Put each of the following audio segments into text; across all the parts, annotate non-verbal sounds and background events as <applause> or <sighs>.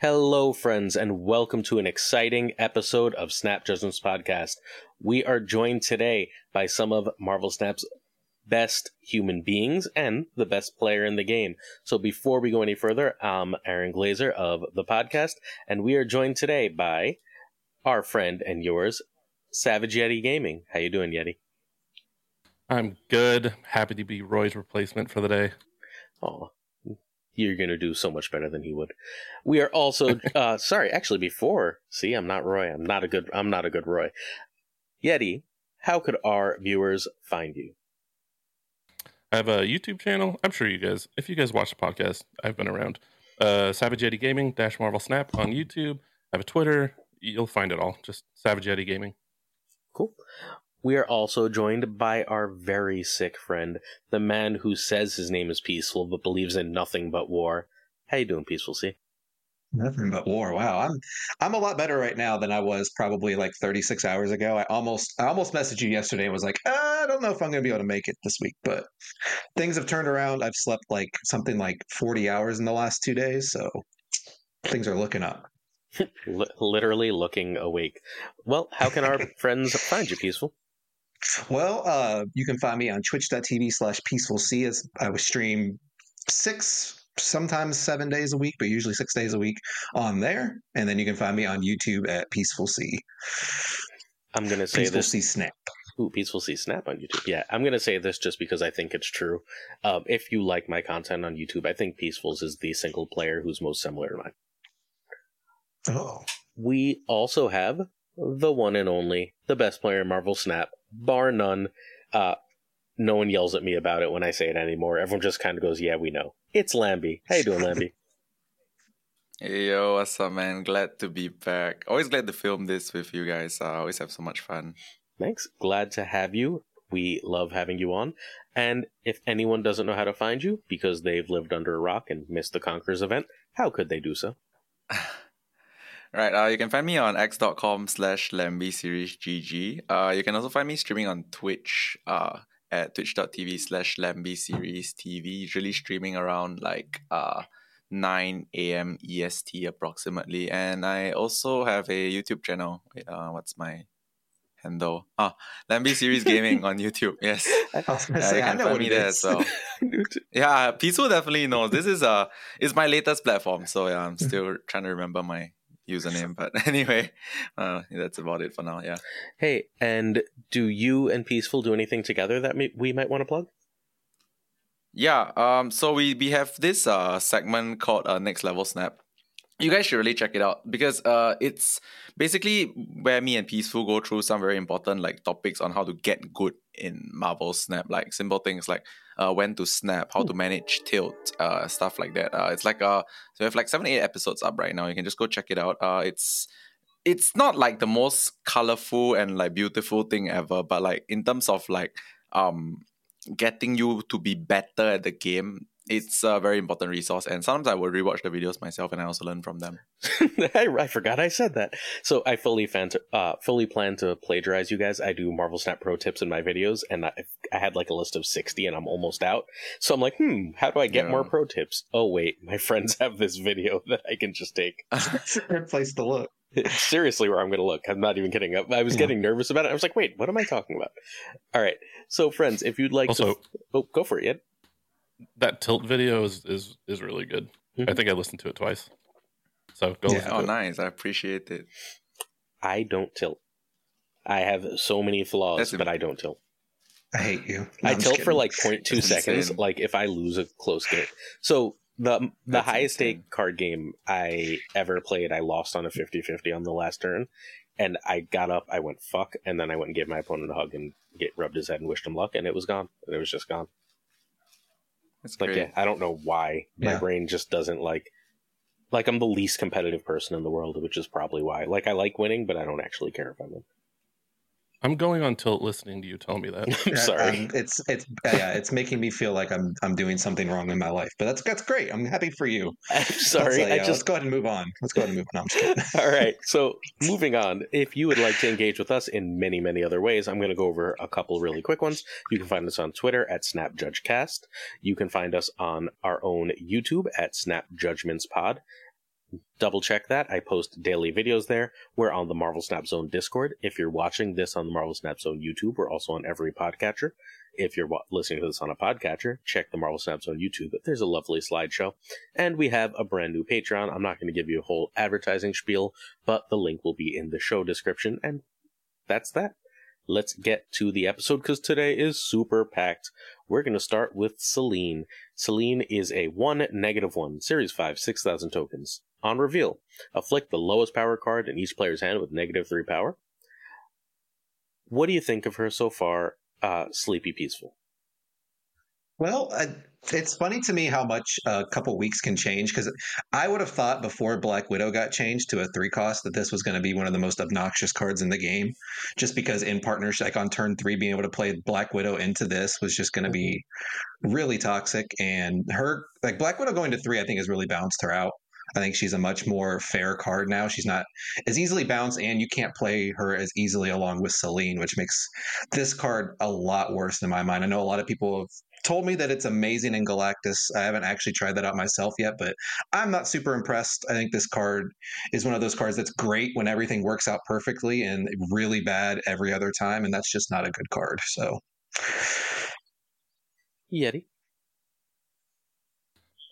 Hello, friends, and welcome to an exciting episode of Snap Judgments Podcast. We are joined today by some of Marvel Snap's best human beings and the best player in the game. So before we go any further, I'm Aaron Glazer of the podcast, and we are joined today by our friend and yours, Savage Yeti Gaming. How you doing, Yeti? I'm good. Happy to be Roy's replacement for the day. Oh, you're going to do so much better than he would. We are also <laughs> uh sorry, actually before, see, I'm not Roy. I'm not a good I'm not a good Roy. Yeti, how could our viewers find you? I have a YouTube channel. I'm sure you guys, if you guys watch the podcast, I've been around. Uh, Savage Yeti Gaming dash Marvel Snap on YouTube. I have a Twitter. You'll find it all. Just Savage Yeti Gaming. Cool. We are also joined by our very sick friend, the man who says his name is Peaceful but believes in nothing but war. How you doing, Peaceful Sea? Nothing but war. Wow, I'm I'm a lot better right now than I was probably like 36 hours ago. I almost I almost messaged you yesterday and was like, "Ah, I don't know if I'm going to be able to make it this week, but things have turned around. I've slept like something like 40 hours in the last two days, so things are looking up. <laughs> L- literally looking awake. Well, how can our <laughs> friends find you, Peaceful? Well, uh, you can find me on twitch.tv slash peaceful as I would stream six, sometimes seven days a week, but usually six days a week on there. And then you can find me on YouTube at Peaceful Sea. I'm gonna say Peaceful this. C Snap. Ooh, Peaceful Sea Snap on YouTube. Yeah, I'm gonna say this just because I think it's true. Um, if you like my content on YouTube, I think Peaceful's is the single player who's most similar to mine. Oh. We also have the one and only, the best player in Marvel Snap, bar none. Uh, no one yells at me about it when I say it anymore. Everyone just kind of goes, "Yeah, we know." It's Lamby. How you doing, Lamby? Hey <laughs> yo, what's up, man? Glad to be back. Always glad to film this with you guys. I always have so much fun. Thanks. Glad to have you. We love having you on. And if anyone doesn't know how to find you because they've lived under a rock and missed the Conquerors event, how could they do so? <laughs> Right, uh, you can find me on x.com slash Lamby series GG. Uh, you can also find me streaming on Twitch uh, at twitch.tv slash Lamby series TV, usually streaming around like uh, 9 a.m. EST approximately. And I also have a YouTube channel. Wait, uh, what's my handle? Ah, Lamby series <laughs> gaming on YouTube. Yes. I was Yeah, say, you can know find what me it there as well. <laughs> Yeah, Peaceful definitely knows. This is uh is my latest platform, so yeah, I'm still trying to remember my username. But <laughs> anyway, uh, that's about it for now. Yeah. Hey, and do you and Peaceful do anything together that may- we might want to plug? Yeah, um, so we, we have this uh segment called uh, Next Level Snap. You guys should really check it out because uh it's basically where me and Peaceful go through some very important like topics on how to get good in Marvel Snap, like simple things like uh when to snap, how to manage tilt, uh stuff like that. Uh it's like uh so we have like seven, eight episodes up right now. You can just go check it out. Uh it's it's not like the most colorful and like beautiful thing ever, but like in terms of like um getting you to be better at the game, it's a very important resource. And sometimes I will rewatch the videos myself, and I also learn from them. <laughs> I, I forgot I said that. So I fully fan to, uh, fully plan to plagiarize you guys. I do Marvel Snap pro tips in my videos, and I, I had like a list of sixty, and I'm almost out. So I'm like, hmm, how do I get Yeah. more pro tips? Oh wait, my <laughs> friends have this video that I can just take. <laughs> It's a good place to look. Seriously, where I'm going to look. I'm not even kidding. I, I was Yeah. getting nervous about it. I was like, wait, what am I talking about? All right. So friends, if you'd like Also, to, oh, go for it. Ed. That tilt video is is, is really good. I Mhm. think I listened to it twice. So go Yeah. listen oh, to it. nice! I appreciate it. I don't tilt. I have so many flaws, That's but I don't tilt. I hate you. No, I I'm tilt for like 0.2 That's seconds, insane. like if I lose a close game. So the the That's highest insane. stake card game I ever played, I lost on a 50-50 on the last turn, and I got up, I went fuck, and then I went and gave my opponent a hug and get rubbed his head and wished him luck, and it was gone. And it was just gone. It's Like great. yeah, I don't know why my Yeah. brain just doesn't like. Like I'm the least competitive person in the world, which is probably why. Like I like winning, but I don't actually care if I win. I'm going on tilt listening to you tell me that. <laughs> I'm sorry. um, it's it's yeah, it's making me feel like I'm I'm doing something wrong in my life, but that's that's great. I'm happy for you. <laughs> I'm sorry. Uh, yeah, I let's just go ahead and move on. Let's go ahead and move on. <laughs> All right. So moving on, if you would like to engage with us in many, many other ways, I'm going to go over a couple really quick ones. You can find us on Twitter at SnapJudgeCast. You can find us on our own YouTube at Snap Judgments Pod. Double check that. I post daily videos there. We're on the Marvel Snap Zone Discord. If you're watching this on the Marvel Snap Zone YouTube, we're also on every podcatcher. If you're listening to this on a podcatcher, check the Marvel Snap Zone YouTube. There's a lovely slideshow. And we have a brand new Patreon. I'm not going to give you a whole advertising spiel, but the link will be in the show description. And that's that. Let's get to the episode because today is super packed. We're going to start with Selene. Selene is a 1 negative 1, Series 5, 6,000 tokens. On reveal, afflict the lowest power card in each player's hand with negative 3 power. What do you think of her so far, uh, Sleepy Peaceful? Well, uh, it's funny to me how much a couple weeks can change because I would have thought before Black Widow got changed to a three cost that this was going to be one of the most obnoxious cards in the game, just because in partnership, like on turn three, being able to play Black Widow into this was just going to be really toxic. And her, like Black Widow going to three, I think has really bounced her out. I think she's a much more fair card now. She's not as easily bounced, and you can't play her as easily along with Selene, which makes this card a lot worse in my mind. I know a lot of people have told me that it's amazing in Galactus. I haven't actually tried that out myself yet, but I'm not super impressed. I think this card is one of those cards that's great when everything works out perfectly and really bad every other time, and that's just not a good card. So, Yeti.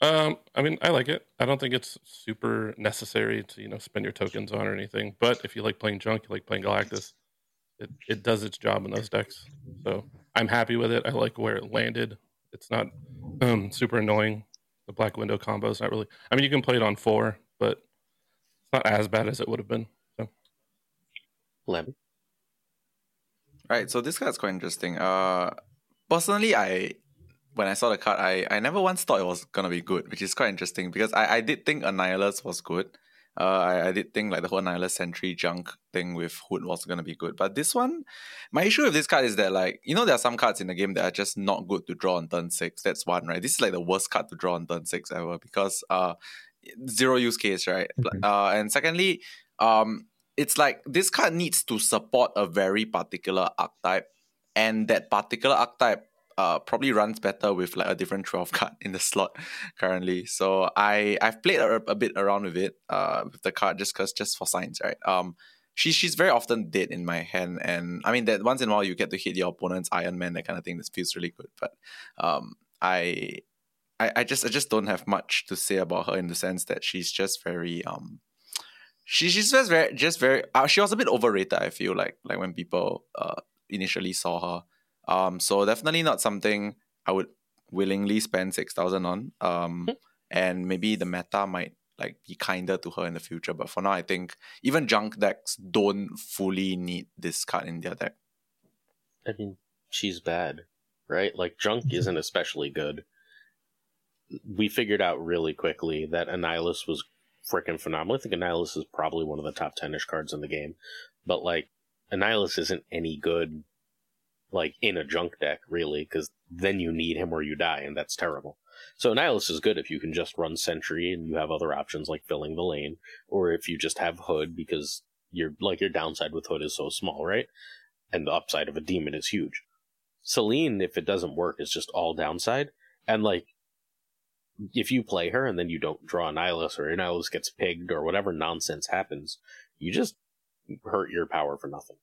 Um, I mean, I like it. I don't think it's super necessary to you know spend your tokens on or anything. But if you like playing junk, you like playing Galactus, it it does its job in those decks. So I'm happy with it. I like where it landed. It's not um, super annoying. The Black Widow combo is not really. I mean, you can play it on four, but it's not as bad as it would have been. So. Lemon. Right, so this card's quite interesting. Uh, personally, I when I saw the card, I, I never once thought it was gonna be good, which is quite interesting because I, I did think Annihilus was good. Uh, I, I did think like the whole Annihilus Sentry junk thing with Hood was gonna be good. But this one, my issue with this card is that like, you know, there are some cards in the game that are just not good to draw on turn six. That's one, right? This is like the worst card to draw on turn six ever because uh zero use case, right? Mhm. Uh and secondly, um it's like this card needs to support a very particular archetype, and that particular archetype uh probably runs better with like a different 12 <laughs> card in the slot currently. So I I've played a, a bit around with it uh with the card just cause just for science, right? Um she she's very often dead in my hand and I mean that once in a while you get to hit your opponent's Iron Man, that kind of thing. This feels really good. But um I I, I just I just don't have much to say about her in the sense that she's just very um she, she's just very just very uh, she was a bit overrated i feel like like when people uh initially saw her um so definitely not something i would willingly spend 6000 on um and maybe the meta might like be kinder to her in the future but for now i think even junk decks don't fully need this card in their deck I mean, she's bad, right? Like, Junk isn't especially good. We figured out really quickly that Annihilus was freaking phenomenal. I think Annihilus is probably one of the top 10 ish cards in the game. But, like, Annihilus isn't any good, like, in a Junk deck, really, because then you need him or you die, and that's terrible. So Annihilus is good if you can just run Sentry and you have other options like filling the lane, or if you just have Hood because your like your downside with Hood is so small, right? And the upside of a demon is huge. Selene, if it doesn't work, is just all downside. And like if you play her and then you don't draw Annihilus or Annihilus gets pigged or whatever nonsense happens, you just hurt your power for nothing.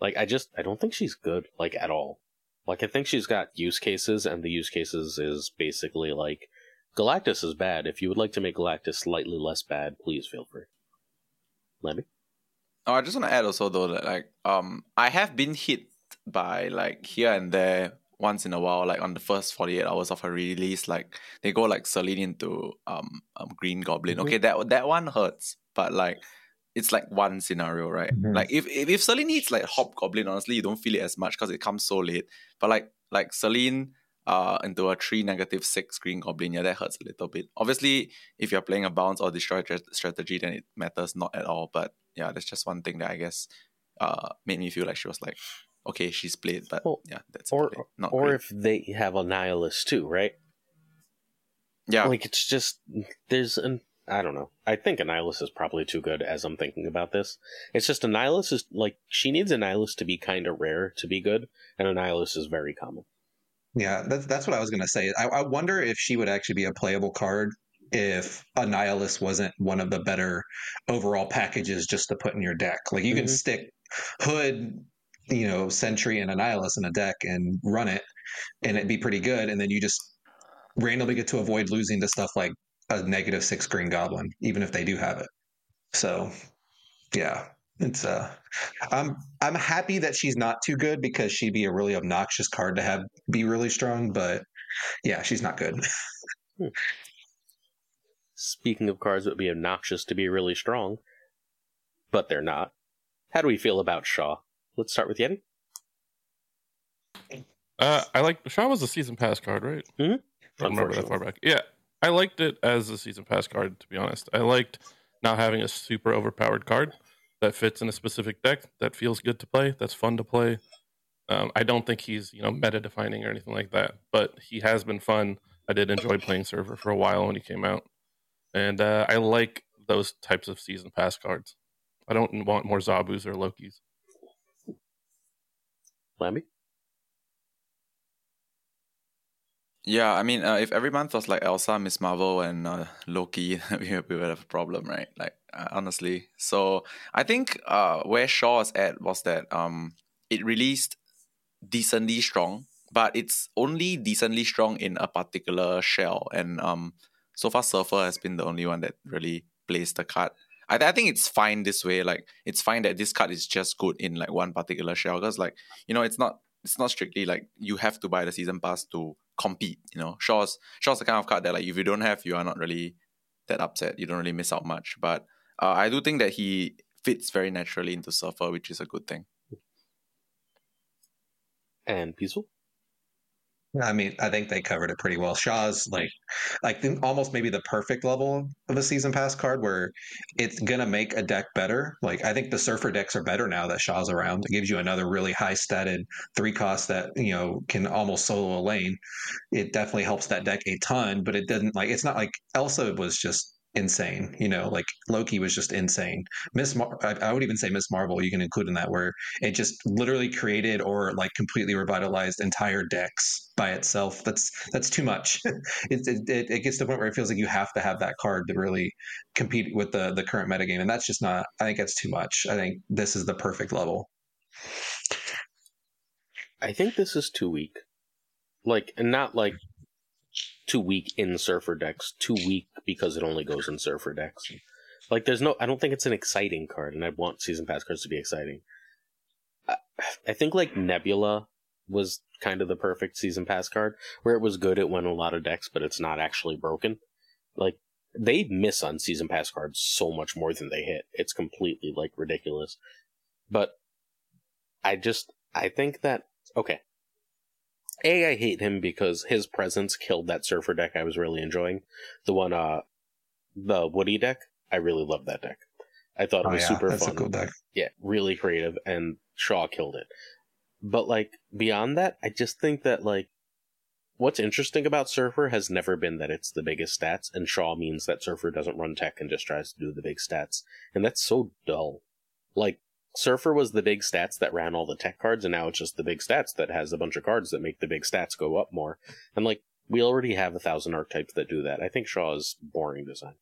Like I just I don't think she's good, like at all. Like I think she's got use cases, and the use cases is basically like Galactus is bad. If you would like to make Galactus slightly less bad, please feel free. Lamby? Oh, I just want to add also though that like um I have been hit by like here and there once in a while, like on the first forty eight hours of a release, like they go like Selene into um, um Green Goblin. Mhm. Okay, that that one hurts, but like it's like one scenario, right? Mhm. Like if, if if Selene needs like Hobgoblin, honestly, you don't feel it as much because it comes so late. But like like Selene uh into a three negative six Green Goblin, yeah, that hurts a little bit. Obviously, if you're playing a bounce or destroy tra- strategy, then it matters not at all. But yeah, that's just one thing that I guess uh made me feel like she was like, okay, she's played, but Well, yeah, that's Or not or great. if they have Annihilus too, right? yeah, Like it's just there's an I don't know. I think Annihilus is probably too good as I'm thinking about this. It's just Annihilus is like she needs Annihilus to be kind of rare to be good, and Annihilus is very common. Yeah, that's that's what I was gonna say. I, I wonder if she would actually be a playable card if Annihilus wasn't one of the better overall packages just to put in your deck. Like you can Mhm. stick Hood, you know, Sentry and Annihilus in a deck and run it, and it'd be pretty good. And then you just randomly get to avoid losing to stuff like a negative six Green Goblin, even if they do have it. So, yeah, it's uh, I'm I'm happy that she's not too good because she'd be a really obnoxious card to have be really strong. But yeah, she's not good. <laughs> Speaking of cards that would be obnoxious to be really strong, but they're not. How do we feel about Shaw? Let's start with Yeti. Uh, I like Shaw was a season pass card, right? I don't remember that far back. Yeah, I liked it as a season pass card. To be honest, I liked not having a super overpowered card that fits in a specific deck that feels good to play. That's fun to play. Um, I don't think he's you know meta defining or anything like that, but he has been fun. I did enjoy playing Surfer for a while when he came out, and uh, I like those types of season pass cards. I don't want more Zabus or Lokis. Lamby? Yeah, I mean, uh, if every month was like Elsa, Miss Marvel, and uh, Loki, <laughs> we would have a problem, right? Like, uh, honestly. So I think uh, where Shaw was at was that um, it released decently strong, but it's only decently strong in a particular shell, and um, so far Surfer has been the only one that really plays the card. I, I think it's fine this way. Like, it's fine that this card is just good in like one particular shell, because like you know, it's not it's not strictly like you have to buy the season pass to compete. You know, Shaw's Shaw's the kind of card that like if you don't have, you are not really that upset. You don't really miss out much. But uh, I do think that he fits very naturally into Surfer, which is a good thing. And Peaceful? I mean, I think they covered it pretty well. Shaw's like, like the, almost maybe the perfect level of a season pass card where it's gonna make a deck better. Like I think the Surfer decks are better now that Shaw's around. It gives you another really high statted three cost that you know can almost solo a lane. It definitely helps that deck a ton, but it doesn't like it's not like Elsa was just insane. You know, like Loki was just insane. Miss, Mar- I, I would even say Miss Marvel. You can include in that where it just literally created or like completely revitalized entire decks by itself. That's that's too much. <laughs> it, it, it gets to the point where it feels like you have to have that card to really compete with the the current metagame, and that's just not. I think that's too much. I think this is the perfect level. I think this is too weak. Like, and not like too weak in Surfer decks, too weak because it only goes in Surfer decks. Like, there's no, I don't think it's an exciting card, and I want season pass cards to be exciting. I, I think like Nebula was kind of the perfect season pass card, where it was good, it went a lot of decks, but it's not actually broken. Like, they miss on season pass cards so much more than they hit. It's completely like ridiculous. But I just, I think that, okay. A, I hate him because his presence killed that surfer deck I was really enjoying. The one, uh, the Woody deck. I really loved that deck. I thought it Oh was yeah, super that's fun. a cool deck. Yeah, really creative, and Shaw killed it. But like beyond that, I just think that like what's interesting about Surfer has never been that it's the biggest stats, and Shaw means that Surfer doesn't run tech and just tries to do the big stats, and that's so dull. Like Surfer was the big stats that ran all the tech cards, and now it's just the big stats that has a bunch of cards that make the big stats go up more. And like we already have a thousand archetypes that do that. I think Shaw is boring design.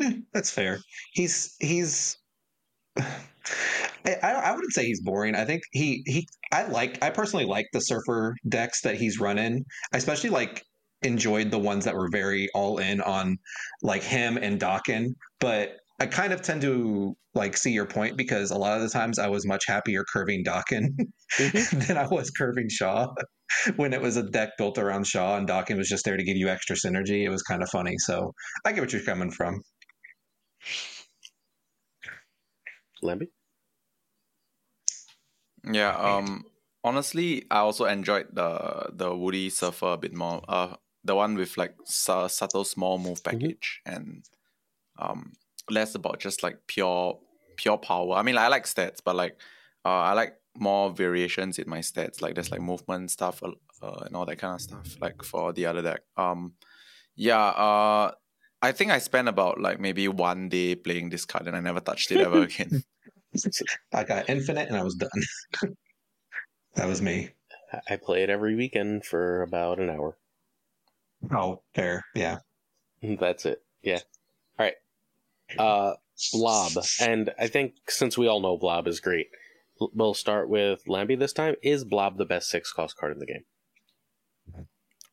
Eh, that's fair. He's he's. <sighs> I, I wouldn't say he's boring. I think he he. I like. I personally like the surfer decks that he's running. I especially like enjoyed the ones that were very all in on like him and Dawkin. But I kind of tend to like see your point because a lot of the times I was much happier curving Dawkin <laughs> than I was curving Shaw. <laughs> when it was a deck built around Shaw and Dawkin was just there to give you extra synergy, it was kind of funny. So I get what you're coming from. Lamby? Yeah. Um. Honestly, I also enjoyed the the Woody Surfer a bit more. Uh, the one with like su- subtle small move package and um less about just like pure pure power. I mean, I like stats, but like uh, I like more variations in my stats. Like there's like movement stuff uh, uh, and all that kind of stuff. Like for the other deck. Um. Yeah. Uh. I think I spent about like maybe one day playing this card and I never touched it ever <laughs> again. I got infinite and I was done. <laughs> that was me. I- I play it every weekend for about an hour. Oh, fair. Yeah. <laughs> That's it. Yeah. Uh, Blob, and I think since we all know Blob is great, we'll start with Lamby this time. Is Blob the best six cost card in the game?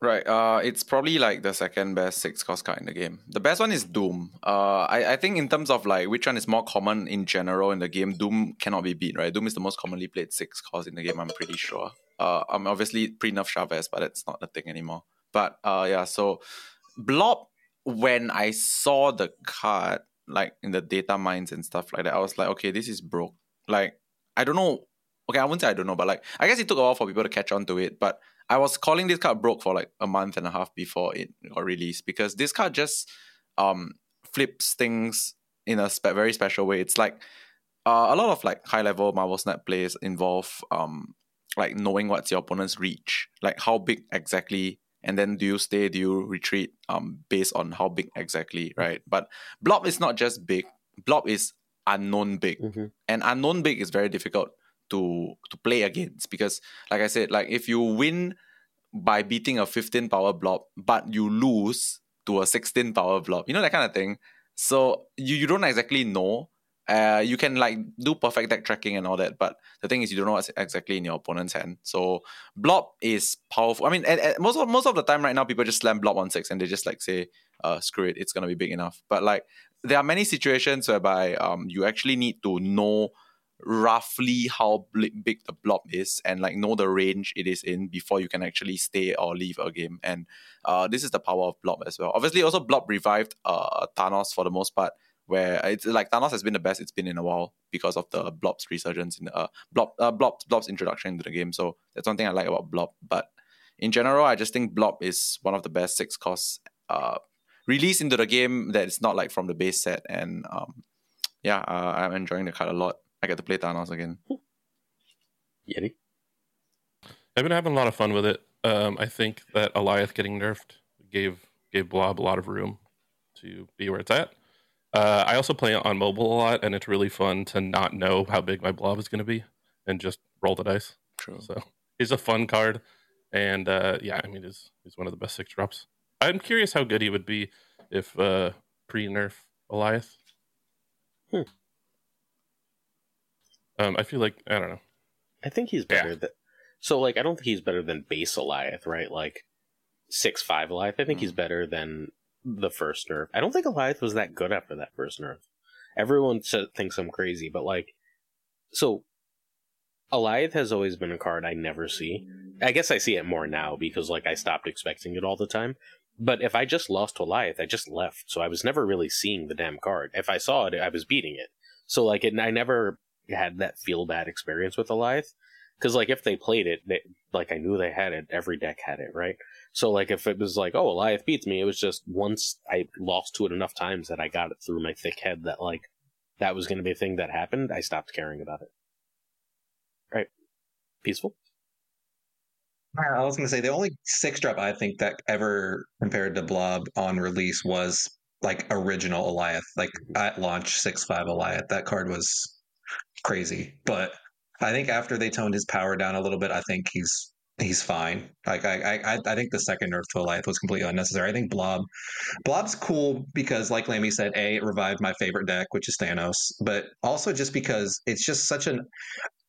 Right. Uh, it's probably like the second best six cost card in the game. The best one is Doom. Uh, I, I think in terms of like which one is more common in general in the game, Doom cannot be beat. Right. Doom is the most commonly played six cost in the game. I'm pretty sure. Uh, I'm obviously pre nerf Chavez, but that's not a thing anymore. But uh, yeah. So Blob. When I saw the card, like in the data mines and stuff like that, I was like, okay, this is broke. Like I don't know. Okay, I wouldn't say I don't know, but like I guess it took a while for people to catch on to it. But I was calling this card broke for like a month and a half before it got released because this card just um flips things in a spe- very special way. It's like uh, a lot of like high level Marvel Snap plays involve um like knowing what's your opponent's reach, like how big exactly, and then do you stay, do you retreat, um based on how big exactly, right? But Blob is not just big. Blob is unknown big, Mm-hmm. and unknown big is very difficult to to play against because like I said, like if you win by beating a 15 power blob, but you lose to a 16 power blob, you know that kind of thing. So you, you don't exactly know. Uh, you can like do perfect deck tracking and all that, but the thing is you don't know what's exactly in your opponent's hand. So blob is powerful. I mean, at, at most of most of the time right now, people just slam blob on six and they just like say, uh, screw it, it's gonna be big enough. But like there are many situations whereby um you actually need to know roughly how big the blob is and like know the range it is in before you can actually stay or leave a game and uh this is the power of blob as well obviously also blob revived uh thanos for the most part where it's like thanos has been the best it's been in a while because of the blob's resurgence in uh blob uh, blob blob's introduction into the game so that's one thing i like about blob but in general i just think blob is one of the best six costs uh released into the game that it's not like from the base set and um yeah uh, i'm enjoying the card a lot I get to play Thanos again. Yeti. I've been having a lot of fun with it. Um, I think that Alioth getting nerfed gave gave Blob a lot of room to be where it's at. Uh, I also play on mobile a lot, and it's really fun to not know how big my Blob is going to be and just roll the dice. True. So he's a fun card, and uh, yeah, I mean, he's he's one of the best six drops. I'm curious how good he would be if uh, pre nerf Alioth. Hmm. Um, I feel like I don't know. I think he's Yeah. better than. So like, I don't think he's better than base Alioth, right? Like six five Alioth. I think he's better than the first nerf. I don't think Alioth was that good after that first nerf. Everyone thinks I'm crazy, but like, so Alioth has always been a card I never see. I guess I see it more now because like I stopped expecting it all the time. But if I just lost to I just left, so I was never really seeing the damn card. If I saw it, I was beating it. So like, it, I never had that feel bad experience with Alioth. Because like if they played it, they, like I knew they had it. Every deck had it, right? So like if it was like, oh, Alioth beats me, it was just once I lost to it enough times that I got it through my thick head that like that was going to be a thing that happened. I stopped caring about it. Right? Peaceful. I was going to say the only six drop I think that ever compared to Blob on release was like original Alioth, like at launch six five Eliath. That card was crazy, but I think after they toned his power down a little bit, I think he's he's fine. Like I I I think the second nerf to Alioth was completely unnecessary. I think Blob Blob's cool because, like Lamby said, a it revived my favorite deck, which is Thanos, but also just because it's just such an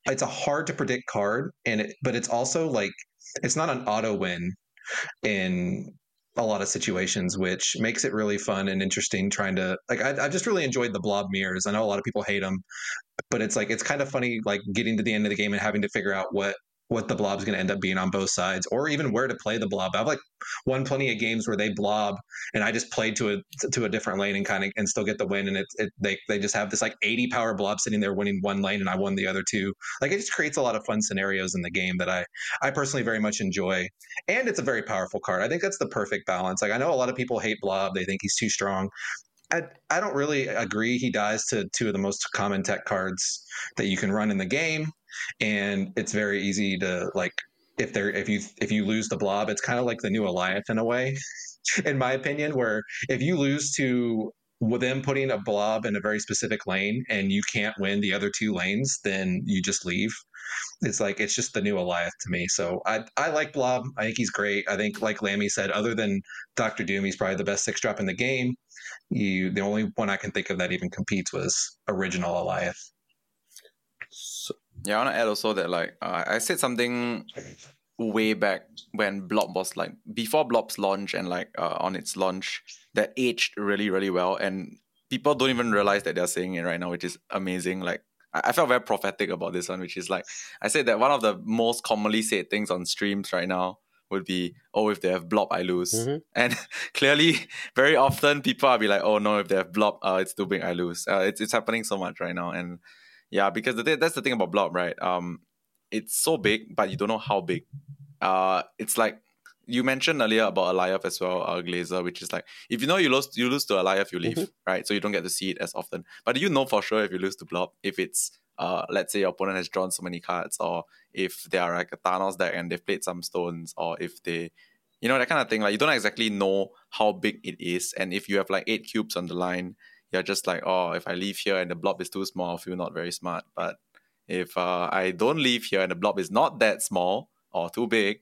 it's a hard to predict card, and it but it's also like it's not an auto win in a lot of situations, which makes it really fun and interesting. Trying to like, I, I just really enjoyed the blob mirrors. I know a lot of people hate them, but it's like it's kind of funny, like getting to the end of the game and having to figure out what what the blob's going to end up being on both sides, or even where to play the blob. I've like won plenty of games where they blob, and I just played to a to a different lane and kind of and still get the win. And it, it they they just have this like eighty power blob sitting there winning one lane, and I won the other two. Like it just creates a lot of fun scenarios in the game that I I personally very much enjoy, and it's a very powerful card. I think that's the perfect balance. Like I know a lot of people hate blob; they think he's too strong. I, I don't really agree. He dies to two of the most common tech cards that you can run in the game, and it's very easy to like if they're if you if you lose the blob, it's kind of like the new Alioth in a way, <laughs> in my opinion. Where if you lose to them putting a blob in a very specific lane and you can't win the other two lanes, then you just leave. It's like it's just the new Alioth to me. So I I like Blob. I think he's great. I think like Lamby said, other than Doctor Doom, he's probably the best six drop in the game. You the only one I can think of that even competes was original Alioth. So, Yeah, I want to add also that like uh, I said something way back when Blob was like before Blob's launch and like uh, on its launch that aged really really well and people don't even realize that they're saying it right now, which is amazing. Like I, felt very prophetic about this one, which is like I said that one of the most commonly said things on streams right now would be, "Oh, if they have Blob, I lose." Mhm. And <laughs> clearly, very often people are be like, "Oh no, if they have Blob, uh, it's too big, I lose." Uh, it's it's happening so much right now, and yeah, because the thing, that's the thing about Blob, right? Um, it's so big, but you don't know how big. Uh, it's like you mentioned earlier about Alioth as well, uh, Glazer, which is like if you know you lose you lose to Alioth, you leave, Mhm. right? So you don't get to see it as often. But do you know for sure if you lose to Blob, if it's uh, let's say your opponent has drawn so many cards, or if they are like a Thanos deck and they've played some stones, or if they, you know, that kind of thing. Like you don't exactly know how big it is, and if you have like eight cubes on the line, you're just like, oh, if I leave here and the blob is too small, I feel not very smart. But if uh, I don't leave here and the blob is not that small or too big,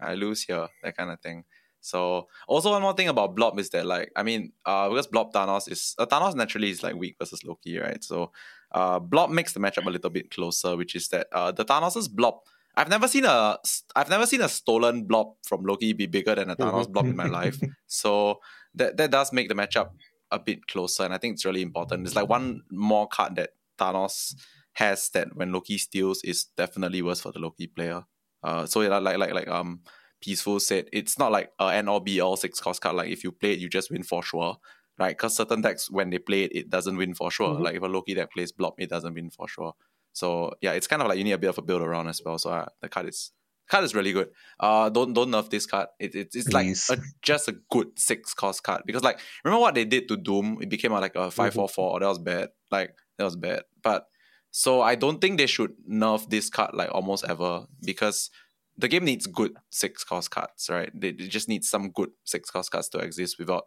I lose here, that kind of thing. So also one more thing about Blob is that like I mean uh because Blob Thanos is uh, Thanos naturally is like weak versus Loki right so uh Blob makes the matchup a little bit closer which is that uh the Thanos's Blob I've never seen a I've never seen a stolen Blob from Loki be bigger than a Thanos Blob in my life <laughs> so that that does make the matchup a bit closer and I think it's really important it's like one more card that Thanos has that when Loki steals is definitely worse for the Loki player uh so yeah, like like like um Peaceful said, it's not like a N or B all six cost card. Like if you play it, you just win for sure, right? Because certain decks, when they play it, it doesn't win for sure. Mhm. Like if a Loki deck plays Blob, it doesn't win for sure. So yeah, it's kind of like you need a bit of a build around as well. So uh, the card is card is really good. Uh, don't don't nerf this card. It, it it's like a, just a good six cost card because like remember what they did to Doom? It became a, like a five four four. That was bad. Like that was bad. But so I don't think they should nerf this card like almost ever because the game needs good six cost cards, right? They, they just need some good six cost cards to exist without.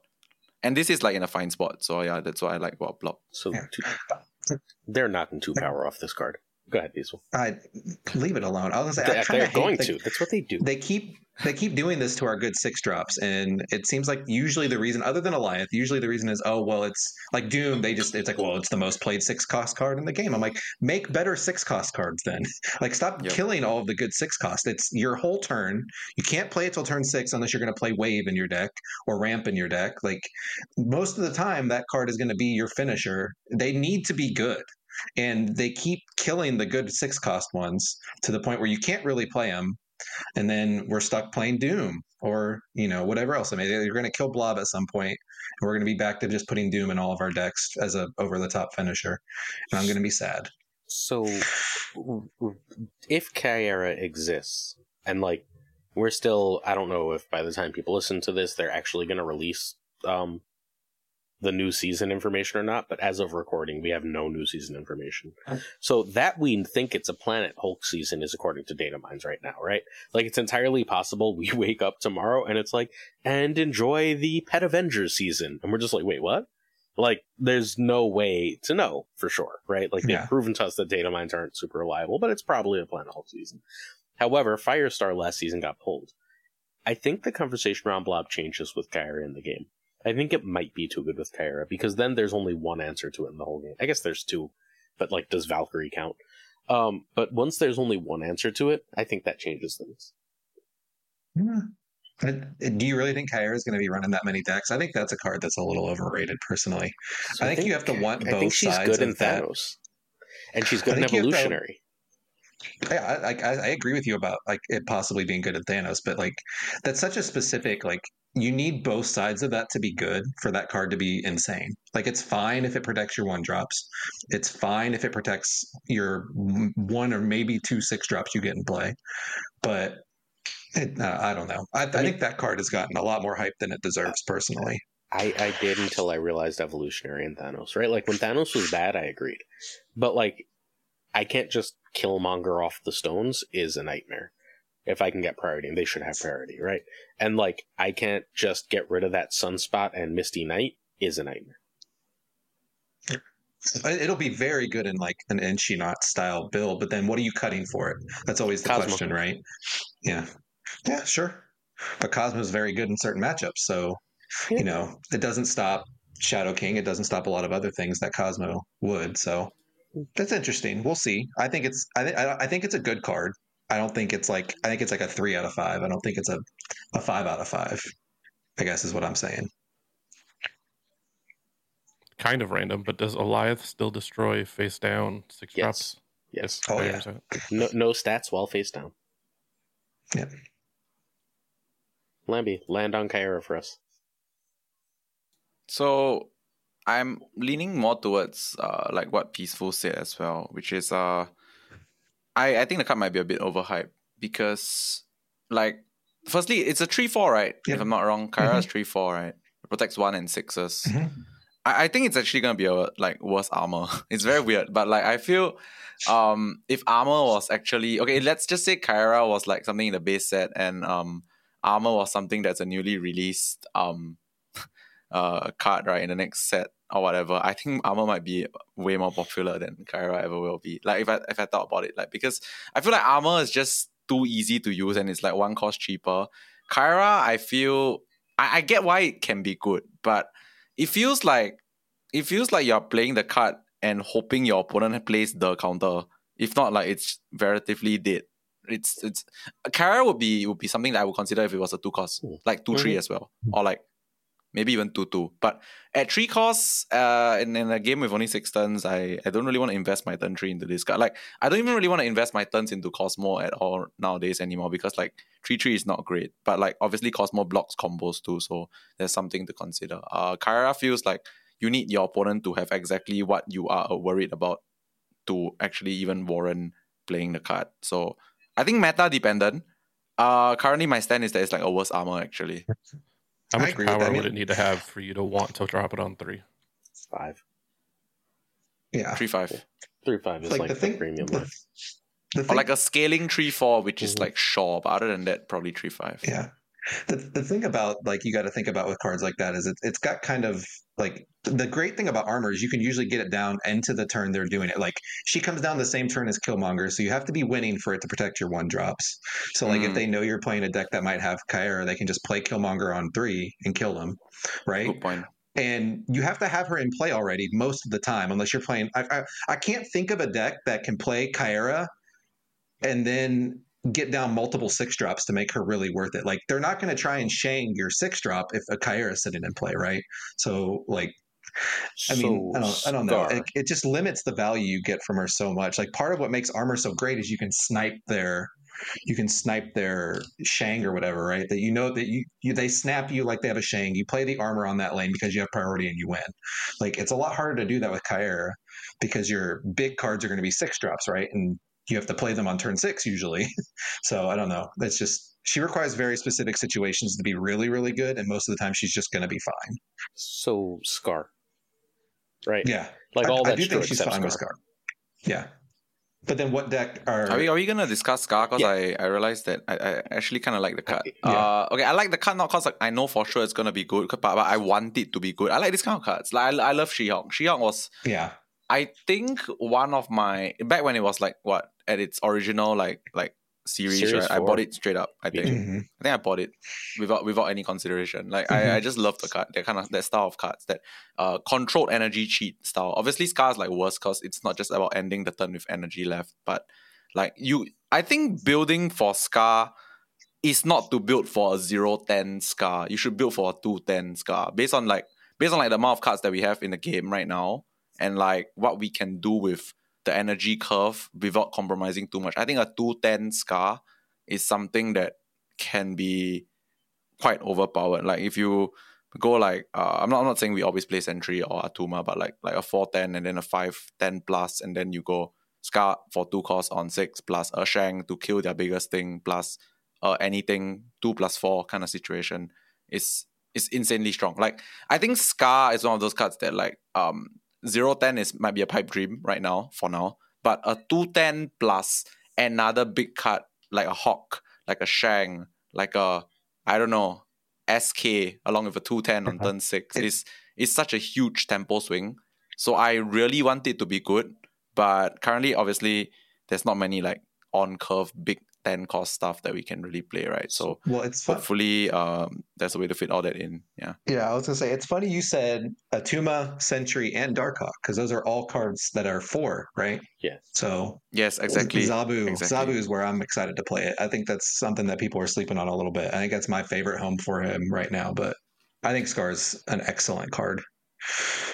And this is like in a fine spot, so yeah, that's why I like about Blob. so Yeah. they're knocking two <laughs> power off this card. Go ahead, Diesel. I leave it alone. I was gonna say, they, I they're going hate the- to. That's what they do. They keep they keep doing this to our good six drops, and it seems like usually the reason, other than Alioth, usually the reason is, oh well, it's like Doom. They just it's like, well, it's the most played six cost card in the game. I'm like, make better six cost cards then. <laughs> like, stop Yep. killing all of the good six cost. It's your whole turn. You can't play it till turn six unless you're going to play Wave in your deck or Ramp in your deck. Like most of the time, that card is going to be your finisher. They need to be good. And they keep killing the good six cost ones to the point where you can't really play them and then we're stuck playing Doom or you know whatever else. I mean, you're going to kill Blob at some point, and we're going to be back to just putting Doom in all of our decks as a over the top finisher, and I'm going to be sad. So, if Kyra exists, and like we're still, I don't know if by the time people listen to this, they're actually going to release um, the new season information or not. But as of recording, we have no new season information. Uh. So that we think it's a Planet Hulk season is according to data mines right now, right? Like it's entirely possible we <laughs> wake up tomorrow and it's like, and enjoy the Pet Avengers season, and we're just like, wait, what? Like, there's no way to know for sure, right? Like, they've proven to us that data mines aren't super reliable, but it's probably a Planet Hulk season. However, Firestar last season got pulled. I think the conversation around Blob changes with Kyra in the game. I think it might be too good with Kyra because then there's only one answer to it in the whole game. I guess there's two, but like, does Valkyrie count? Um, but once there's only one answer to it, I think that changes things. Yeah. Do you really think Kyra is going to be running that many decks? I think that's a card that's a little overrated, personally. So I think you have to want I think both she's sides good in that. Thanos, and she's good I in think you have to- Evolutionary. Yeah, I, I, I agree with you about like it possibly being good at Thanos, but like that's such a specific like you need both sides of that to be good for that card to be insane. Like it's fine if it protects your one drops, it's fine if it protects your one or maybe two six drops you get in play, but it, uh, I don't know. I, I, mean- think that card has gotten a lot more hype than it deserves personally. I, I did until I realized evolutionary and Thanos, right? Like when Thanos was bad, I agreed. But like I can't just Killmonger off the stones is a nightmare. If I can get priority, and they should have priority, right? And like I can't just get rid of that sunspot and Misty Knight is a nightmare. It- It'll be very good in like an Infinaut style build, but then what are you cutting for it? That's always the Cosmo. question, right? Yeah. Yeah, sure. But Cosmo is very good in certain matchups, so Yeah. you know it doesn't stop Shadow King. It doesn't stop a lot of other things that Cosmo would. So that's interesting. We'll see. I think it's I think I think it's a good card. I don't think it's like I think it's like a three out of five. I don't think it's a a five out of five. I guess is what I'm saying. Kind of random, but does Alioth still destroy face down six Yes. drops? Yes. Oh, yeah. No, no stats while face down. Yep. Lamby, land on Kyra for us. So I'm leaning more towards uh like what Peaceful said as well, which is uh I I think the card might be a bit overhyped because like firstly it's a three four right Yep. if I'm not wrong. Kyra is three four right. It protects one and sixes. Mhm. I, I think it's actually gonna be a like worse armor. <laughs> It's very weird, but like I feel um if armor was actually okay, let's just say Kyra was like something in the base set and um armor was something that's a newly released um uh card right in the next set or whatever. I think armor might be way more popular than Kyra ever will be. Like if I if I thought about it, like because I feel like armor is just too easy to use and it's like one cost cheaper. Kyra, I feel I, I get why it can be good, but it feels like it feels like you're playing the card and hoping your opponent plays the counter. If not, like it's relatively dead. It's it's Kyra would be would be something that I would consider if it was a two cost, like 2 three as well, or like maybe even two two. But at three costs, uh, in, in a game with only six turns, I I don't really want to invest my turn three into this card. Like I don't even really want to invest my turns into Cosmo at all nowadays anymore because like three three is not great. But like obviously Cosmo blocks combos too, so there's something to consider. Uh, Kyra feels like you need your opponent to have exactly what you are worried about to actually even warrant playing the card. So I think meta dependent. Uh, currently my stand is that it's like a worse armor actually. How much power that. I would mean- it need to have for you to want to drop it on three? Five. Yeah. Three five. Three five is like, Like, the the, thing, premium the, one. the Or like a scaling three four, which is Mhm. like Shaw, but other than that, probably three five. Yeah. The, the thing about like you got to think about with cards like that is it, it's got kind of like the great thing about armor is you can usually get it down into the turn they're doing it. Like she comes down the same turn as Killmonger, so you have to be winning for it to protect your one drops. So like if Mm. they know you're playing a deck that might have Kyra, they can just play Killmonger on three and kill him, right? Good point. and you have to have her in play already most of the time, unless you're playing. I, I, I can't think of a deck that can play Kyra and then get down multiple six drops to make her really worth it. Like they're not going to try and shang your six drop if a Kyra is sitting in play, right? So like. I mean, I don't, I don't know. It, it just limits the value you get from her so much. Like part of what makes armor so great is you can snipe their, you can snipe their Shang or whatever, right? That you know that you, you they snap you like they have a Shang. You play the armor on that lane because you have priority and you win. Like it's a lot harder to do that with Kyra because your big cards are going to be six drops, right? And you have to play them on turn six usually. <laughs> so I don't know. That's just she requires very specific situations to be really, really good, and most of the time she's just going to be fine. So Scar. Right. Yeah, Like I- all I, that's do think she's fine Scar. with Scar. Yeah, but then what deck are? Are we are we gonna discuss Scar? Because Yeah. I, I realized that I, I actually kind of like the card. Yeah. Uh, okay, I like the card not because like, I know for sure it's gonna be good, but, but I want it to be good. I like this kind of cards. Like I, I love She-Hulk. She-Hulk was yeah, I think one of my back when it was like what at its original like like series, Series right? I bought it straight up. I think Mhm. I think I bought it without without any consideration. Like I, I just love the card, that kind of that style of cards, that uh controlled energy cheat style. Obviously, Scar's like worse because it's not just about ending the turn with energy left, but like you, I think building for Scar is not to build for a 0-10 Scar. You should build for a 2-10 Scar based on like based on like the amount of cards that we have in the game right now and like what we can do with the energy curve without compromising too much. I think a 210 Scar is something that can be quite overpowered. Like if you go like uh, I'm not I'm not saying we always play Sentry or Atuma, but like like a 410 and then a 510 plus, and then you go Scar for two cost on six plus a Shang to kill their biggest thing plus uh anything two plus four kind of situation is is insanely strong. Like I think Scar is one of those cards that like um zero ten is might be a pipe dream right now for now, but a two ten plus another big card like a Hawk, like a Shang, like a I don't know SK along with a two ten on uh-huh. turn six is is such a huge tempo swing. So I really want it to be good, but currently, obviously, there's not many like on curve big 10 cost stuff that we can really play, right? So well, it's fun. hopefully um, there's a way to fit all that in. Yeah. Yeah, I was gonna say it's funny you said Atuma, Sentry, and Darkhawk because those are all cards that are four, right? Yes. So Yes, exactly. Zabu, Exactly. Zabu is where I'm excited to play it. I think that's something that people are sleeping on a little bit. I think that's my favorite home for him right now. But I think Scar's an excellent card.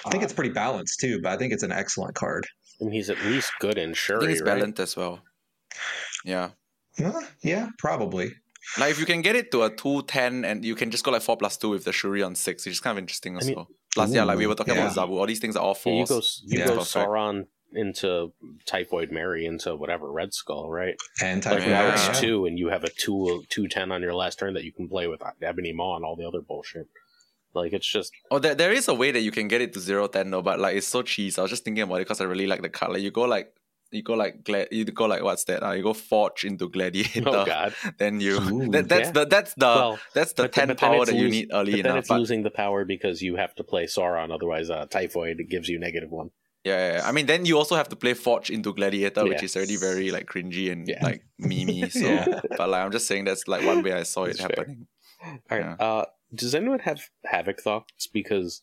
I think it's pretty balanced too, but I think it's an excellent card. And he's at least good in I Shuri, think it's right? balanced as well. Yeah. Huh? yeah, probably. Like if you can get it to a 210 and you can just go like 4 plus 2 with the Shuri on 6, which is kind of interesting as I mean- well. Plus, yeah, like we were talking Yeah. about Zabu, all these things are all Yeah, you go, you Yeah. go Perfect. Sauron into Typhoid Mary into whatever Red Skull, right? And Like Typhoon now Yeah. it's Mary, yeah. two, and you have a two two ten on your last turn that you can play with Ebony Maw and all the other bullshit. Like it's just Oh, there, there is a way that you can get it to 0 10 though, but like it's so cheese. I was just thinking about it because I really like the card. Like you go like you go like gla- you go like what's that? Uh, you go forge into gladiator. oh god. <laughs> Then you Ooh, that, that's yeah. the that's the well, that's the 10 then power that you lose- need early but then enough. it's But losing the power because you have to play Sauron, otherwise uh, Typhoid gives you negative one. yeah, yeah, yeah. I mean then you also have to play forge into gladiator, which is already very like cringy and Yeah. like memey. <laughs> So Yeah. but like I'm just saying that's like one way I saw it That's fair. happening. All right. Uh, does anyone have Havoc thoughts? Because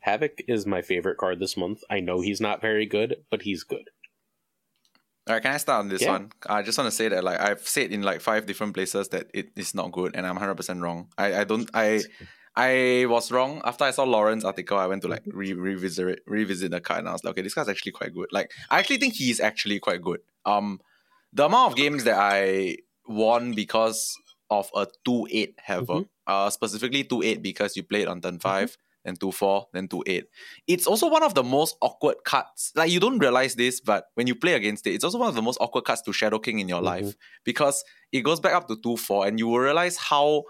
Havoc is my favorite card this month. I know he's not very good, but he's good. All right, can I start on this Yeah. one? I just want to say that like I've said in like five different places that it is not good, and I'm 100 percent wrong. I I don't I I was wrong after I saw Lauren's article. I went to like re- revisit revisit the card, and I was like, okay, this guy's actually quite good. Like I actually think he's actually quite good. Um, the amount of games that I won because of a two eight Havoc, uh, specifically two eight because you played on turn 5 then two four, then two eight. It's also one of the most awkward cards. Like you don't realize this, but when you play against it, it's also one of the most awkward cards to Shadow King in your Mhm. life because it goes back up to two four, and you will realize how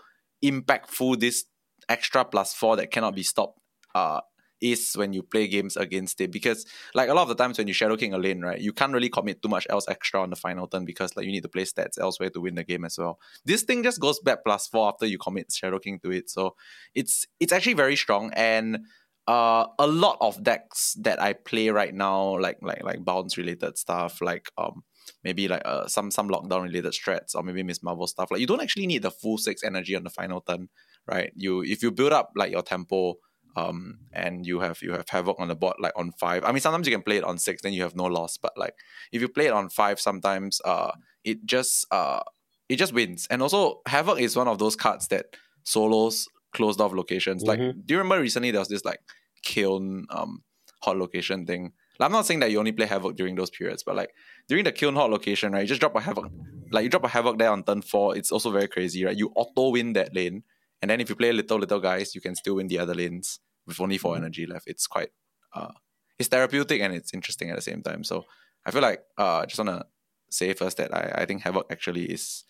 impactful this extra plus four that cannot be stopped uh is when you play games against it. Because like a lot of the times when you shadow king a lane right you can't really commit too much else extra on the final turn because like you need to play stats elsewhere to win the game as well. This thing just goes back plus four after you commit shadow king to it. So it's it's actually very strong. And uh a lot of decks that i play right now like like like bounce related stuff like um maybe like uh, some some lockdown related strats or maybe miss marvel stuff like you don't actually need the full six energy on the final turn right? You if you build up like your tempo um and you have you have havoc on the board like on five. I mean sometimes you can play it on six then you have no loss but like if you play it on five sometimes uh it just uh it just wins. And also havoc is one of those cards that solos closed off locations. Like Mhm. do you remember recently there was this like kiln um hot location thing? Like, i'm not saying that you only play havoc during those periods but like during the kiln hot location right you just drop a havoc like you drop a havoc there on turn four it's also very crazy right? You auto win that lane and then if you play little little guys, you can still win the other lanes with only 4 energy left. It's quite uh it's therapeutic and it's interesting at the same time. So I feel like uh I just wanna say first that I, I think Havoc actually is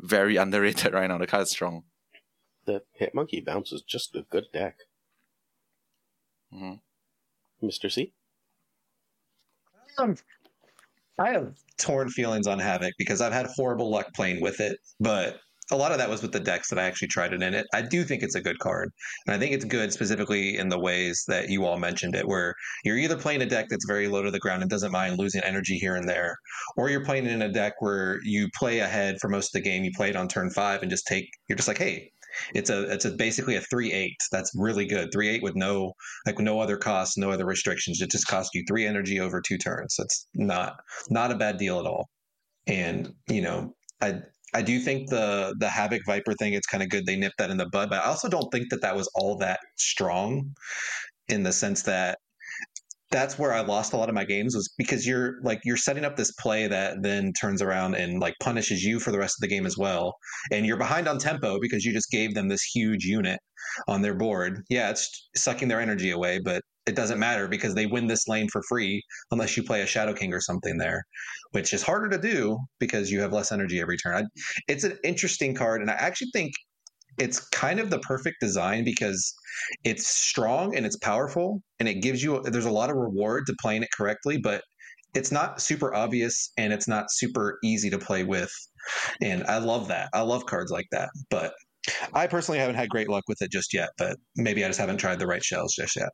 very <laughs> underrated right now. The card is strong. The Hitmonkey Bounce is just a good deck. Mhm. Mr. C? Um, I have torn feelings on Havoc because I've had horrible luck playing with it, but a lot of that was with the decks that I actually tried it in it. I do think it's a good card. And I think it's good specifically in the ways that you all mentioned it, where you're either playing a deck that's very low to the ground and doesn't mind losing energy here and there, or you're playing in a deck where you play ahead for most of the game, you play it on turn five and just take you're just like, hey, it's a it's a basically a three eight. That's really good. Three eight with no like no other costs, no other restrictions. It just costs you three energy over two turns. That's not not a bad deal at all. And you know, I I do think the the Havoc Viper thing. It's kind of good they nipped that in the bud, but I also don't think that that was all that strong, in the sense that that's where I lost a lot of my games was because you're like you're setting up this play that then turns around and like punishes you for the rest of the game as well, and you're behind on tempo because you just gave them this huge unit on their board. Yeah, it's sucking their energy away, but it doesn't matter because they win this lane for free unless you play a Shadow King or something there, which is harder to do because you have less energy every turn. I, it's an interesting card, and I actually think it's kind of the perfect design because it's strong and it's powerful and it gives you there's a lot of reward to playing it correctly but it's not super obvious and it's not super easy to play with and i love that i love cards like that but i personally haven't had great luck with it just yet but maybe i just haven't tried the right shells just yet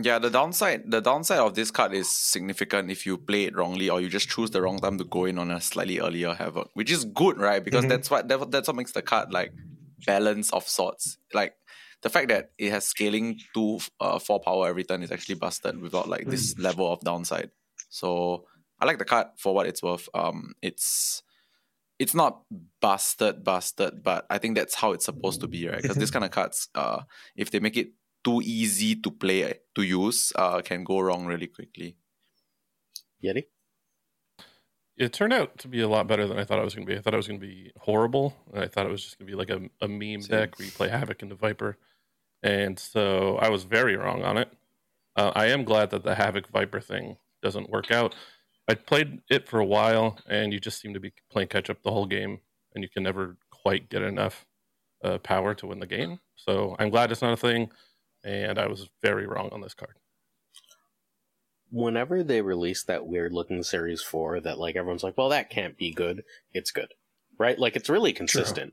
Yeah, the downside the downside of this card is significant if you play it wrongly or you just choose the wrong time to go in on a slightly earlier havoc, which is good, right? Because Mhm. that's what that, that's what makes the card like balance of sorts. Like the fact that it has scaling to uh, four power every turn is actually busted without like this level of downside. So I like the card for what it's worth. Um, it's it's not busted, busted, but I think that's how it's supposed to be, right? Because this kind of cards, uh, if they make it too easy to play to use, uh, can go wrong really quickly. Yeti? It turned out to be a lot better than I thought it was going to be. I thought it was going to be horrible. I thought it was just going to be like a, a meme Same. deck where you play Havoc into Viper. And so I was very wrong on it. Uh, I am glad that the Havoc Viper thing doesn't work out. I played it for a while, and you just seem to be playing catch up the whole game, and you can never quite get enough uh, power to win the game. So I'm glad it's not a thing, and I was very wrong on this card. Whenever they release that weird looking Series 4 that, like, everyone's like, well, that can't be good, it's good. Right? Like, it's really consistent.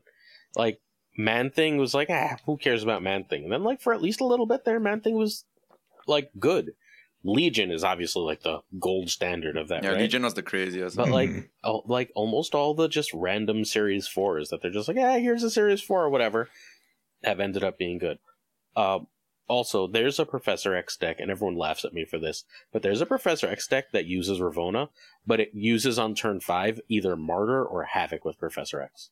Like, Man Thing was like, ah, who cares about Man Thing? And then, like, for at least a little bit there, Man Thing was, like, good. Legion is obviously, like, the gold standard of that, Yeah, right? Legion was the craziest. But like, oh, like almost all the just random Series Fours that they're just like, yeah, here's a Series Four or whatever, have ended up being good. Um, also, there's a Professor X deck, and everyone laughs at me for this, but there's a Professor X deck that uses Ravonna, but it uses on turn five either Martyr or Havoc with Professor X.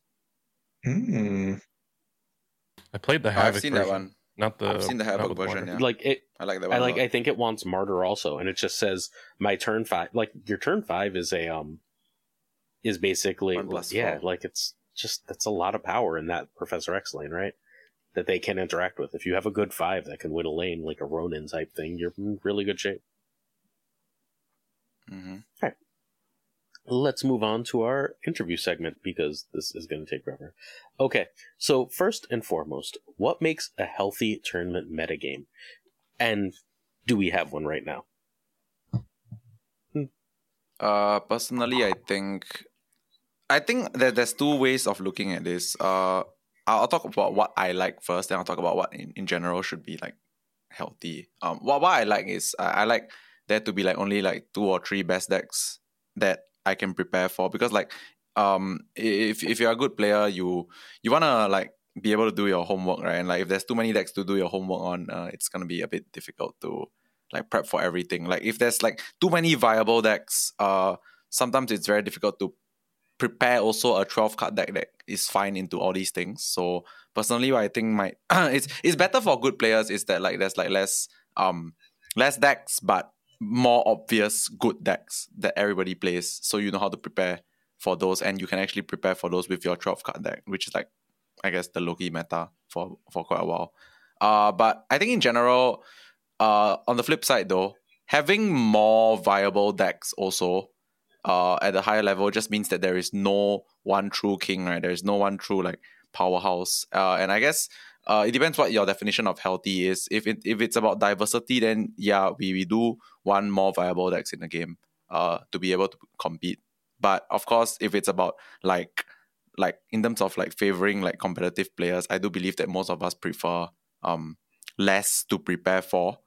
Mm. I played the Havoc version. I've seen version, that one. not the. I've seen the Havoc with version. Yeah, Like it, I like that one. I a like. I think it wants Martyr also, and it just says my turn five. Like your turn five is a um, is basically One plus yeah. four. Like it's just that's a lot of power in that Professor X lane, right? That they can interact with. If you have a good five that can win a lane, like a Ronin type thing, you're in really good shape. Mhm. Let's move on to our interview segment because this is going to take forever. Okay, so first and foremost, what makes a healthy tournament metagame? And do we have one right now? Uh, personally, I think, I think that there's two ways of looking at this. Uh, I'll, I'll talk about what I like first, then I'll talk about what in, in general should be like healthy. Um, what what I like is I, I like there to be like only like two or three best decks that I can prepare for because like um if if you're a good player, you you wanna like be able to do your homework, right? And like if there's too many decks to do your homework on, uh, it's gonna be a bit difficult to like prep for everything. Like if there's like too many viable decks, uh, sometimes it's very difficult to prepare also a 12 card deck that is fine into all these things. So personally, what I think might <coughs> it's it's better for good players is that like there's like less um less decks but more obvious good decks that everybody plays. So you know how to prepare for those and you can actually prepare for those with your 12 card deck, which is like I guess the Loki meta for for quite a while. Uh but I think in general, uh on the flip side though, having more viable decks also uh at a higher level just means that there is no one true king, right? There is no one true like powerhouse. Uh and I guess uh it depends what your definition of healthy is. If it if it's about diversity, then yeah, we, we do want more viable decks in the game uh to be able to compete. But of course if it's about like like in terms of like favoring like competitive players, I do believe that most of us prefer um less to prepare for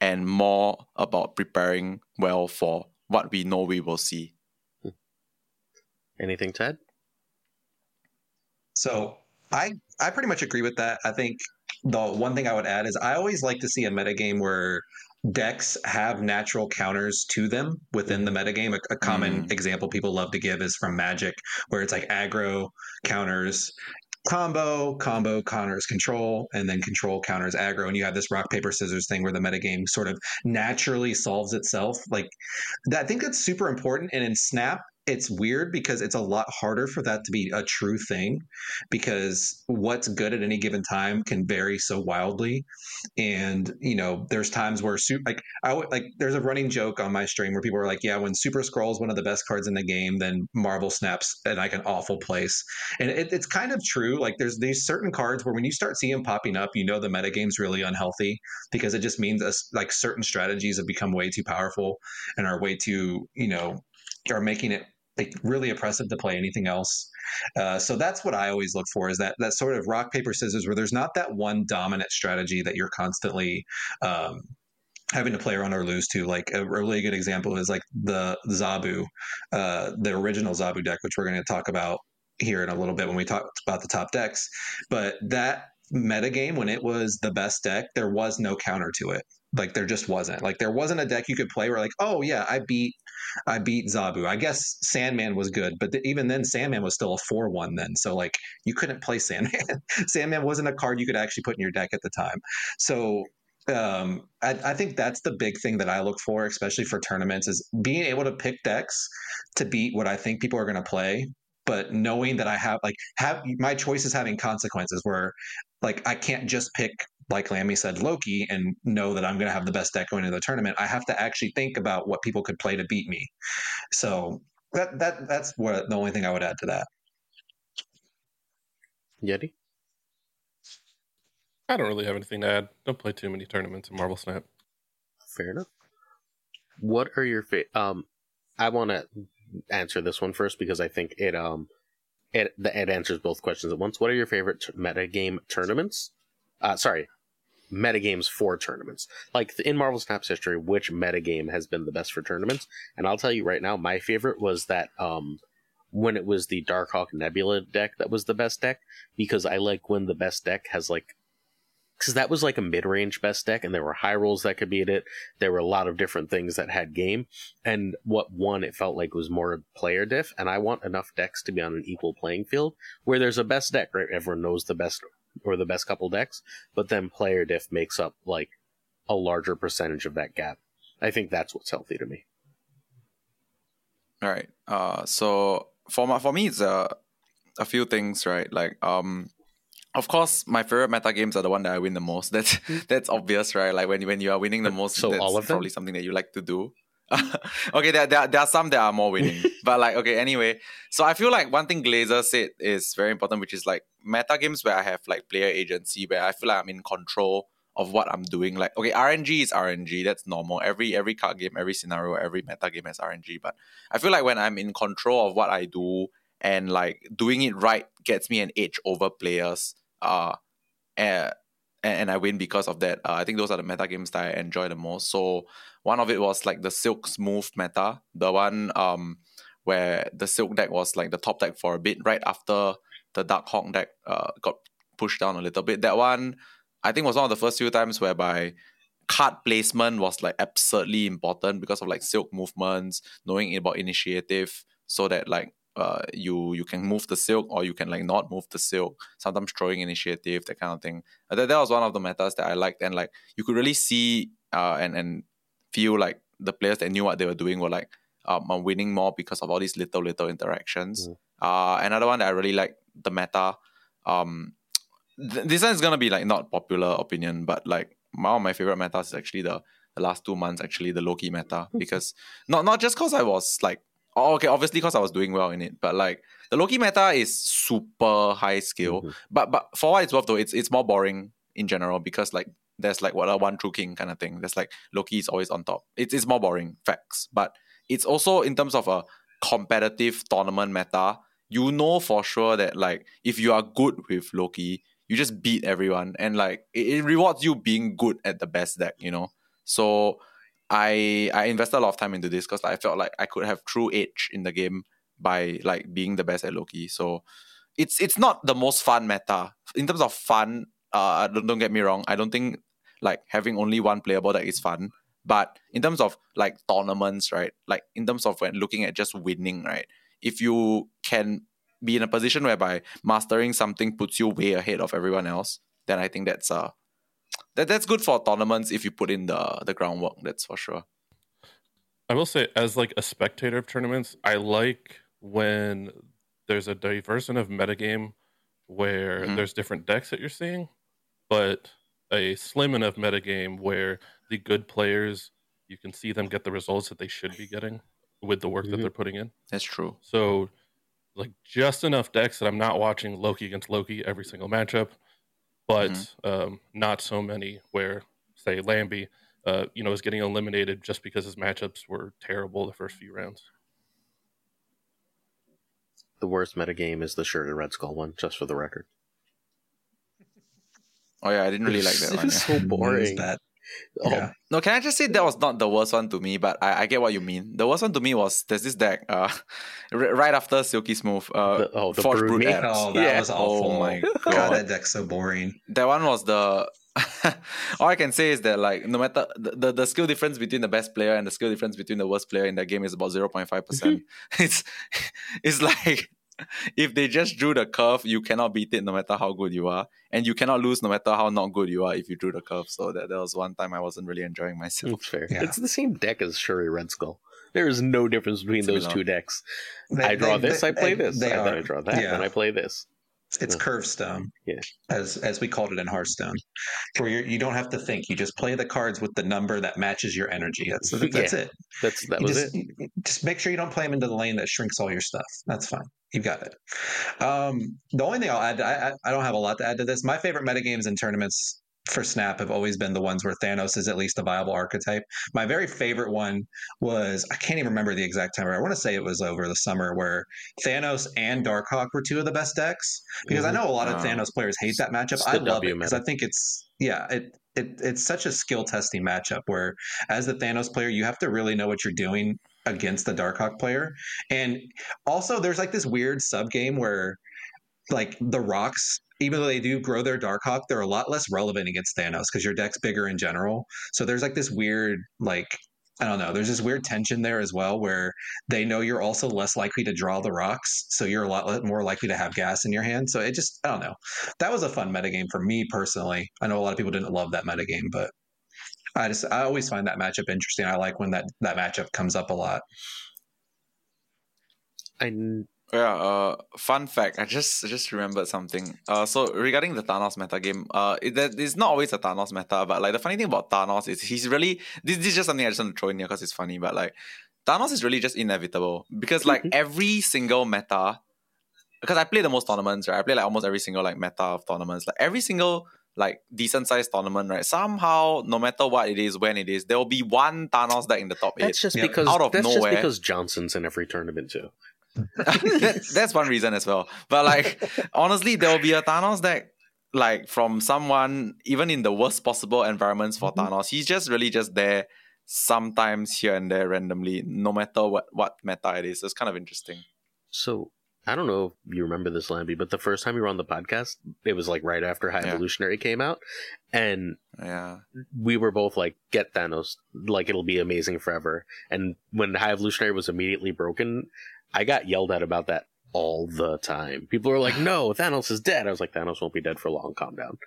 and more about preparing well for what we know we will see. Anything, Ted? So I I pretty much agree with that. I think the one thing I would add is I always like to see a metagame where decks have natural counters to them within the metagame. A, a common Mm. example people love to give is from Magic, where it's like aggro counters combo, combo counters control, and then control counters aggro. And you have this rock, paper, scissors thing where the metagame sort of naturally solves itself. Like that, I think that's super important. And in Snap, it's weird because it's a lot harder for that to be a true thing because what's good at any given time can vary so wildly. And you know there's times where super like i like there's a running joke on my stream where people are like yeah when super scroll is one of the best cards in the game then marvel snaps at like an awful place. And it, it's kind of true like there's these certain cards where when you start seeing them popping up you know the metagame's really unhealthy because it just means us like certain strategies have become way too powerful and are way too you know are making it like really oppressive to play anything else. Uh, so that's what I always look for is that that sort of rock paper scissors where there's not that one dominant strategy that you're constantly um, having to play around or lose to. Like a really good example is like the Zabu, uh, the original Zabu deck, which we're going to talk about here in a little bit when we talk about the top decks. But that metagame, when it was the best deck, there was no counter to it. Like there just wasn't. Like there wasn't a deck you could play where like, oh yeah, I beat I beat Zabu. I guess Sandman was good, but the, even then, Sandman was still a four-one then. So like, you couldn't play Sandman. <laughs> Sandman wasn't a card you could actually put in your deck at the time. So um, I, I, think that's the big thing that I look for, especially for tournaments, is being able to pick decks to beat what I think people are going to play, but knowing that I have like have my choices having consequences where like I can't just pick like Lamby said Loki and know that I'm going to have the best deck going into the tournament. I have to actually think about what people could play to beat me. So that that that's what the only thing I would add to that. Yeti. I don't really have anything to add. Don't play too many tournaments in Marvel Snap. Fair enough. What are your fa- um? I want to answer this one first because I think it um it it answers both questions at once. What are your favorite t- metagame tournaments? Uh, sorry, metagames for tournaments. Like in Marvel Snap's history, which metagame has been the best for tournaments? And I'll tell you right now, my favorite was that um when it was the Darkhawk Nebula deck that was the best deck because I like when the best deck has like because that was like a mid-range best deck and there were high rolls that could beat it there were a lot of different things that had game and what won it felt like was more player diff and i want enough decks to be on an equal playing field where there's a best deck right everyone knows the best or the best couple decks but then player diff makes up like a larger percentage of that gap i think that's what's healthy to me all right uh so for my, for me it's a a few things right like um of course, my favorite meta games are the one that I win the most. <laughs> That's hmm. that's obvious, right? Like when when you are winning the most, so that's all of them? probably something that you like to do. <laughs> okay, there, there, there are some that are more winning, <laughs> but like okay, anyway. So I feel like one thing Glazer said is very important, which is like meta games where I have like player agency, where I feel like I'm in control of what I'm doing. Like okay, RNG is RNG, that's normal. Every every card game, every scenario, every meta game has RNG. But I feel like when I'm in control of what I do and like doing it right gets me an edge over players. Uh, and, and I win because of that. Uh, I think those are the meta games that I enjoy the most. So one of it was like the Silk Smooth meta, the one um where the Silk deck was like the top deck for a bit right after the Darkhawk deck uh got pushed down a little bit. That one I think was one of the first few times whereby card placement was like absurdly important because of like silk movements, knowing about initiative, so that like uh, you you can move the silk or you can like not move the silk. Sometimes throwing initiative, that kind of thing. That, that was one of the metas that I liked, and like you could really see uh, and and feel like the players that knew what they were doing were like um, winning more because of all these little little interactions. Mm. Uh, another one that I really like the meta. Um, th- this one is gonna be like not popular opinion, but like one of my favorite metas is actually the the last two months actually the Loki meta <laughs> because not not just because I was like Oh, okay, obviously because I was doing well in it, but like the Loki meta is super high skill. Mm-hmm. But but for what it's worth though, it's it's more boring in general because like there's like what a one true king kind of thing. There's like Loki is always on top. It's it's more boring, facts. But it's also in terms of a competitive tournament meta, you know for sure that like if you are good with Loki, you just beat everyone and like it, it rewards you being good at the best deck, you know. So I I invested a lot of time into this because I felt like I could have true edge in the game by like being the best at Loki. So it's it's not the most fun meta in terms of fun. Uh, don't, don't get me wrong. I don't think like having only one playable deck is fun. But in terms of like tournaments, right? Like in terms of when looking at just winning, right? If you can be in a position whereby mastering something puts you way ahead of everyone else, then I think that's uh that that's good for tournaments if you put in the the groundwork. That's for sure. I will say, as like a spectator of tournaments, I like when there's a diverse enough metagame where mm-hmm. there's different decks that you're seeing, but a slim enough metagame where the good players you can see them get the results that they should be getting with the work mm-hmm. that they're putting in. That's true. So, like, just enough decks that I'm not watching Loki against Loki every single matchup but mm-hmm. um, not so many where, say, Lamby, uh, you know, is getting eliminated just because his matchups were terrible the first few rounds. The worst metagame is the shirted Red Skull one, just for the record. Oh yeah, I didn't really like that. <laughs> <laughs> It was so boring. Oh, Yeah. No, can I just say that was not the worst one to me, but I, I get what you mean. The worst one to me was there's this deck, uh, <laughs> r- right after Silky Smooth, uh, The- oh, the Forge Brood Brood Me? Apps. Oh, that Yeah. was awful. Oh my God, god, that deck's so boring. that one was the. All I can say is that like no matter the, the, the skill difference between the best player and the skill difference between the worst player in that game is about zero point five percent. It's it's like if they just drew the curve, you cannot beat it no matter how good you are, and you cannot lose no matter how not good you are if you drew the curve. So that, that was one time I wasn't really enjoying myself. It's fair. Yeah. It's the same deck as Shuri Red Skull. There is no difference between those Similar. two decks. They- I draw they- this, they- I play they- this. They I, then. I draw that, Yeah. then I play this. It's Yeah. curve stone, Yeah. as as we called it in Hearthstone, where you're, you don't have to think. You just play the cards with the number that matches your energy. That's that's Yeah. it. That's that You was just, it. just make sure you don't play them into the lane that shrinks all your stuff. That's fine. You've got it. Um, the only thing I'll add, I, I I don't have a lot to add to this. My favorite metagames and tournaments for Snap have always been the ones where Thanos is at least a viable archetype. My very favorite one was I can't even remember the exact time. I want to say it was over the summer where Thanos and Darkhawk were two of the best decks because I Mhm. know a lot of. Thanos players hate that matchup. I love W it because. I think it's yeah, it, it it's such a skill testing matchup where as the Thanos player, you have to really know what you're doing against the Darkhawk player. And also there's like this weird sub game where like the rocks, even though they do grow their Darkhawk, they're a lot less relevant against Thanos because your deck's bigger in general. So there's like this weird like I don't know. There's this weird tension there as well, where they know you're also less likely to draw the rocks, so you're a lot more likely to have gas in your hand. So it just, I don't know. That was a fun metagame for me personally. I know a lot of people didn't love that metagame, but I just, I always find that matchup interesting. I like when that that matchup comes up a lot. I Yeah, uh, fun fact. I just I just remembered something. Uh, so regarding the Thanos meta game, uh, it, that it's not always a Thanos meta, but like the funny thing about Thanos is he's really this, this is just something I just want to throw in here because it's funny, but like Thanos is really just inevitable because like every single meta, because I play the most tournaments, right? I play like almost every single like meta of tournaments, like every single like decent sized tournament, right? Somehow, no matter what it is, when it is, there will be one Thanos deck in the top eight. that's just Yep. because Out of that's nowhere. just because Johnson's in every tournament too. That, <laughs> that's one reason as well. But like honestly, there will be a Thanos deck like from someone even in the worst possible environments for Mm-hmm. Thanos. He's just really just there sometimes here and there randomly, no matter what what meta it is. It's kind of interesting. So I don't know if you remember this, Lamby, but the first time you were on the podcast, it was like right after High Yeah. Evolutionary came out, and Yeah. we were both like, "Get Thanos! Like it'll be amazing forever." And when High Evolutionary was immediately broken, I got yelled at about that all the time. People were like, <sighs> "No, Thanos is dead." I was like, "Thanos won't be dead for long. Calm down.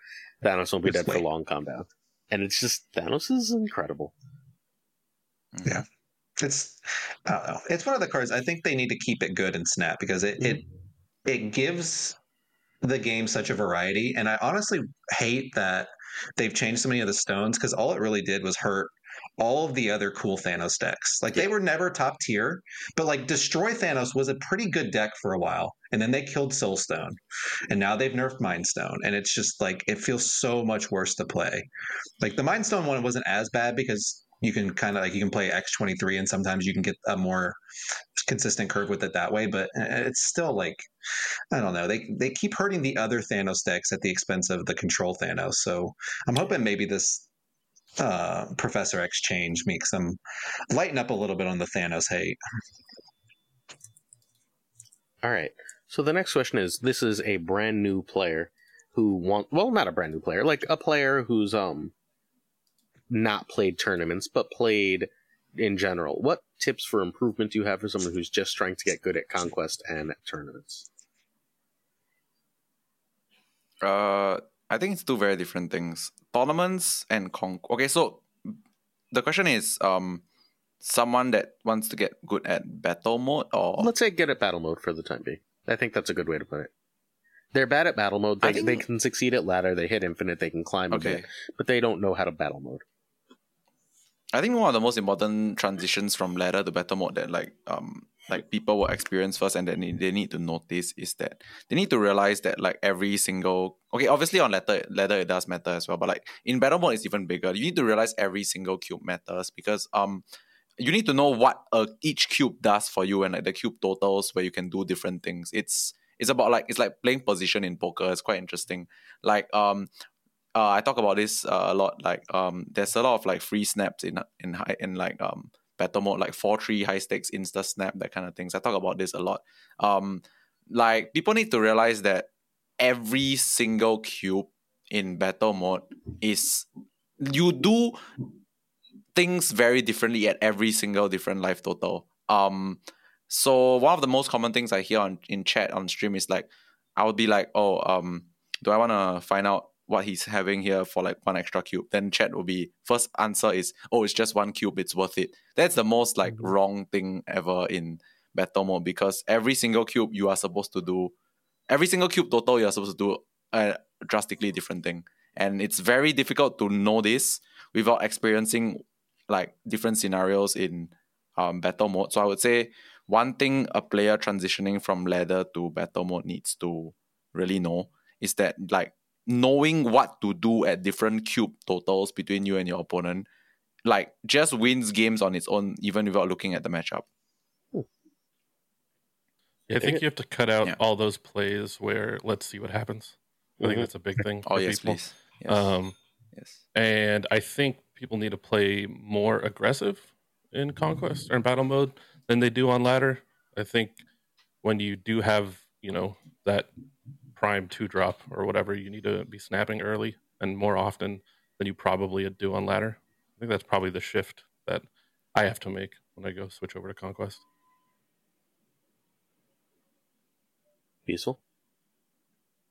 Thanos won't be Just dead for wait. long. Calm down." And it's just Thanos is incredible. Mhm. Yeah. It's I don't know. It's one of the cards. I think they need to keep it good in Snap because it it it gives the game such a variety. And I honestly hate that they've changed so many of the stones because all it really did was hurt all of the other cool Thanos decks. Like they were never top tier, but like Destroy Thanos was a pretty good deck for a while. And then they killed Soulstone. And now they've nerfed Mind Stone. And it's just like it feels so much worse to play. Like the Mind Stone one wasn't as bad because you can kind of like you can play X23 and sometimes you can get a more consistent curve with it that way, but uh, it's still like I don't know. They they keep hurting the other Thanos decks at the expense of the control Thanos. So I'm hoping maybe this uh, Professor X change makes them lighten up a little bit on the Thanos hate. All right. So the next question is: This is a brand new player who want well, not a brand new player, like a player who's um not played tournaments but played in general. What tips for improvement do you have for someone who's just trying to get good at conquest and at tournaments? Uh, I think it's two very different things. Tournaments and con. Okay, so the question is, um, someone that wants to get good at battle mode or Let's say get at battle mode for the time being. I think that's a good way to put it. They're bad at battle mode. They, think- they can succeed at ladder. They hit infinite. They can climb a okay. bit, but they don't know how to battle mode. I think one of the most important transitions from ladder to battle mode that like um like people will experience first and then they- need to notice is that they need to realize that like every single okay obviously on ladder ladder it does matter as well but like in battle mode it's even bigger. You need to realize every single cube matters because um you need to know what uh, each cube does for you and like the cube totals where you can do different things. It's it's about like it's like playing position in poker. It's quite interesting. Like um uh, I talk about this uh, a lot. Like um, there's a lot of like free snaps in in high in like um battle mode, like four three high stakes insta snap that kind of things. I talk about this a lot. Um, like people need to realize that every single cube in battle mode is you do things very differently at every single different life total. Um, so one of the most common things I hear on in chat on stream is like, I would be like, oh, um, do I want to find out what he's having here for like one extra cube? Then chat will be first answer is, oh, it's just one cube, it's worth it. That's the most like mm-hmm. wrong thing ever in battle mode because every single cube you are supposed to do, every single cube total you are supposed to do a drastically different thing, and it's very difficult to know this without experiencing like different scenarios in um, battle mode. So I would say one thing a player transitioning from ladder to battle mode needs to really know is that like knowing what to do at different cube totals between you and your opponent like just wins games on its own even without looking at the matchup. Yeah, I think you have to cut out yeah. all those plays where let's see what happens. I think mm-hmm. that's a big thing. oh yes, people. please. Yes. Um, yes. And I think people need to play more aggressive in conquest or in battle mode than they do on ladder. I think when you do have, you know, that prime two drop or whatever, you need to be snapping early and more often than you probably do on ladder. I think that's probably the shift that I have to make when I go switch over to conquest. Peaceful.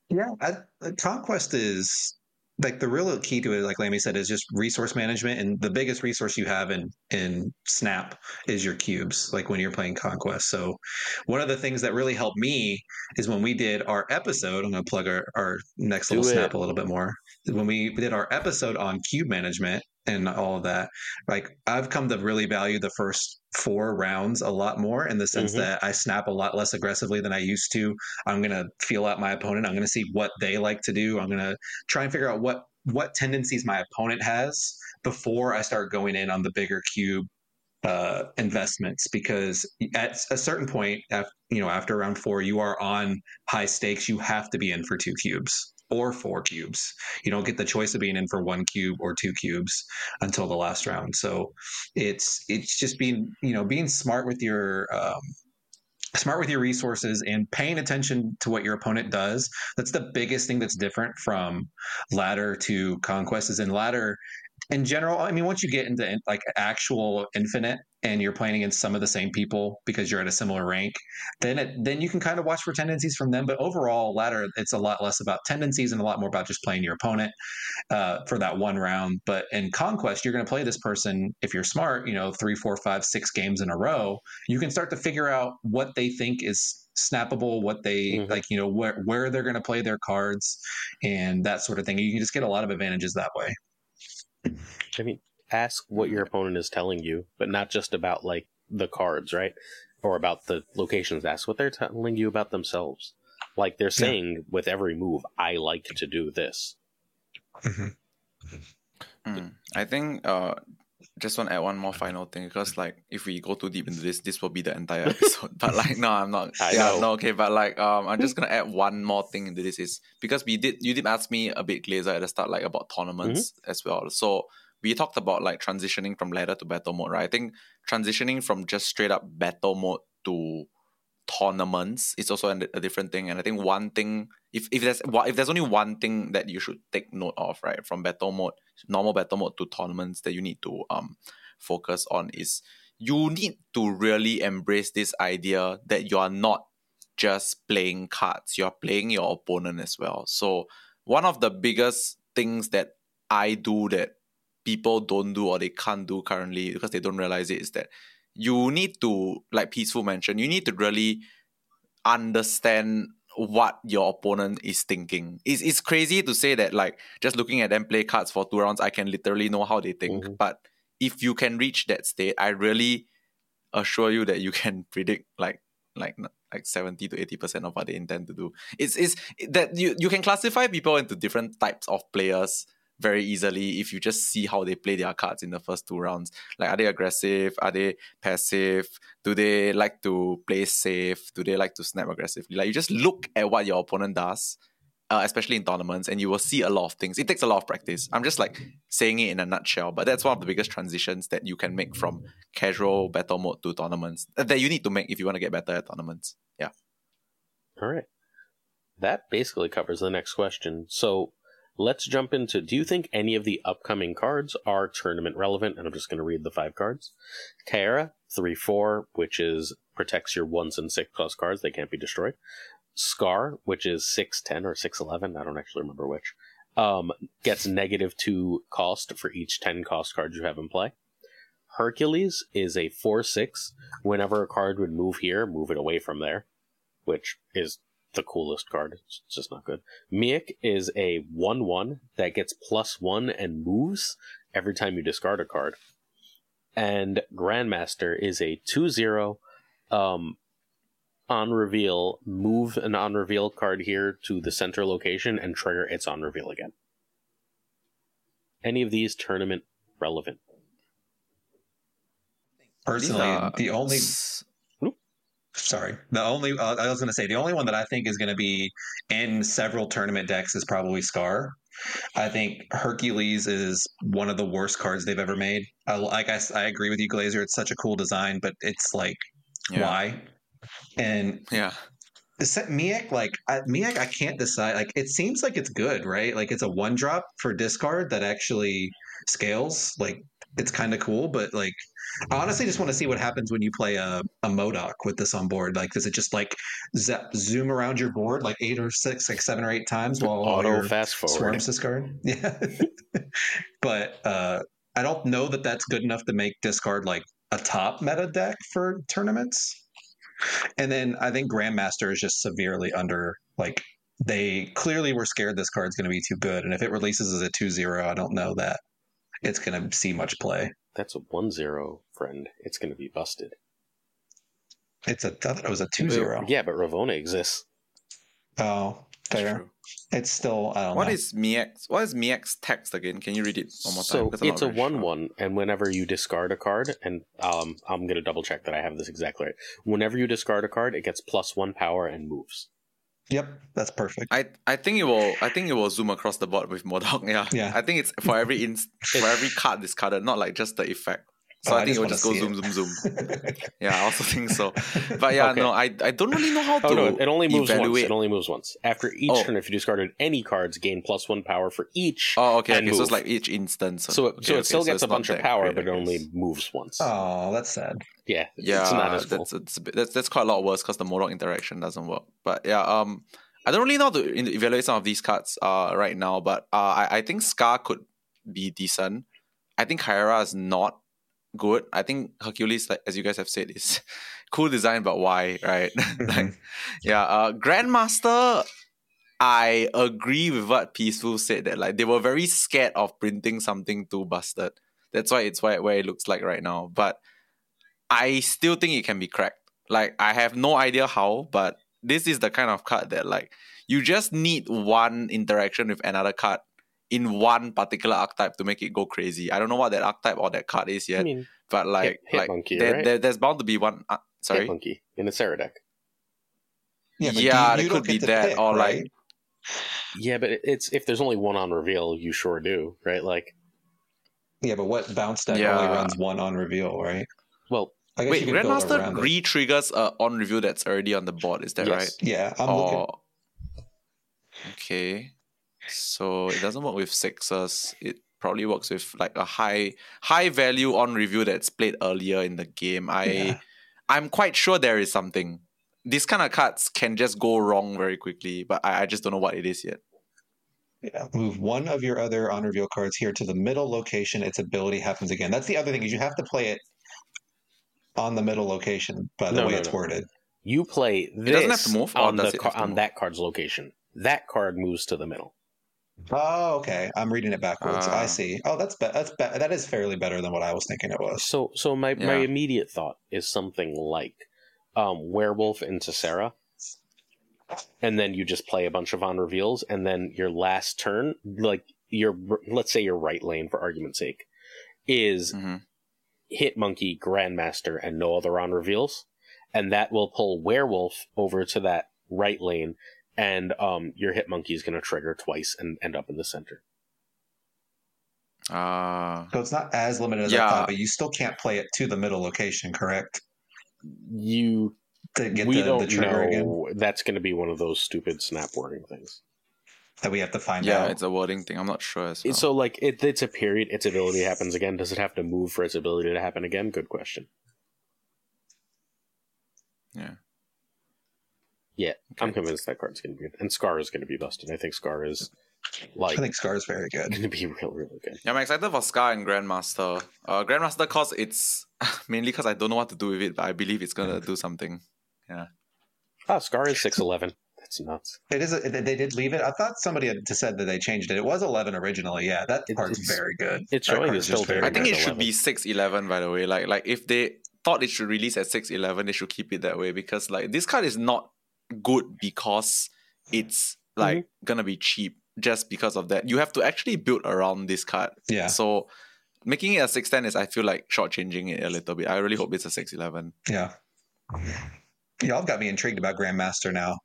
Yeah, I, uh, conquest is like the real key to it, like Lamby said, is just resource management. And the biggest resource you have in in Snap is your cubes. Like when you're playing Conquest. So one of the things that really helped me is when we did our episode. I'm going to plug our, our next Do little it. snap a little bit more. When we did our episode on cube management, and all of that. Like I've come to really value the first four rounds a lot more in the sense mm-hmm. that I snap a lot less aggressively than I used to. I'm gonna feel out my opponent. I'm gonna see what they like to do. I'm gonna try and figure out what what tendencies my opponent has before I start going in on the bigger cube uh, investments because at a certain point, after, you know, after round four, you are on high stakes. You have to be in for two cubes or four cubes. You don't get the choice of being in for one cube or two cubes until the last round. So it's it's just being you know being smart with your um, smart with your resources and paying attention to what your opponent does. That's the biggest thing that's different from ladder to conquest. Is in ladder in general, I mean, once you get into like actual infinite and you're playing against some of the same people because you're at a similar rank, then it, then you can kind of watch for tendencies from them. But overall, ladder, it's a lot less about tendencies and a lot more about just playing your opponent uh, for that one round. But in conquest, you're going to play this person if you're smart, you know, three, four, five, six games in a row. You can start to figure out what they think is snappable, what they mm-hmm. like, you know, where where they're going to play their cards, and that sort of thing. You can just get a lot of advantages that way. I mean, ask what your opponent is telling you, but not just about like the cards, right? Or about the locations. Ask what they're telling you about themselves. Like they're saying yeah. with every move, I like to do this. Mm-hmm. Mm, I think uh, just want to add one more final thing because like if we go too deep into this, this will be the entire <laughs> episode. but like no, I'm not. I yeah, know. no, okay. But like um, I'm just gonna add one more thing into this is because we did you did ask me a bit Glazer at the start like about tournaments mm-hmm. as well. So we talked about like transitioning from ladder to battle mode, right? I think transitioning from just straight up battle mode to tournaments is also a different thing. And I think one thing, if, if there's if there's only one thing that you should take note of, right, from battle mode, normal battle mode to tournaments that you need to um focus on is you need to really embrace this idea that you are not just playing cards, you're playing your opponent as well. So one of the biggest things that I do that people don't do or they can't do currently because they don't realize it is that you need to like peaceful mention you need to really understand what your opponent is thinking. It's, it's crazy to say that like just looking at them play cards for two rounds i can literally know how they think. Mm-hmm. but if you can reach that state i really assure you that you can <laughs> predict like like like 70 to 80 percent of what they intend to do. It's it's that you you can classify people into different types of players very easily if you just see how they play their cards in the first two rounds. Like, are they aggressive? Are they passive? Do they like to play safe? Do they like to snap aggressively? Like, you just look at what your opponent does. uh, especially in tournaments, and you will see a lot of things. It takes a lot of practice. I'm just like saying it in a nutshell, but that's one of the biggest transitions that you can make from casual battle mode to tournaments uh, that you need to make if you want to get better at tournaments. Yeah. All right. That basically covers the next question. So let's jump into do you think any of the upcoming cards are tournament relevant? And I'm just going to read the five cards. Caiera, 3 4, which is protects your ones and six plus cards, they can't be destroyed. Skaar, which is 6'10 or 6'11, I don't actually remember which, um, gets negative 2 cost for each 10 cost cards you have in play. Hercules is a 4 6. Whenever a card would move here, move it away from there, which is the coolest card. It's just not good. Miek is a 1 1 that gets plus 1 and moves every time you discard a card. And Grandmaster is a 2 0 um, on reveal, move an on reveal card here to the center location and trigger its on reveal again. Any of these tournament relevant? Personally, These are the only s- sorry, the only uh, I was going to say the only one that I think is going to be in several tournament decks is probably Skaar. I think Hercules is one of the worst cards they've ever made. I, like I, I agree with you, Glazer. It's such a cool design, but it's like yeah. why? And Yeah. Miek, like I, I can't decide. Like it seems like it's good, right? Like it's a one drop for discard that actually scales. Like it's kind of cool, but like I honestly just want to see what happens when you play a, a MODOK with this on board. Like, does it just like zap, zoom around your board like eight or six, like seven or eight times while Auto fast forward. swarms discard? <laughs> Yeah, <laughs> but uh, I don't know that that's good enough to make discard like a top meta deck for tournaments. And then I think Grandmaster is just severely under like they clearly were scared this card's going to be too good, and if it releases as a 2-0, I don't know that it's going to see much play. That's a 1 0, friend. It's going to be busted. It's a I thought it was a 2-0. Yeah, but Ravonna exists. Oh, fair. It's still I don't What know. is Miek's? What is Miek's text again? Can you read it one more time? So 'Cause I'm not it's a one sure. one, and whenever you discard a card, and um, I'm gonna double check that I have this exactly right. Whenever you discard a card, it gets plus one power and moves. Yep, that's perfect. I I think it will I think it will zoom across the board with MODOK. <laughs> Yeah. Yeah. I think it's for every ins for every card discarded, not like just the effect. So Oh, I I think it would just just go zoom see zoom zoom. <laughs> Yeah, I also think so. But yeah, Okay. no, I I don't really know how to Oh no, it only moves once. evaluate. It only moves once. After each Oh. turn, if you discarded any cards, gain plus one power for each. Oh, okay, and okay. So it's like each instance. so it, okay, so it okay, still gets it's a bunch of power, great, but it only moves once. oh, that's sad. yeah, it's, Yeah, it's not as cool. that's, that's a bit- that's that's quite a lot worse because the MODOK interaction doesn't work. But yeah, um, I don't really know how to evaluate some of these cards uh right now, but uh, I I think Skaar could be decent. I think Kyra is not good. I think Hercules, like as you guys have said, is <laughs> cool design, but why, right? <laughs> like, yeah, uh, Grandmaster. I agree with what Peaceful said that like they were very scared of printing something too busted. That's why it's why where it looks like right now. But I still think it can be cracked. Like I have no idea how, but this is the kind of card that like you just need one interaction with another card in one particular archetype to make it go crazy. I don't know what that archetype or that card is I yet, mean, but like Hit- like Hitmonkey, there, right? there- there's bound to be one. Uh, sorry. Hitmonkey in a Sera deck. Yeah, but Yeah, you, it you could be that, pick, or, like- Yeah, but it's if there's only one on reveal, you sure do, right? Like, yeah, but what bounce deck Yeah. only runs one on reveal, right? well, I guess Wait, you could Grandmaster re-triggers uh, on reveal that's already on the board. Is that Yes. right? Yeah, I'm looking. okay, so it doesn't work with sixes. It probably works with like a high high value on reveal that's played earlier in the game. I Yeah. I'm quite sure there is something. These kind of cards can just go wrong very quickly, but I, I just don't know what it is yet. Yeah, move one of your other on reveal cards here to the middle location. Its ability happens again. That's the other thing is you have to play it on the middle location by the No, way no, it's no. worded. you play this doesn't have to move, oh, on the ca- on move? that card's location. That card moves to the middle. Oh, okay. I'm reading it backwards. Ah. I see. Oh, that's be- that's be- that is fairly better than what I was thinking it was. So, so my my immediate thought is something like um, werewolf into Sera, and then you just play a bunch of on reveals, and then your last turn, like your let's say your right lane for argument's sake, is hmm hit monkey grandmaster and no other on reveals and that will pull werewolf over to that right lane and um, your hit monkey is going to trigger twice and end up in the center. Ah, So it's not as limited as I Yeah. thought, but you still can't play it to the middle location, correct? You To get we the, don't the trigger again know. That's going to be one of those stupid snap wording things. that we have to find yeah, out. it's a wording thing. I'm not sure as well. So like it, it's a period. Its ability happens again. Does it have to move for its ability to happen again? Good question. yeah. Yeah, I'm convinced that card's going to be good, and Skaar is going to be busted. I think Skaar is like I think Skaar is very good. going to be <laughs> real, really good. Yeah, I'm excited for Skaar and Grandmaster. Uh, Grandmaster, cause it's <laughs> mainly because I don't know what to do with it, but I believe it's gonna do something. Yeah. Ah, Skaar is six eleven. That's nuts. It is. A, they they did leave it. I thought somebody had said that they changed it. It was 11 originally. Yeah, that It- part's very good. it's That showing it's just still very I think it should 11. be six eleven. By the way, like like if they thought it should release at six eleven, they should keep it that way because like this card is not good because it's mm-hmm. like gonna be cheap just because of that. You have to actually build around this card. Yeah, So making it a six ten is I feel like shortchanging it a little bit. I really hope it's a six eleven. yeah. Y'all got me intrigued about Grandmaster now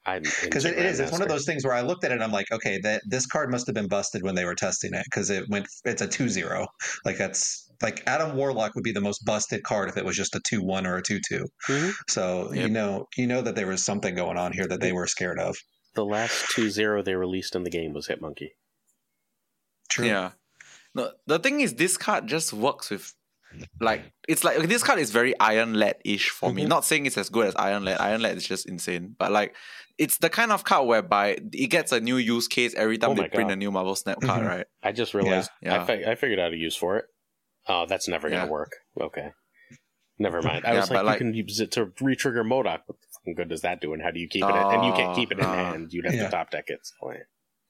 because it, it is. It's one of those things where I looked at it and I'm like, okay, that this card must have been busted when they were testing it because it went. It's a 2-0. Like that's like Adam Warlock would be the most busted card if it was just a 2-1 or a 2-2. Mhm. So you know, you know that there was something going on here that they were scared of. The last 2-0 they released in the game was Hitmonkey. True. Yeah. No, the thing is, this card just works with, like, it's like this card is very Iron Lad ish for me. Mhm. Not saying it's as good as Iron Lad. Iron Lad is just insane, but like, it's the kind of card whereby it gets a new use case every time Oh they my print a new Marvel Snap card, Mhm. right? I just realized Yeah. I, fi- I figured out a use for it. Oh, that's never going to Yeah. work. Okay. Never mind. I Yeah, was but like, like- you can use it to re-trigger MODOK. What the fucking good does that do? And how do you keep it? in? And you can't Oh, keep it in no. hand. You'd have Yeah. to top deck it. So, yeah.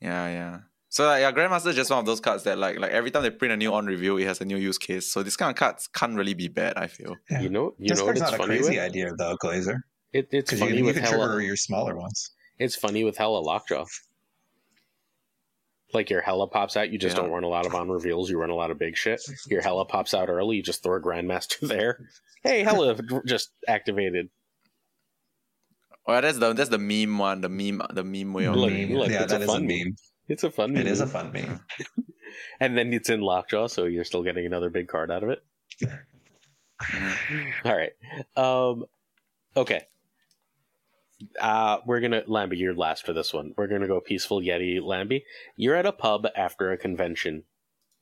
Yeah, yeah. So like, yeah, Grandmaster is just one of those cards that like like every time they print a new on reveal, it has a new use case. So this kind of cards can't really be bad. I feel. Yeah. You know, you this know it's not a crazy with? idea though, Glazer. It, it's Because you, funny you with can trigger Hela. your smaller ones. It's funny with Hela Lockjaw. Like your Hela pops out, you just Yeah. don't run a lot of on reveals. You run a lot of big shit. Your Hela pops out early, you just throw a Grandmaster <laughs> there. Hey, Hela just activated. Well, that's the that's the meme one, the meme the meme way of Look, Meme. look, yeah, it's a that is a fun meme. It's a fun. Meme. It is a fun meme. <laughs> and then it's in Lockjaw, so you're still getting another big card out of it. <laughs> All right. Um, okay. Uh, we're gonna Lamby, you're last for this one. We're gonna go peaceful Yeti Lamby. You're at a pub after a convention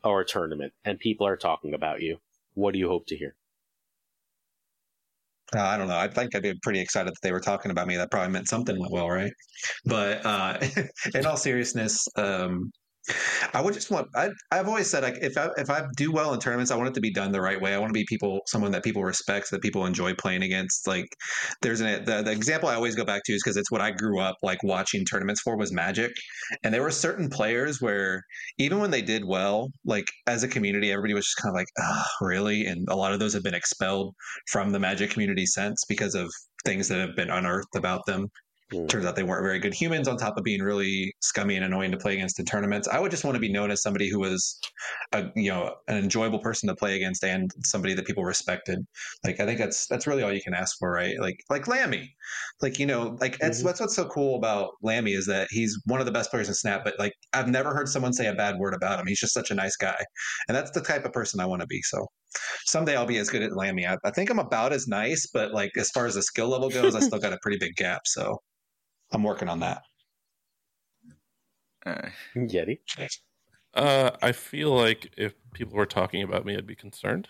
or a tournament, and people are talking about you. What do you hope to hear? Uh, I don't know. I think I'd be pretty excited that they were talking about me. That probably meant something went well, right? But uh, <laughs> in all seriousness, um, I would just want. I, I've always said like if I if I do well in tournaments, I want it to be done the right way. I want to be people, someone that people respect, that people enjoy playing against. Like there's an the, the example I always go back to is because it's what I grew up like watching tournaments for was Magic, and there were certain players where even when they did well, like as a community, everybody was just kind of like, really? And a lot of those have been expelled from the Magic community since because of things that have been unearthed about them. Hmm. Turns out they weren't very good humans, on top of being really scummy and annoying to play against in tournaments. I would just want to be known as somebody who was, a you know, an enjoyable person to play against and somebody that people respected. Like I think that's that's really all you can ask for, right? Like like Lamby, like you know, like that's Mhm. that's what's so cool about Lamby is that he's one of the best players in Snap. But like I've never heard someone say a bad word about him. He's just such a nice guy, and that's the type of person I want to be. So someday I'll be as good at Lamby. I, I think I'm about as nice, but like as far as the skill level goes, I still got a pretty big gap. So I'm working on that. Uh, Yeti. Uh, I feel like if people were talking about me, I'd be concerned.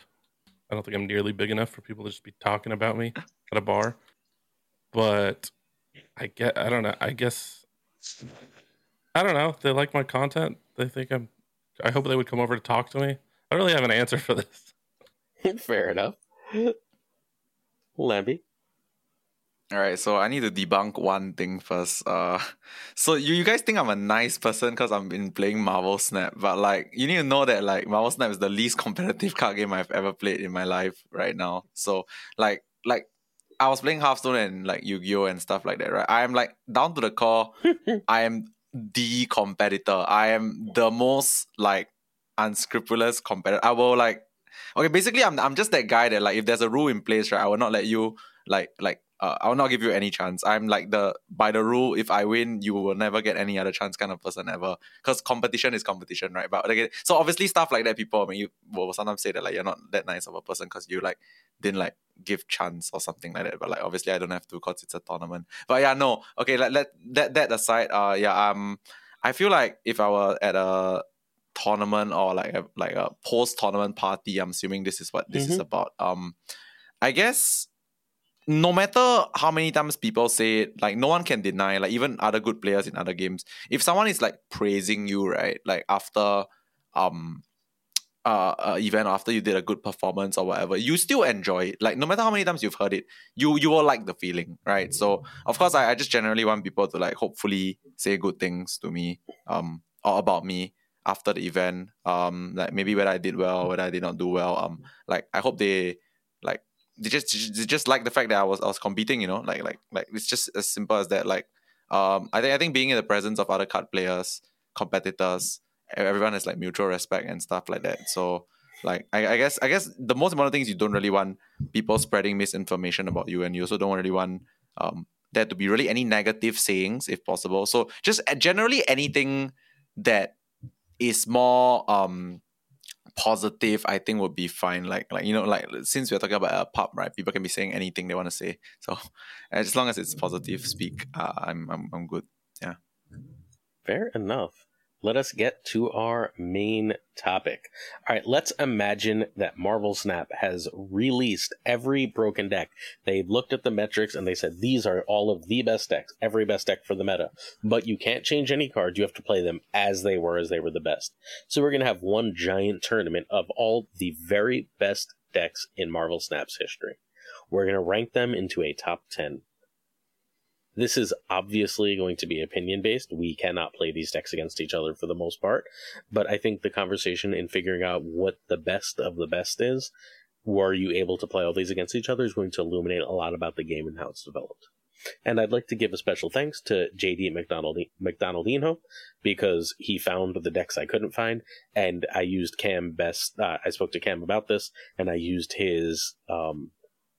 I don't think I'm nearly big enough for people to just be talking about me at a bar. But I get, I don't know. I guess I don't know. They like my content. They think I'm. I hope they would come over to talk to me. I don't really have an answer for this. <laughs> Fair enough. Lamby. All right, so I need to debunk one thing first. Uh, <laughs> so you, you guys think I'm a nice person because I've been playing Marvel Snap, but like you need to know that like Marvel Snap is the least <laughs> competitive card game I've ever played in my life right now. So like like I was playing Hearthstone and like Yu Gi Oh and stuff like that, right? I am like down to the core. I am the competitor. I am the most like unscrupulous competitor. I will like okay, basically I'm I'm just that guy that like if there's a rule in place, right, I will not let you like like uh, I'll not give you any chance. I'm like the by the rule, if I win, you will never get any other chance kind of person ever. Because competition is competition, right? But again, so obviously stuff like that, people I mean, you will sometimes say that like you're not that nice of a person because you like didn't like give chance or something like that. But like obviously I don't have to because it's a tournament. But yeah, no. Okay, let let that that aside. Uh, yeah. Um, I feel like if I were at a tournament or like a like a post tournament party, I'm assuming this is what this is Mhm. about. Um, I guess no matter how many times people say it, like no one can deny, like even other good players in other games, if someone is like praising you, right, like after um uh, uh event after you did a good performance or whatever, you still enjoy it. Like no matter how many times you've heard it, you you will like the feeling, right? So of course I, I just generally want people to like hopefully say good things to me, um, or about me after the event. Um, like maybe whether I did well, whether I did not do well. Um, like I hope they like they just they just like the fact that I was I was competing, you know, like like like it's just as simple as that. Like um, I think I think being in the presence of other card players, competitors, everyone has like mutual respect and stuff like that. So like I, I guess I guess the most important thing is you don't really want people spreading misinformation about you, and you also don't really want um there to be really any negative sayings if possible. So just uh, generally anything that is more um positive i think would be fine like like you know like since we're talking about a pub right people can be saying anything they want to say so <laughs> as long as it's positive speak uh, I'm, I'm i'm good Yeah. Fair enough. Let us get to our main topic. All right, let's imagine that Marvel Snap has released every broken deck. They've looked at the metrics and they said these are all of the best decks, every best deck for the meta. But you can't change any cards. You have to play them as they were, as they were the best. So we're going to have one giant tournament of all the very best decks in Marvel Snap's history. We're going to rank them into a top 10 this is obviously going to be opinion based. We cannot play these decks against each other for the most part, but I think the conversation in figuring out what the best of the best is, were you able to play all these against each other, is going to illuminate a lot about the game and how it's developed. And I'd like to give a special thanks to JD McDonald McDonaldino because he found the decks I couldn't find, and I used Cam best. Uh, I spoke to Cam about this, and I used his um,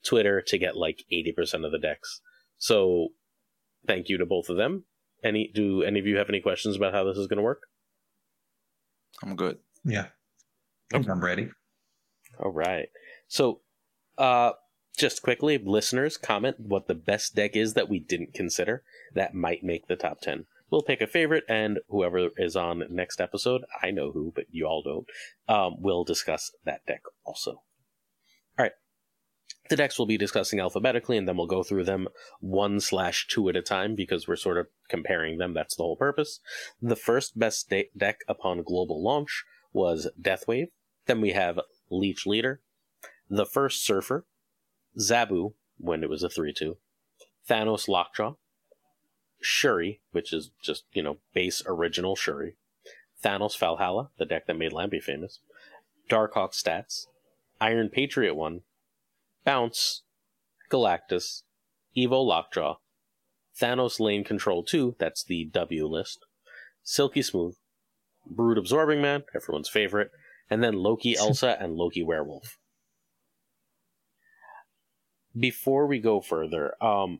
Twitter to get like eighty percent of the decks. So thank you to both of them. Any do any of you have any questions about how this is going to work? i'm good Yeah. Nope. I'm ready. All right. So, uh, just quickly, listeners, comment what the best deck is that we didn't consider that might make the top ten. We'll pick a favorite, and whoever is on next episode, I know who, but you all don't. Um, we'll discuss that deck also. The decks we'll be discussing alphabetically, and then we'll go through them one slash two at a time because we're sort of comparing them. That's the whole purpose. The first best de- deck upon global launch was Deathwave. Then we have Leech Leader, the first Surfer, Zabu, when it was a 3 2, Thanos Lockjaw, Shuri, which is just, you know, base original Shuri, Thanos Valhalla, the deck that made Lamby famous, Darkhawk Stats, Iron Patriot 1, Bounce, Galactus, Evo Lockjaw, Thanos Lane Control 2, that's the W list, Silky Smooth, Brood Absorbing Man, everyone's favorite, and then Loki <laughs> Elsa and Loki Werewolf. Before we go further, um,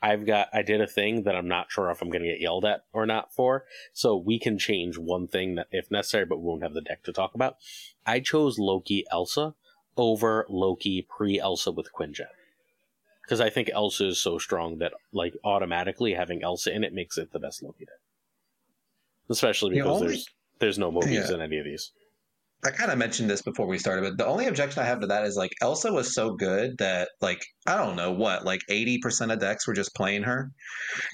I've got I did a thing that I'm not sure if I'm going to get yelled at or not for, so we can change one thing that if necessary, but we won't have the deck to talk about. I chose Loki Elsa over Loki pre Elsa with Quinjet because I think Elsa is so strong that like automatically having Elsa in it makes it the best Loki deck, especially The because only- there's there's no movies Yeah. in any of these. I kind of mentioned this before we started, but the only objection I have to that is like Elsa was so good that like I don't know what like eighty percent of decks were just playing her.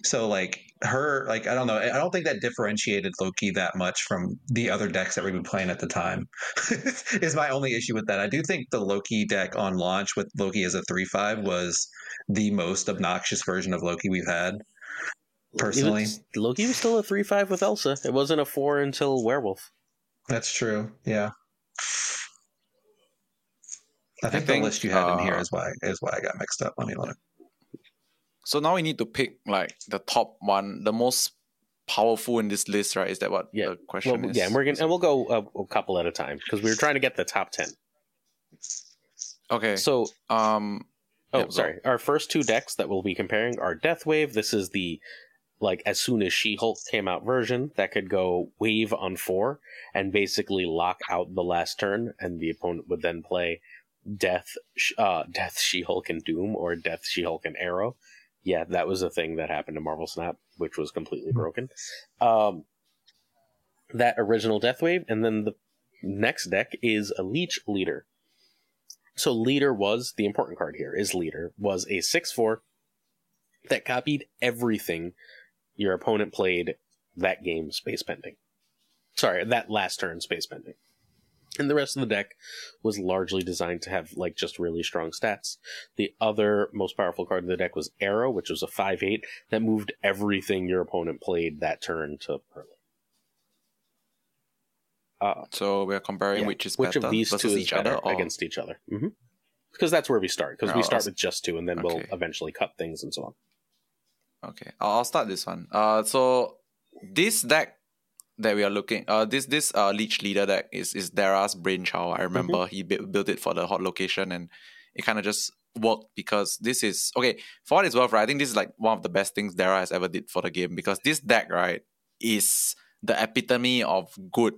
So like her like I don't know I don't think that differentiated Loki that much from the other decks that we were playing at the time. <laughs> is my only issue with that. I do think the Loki deck on launch with Loki as a three five was the most obnoxious version of Loki we've had. Personally, was- Loki was still a three five with Elsa. It wasn't a four until Werewolf. That's true. Yeah. I think, think, the list you have in here uh, why is why I got mixed up. Let me look. so now we need to pick like the top one the most powerful in this list right is that what Yeah. the question Well, is yeah, and we're gonna and we'll go a, a couple at a time because we were trying to get the top ten. okay So um Oh, Yep, go. sorry. Our first two decks that we'll be comparing are Death Wave. This is the like as soon as She Hulk came out version that could go wave on four and basically lock out the last turn, and the opponent would then play Death, uh, Death She Hulk and Doom or Death She Hulk and Arrow. Yeah, that was a thing that happened to Marvel Snap, which was completely broken. Um, that original Death Wave, and then the next deck is a Leech Leader. So leader was the important card here. Is leader was a six four that copied everything your opponent played that game space pending. Sorry, that last turn space pending. And the rest of the deck was largely designed to have like just really strong stats. The other most powerful card in the deck was Arrow, which was a five eight that moved everything your opponent played that turn to early. Uh, So we're comparing yeah. which is which better of these two is each better or against each other hmm because that's where we start because we Oh, start s- with just two and then we'll eventually cut things and so on Okay, I'll I'll start this one. Uh, so this deck that we are looking, uh, this this uh leech leader deck is is Dara's brainchild. I remember he bu- built it for the hot location, and it kind of just worked because this is okay. For what it's worth, right? I think this is like one of the best things Dara has ever did for the game because this deck, right, is the epitome of good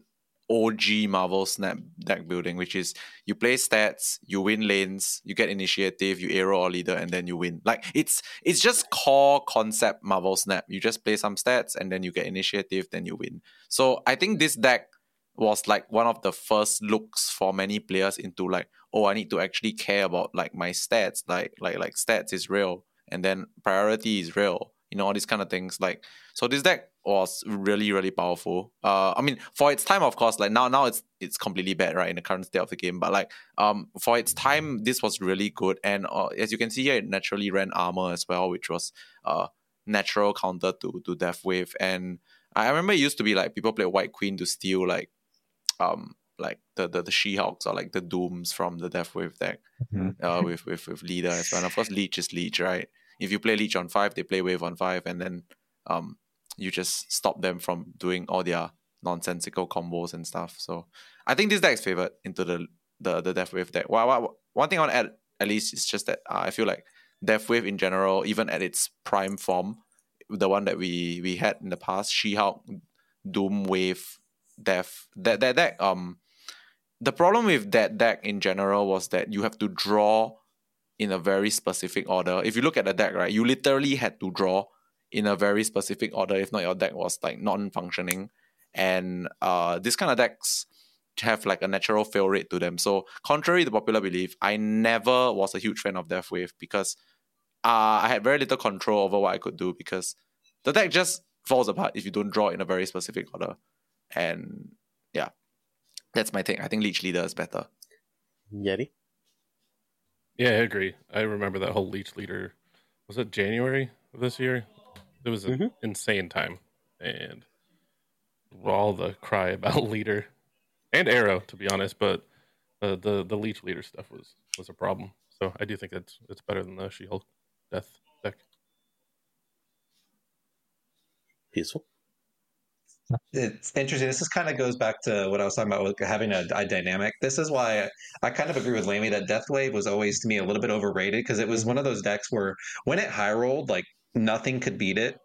OG Marvel Snap deck building, which is you play stats, you win lanes, you get initiative, you arrow or leader, and then you win. Like it's it's just core concept Marvel Snap. You just play some stats and then you get initiative, then you win. So I think this deck was like one of the first looks for many players into like, oh, I need to actually care about like my stats, like like like stats is real, and then priority is real. You know all these kind of things. Like so, this deck was really really powerful. Uh, I mean for its time, of course, like now now it's it's completely bad right in the current state of the game. But like um for its time, this was really good. And uh, as you can see here, it naturally ran armor as well, which was uh natural counter to to Death Wave. And I remember it used to be like people play White Queen to steal like um like the the, the She Hulks or like the Dooms from the Death Wave deck Mhm. uh, with, with with leader as well. And of course, leech is leech, right? If you play leech on five, they play wave on five, and then um you just stop them from doing all their nonsensical combos and stuff. So I think this deck is favored into the the the Death Wave deck. Well, well, one thing I want to add at least is just that uh, I feel like Death Wave in general, even at its prime form, the one that we we had in the past, She Hulk, Doom Wave, Death, that that deck um the problem with that deck in general was that you have to draw in a very specific order. If you look at the deck, right, you literally had to draw in a very specific order. If not, your deck was like non-functioning. And uh, this kind of decks have like a natural fail rate to them. So, contrary to popular belief, I never was a huge fan of Death Wave because uh, I had very little control over what I could do because the deck just falls apart if you don't draw in a very specific order. And yeah, that's my take. I think Leech Leader is better. yeti Yeah, I agree. I remember that whole leech leader. Was it January of this year? It was an Mhm. insane time, and all the cry about <laughs> leader and arrow, to be honest. But uh, the the leech leader stuff was was a problem. So I do think it's it's better than the She Hulk death deck. peaceful It's interesting. This is kind of goes back to what I was talking about with having a, a dynamic. This is why I, kind of agree with Lamby that Death Wave was always to me a little bit overrated because it was one of those decks where when it high rolled, like nothing could beat it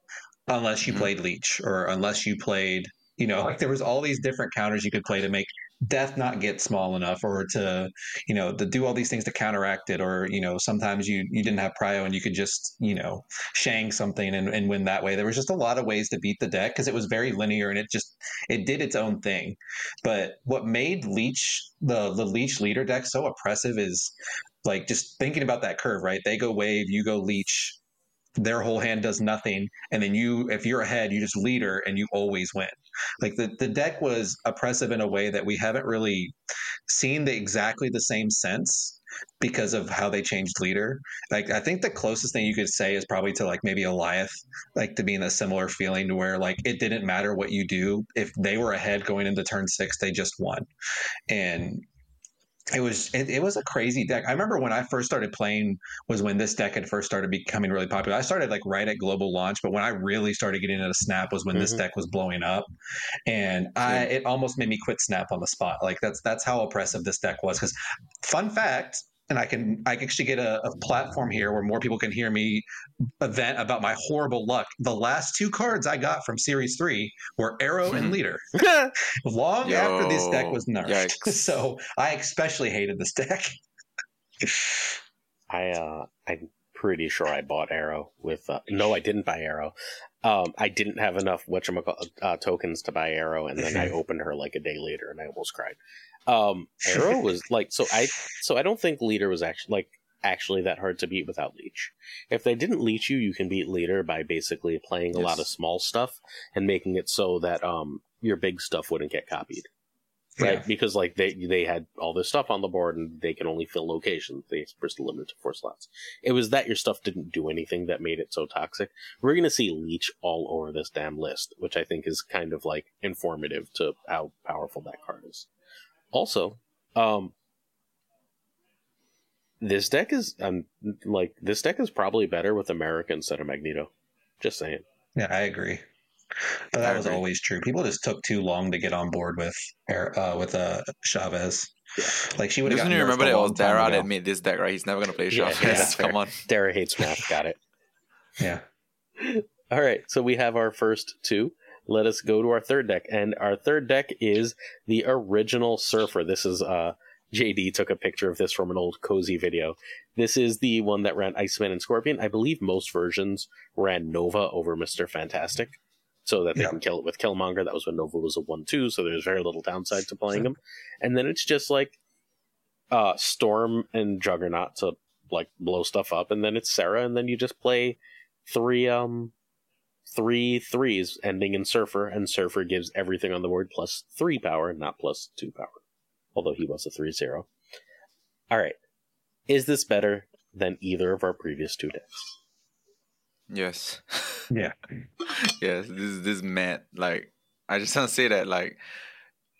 unless you Mhm. played Leech or unless you played, you know, like there was all these different counters you could play to make Death not get small enough or to, you know, to do all these things to counteract it. Or, you know, sometimes you you didn't have prio and you could just, you know, shang something and, and win that way. There was just a lot of ways to beat the deck because it was very linear and it just it did its own thing. But what made Leech the the Leech leader deck so oppressive is like just thinking about that curve, right? They go wave, you go Leech, their whole hand does nothing, and then you if you're ahead, you just leader and you always win. Like the, the deck was oppressive in a way that we haven't really seen the exactly the same sense because of how they changed leader. Like I think the closest thing you could say is probably to like maybe Alioth, like to be in a similar feeling to where like it didn't matter what you do. If they were ahead going into turn six, they just won. And it was it, it was a crazy deck. I remember when I first started playing was when this deck had first started becoming really popular. I started like right at global launch, but when I really started getting into Snap was when this Mhm. deck was blowing up, and I it almost made me quit Snap on the spot. Like that's that's how oppressive this deck was. Because fun fact, and I can I actually get a, a platform here where more people can hear me event about my horrible luck. The last two cards I got from Series Three were Arrow and Hmm. Leader. <laughs> Long after this deck was nerfed, yikes. <laughs> so I especially hated this deck. <laughs> I uh, I'm pretty sure I bought Arrow with. Uh, no, I didn't buy Arrow. Um, I didn't have enough whatchamacall- uh, tokens to buy Arrow, and then I opened her like a day later, and I almost cried. Um, Arrow <laughs> was like so. I so I don't think Leader was actually like actually that hard to beat without Leech. If they didn't leech you, you can beat Leader by basically playing a lot of small stuff and making it so that um your big stuff wouldn't get copied right? Yeah. Because like they they had all this stuff on the board and they can only fill locations. They were still limited to four slots. It was that your stuff didn't do anything that made it so toxic. We're gonna see leech all over this damn list, which I think is kind of like informative to how powerful that card is. Also, um, this deck is um like this deck is probably better with America instead of Magneto. Just saying. Yeah, I agree. But that I was agree. always true. People just took too long to get on board with uh, with uh, Chavez. Yeah. Like she would have. Doesn't you remember that it was Dara that made this deck, right? He's never gonna play Yeah, Chavez. yeah, that's <laughs> fair. Come on. Dara hates math. Got it. Yeah. All right, so we have our first two. Let us go to our third deck, and our third deck is the original Surfer. This is uh, JD took a picture of this from an old cozy video. This is the one that ran Iceman and Scorpion. I believe most versions ran Nova over Mister Fantastic, so that they Yeah. can kill it with Killmonger. That was when Nova was a one-two, so there's very little downside to playing him. And then it's just like uh, Storm and Juggernaut to like blow stuff up, and then it's Sera, and then you just play three um three threes ending in Surfer, and Surfer gives everything on the board plus three power, not plus two power. Although he was a three zero. Alright. Is this better than either of our previous two decks? Yes. <laughs> Yeah. yes. This this is mad. Like I just want to say that like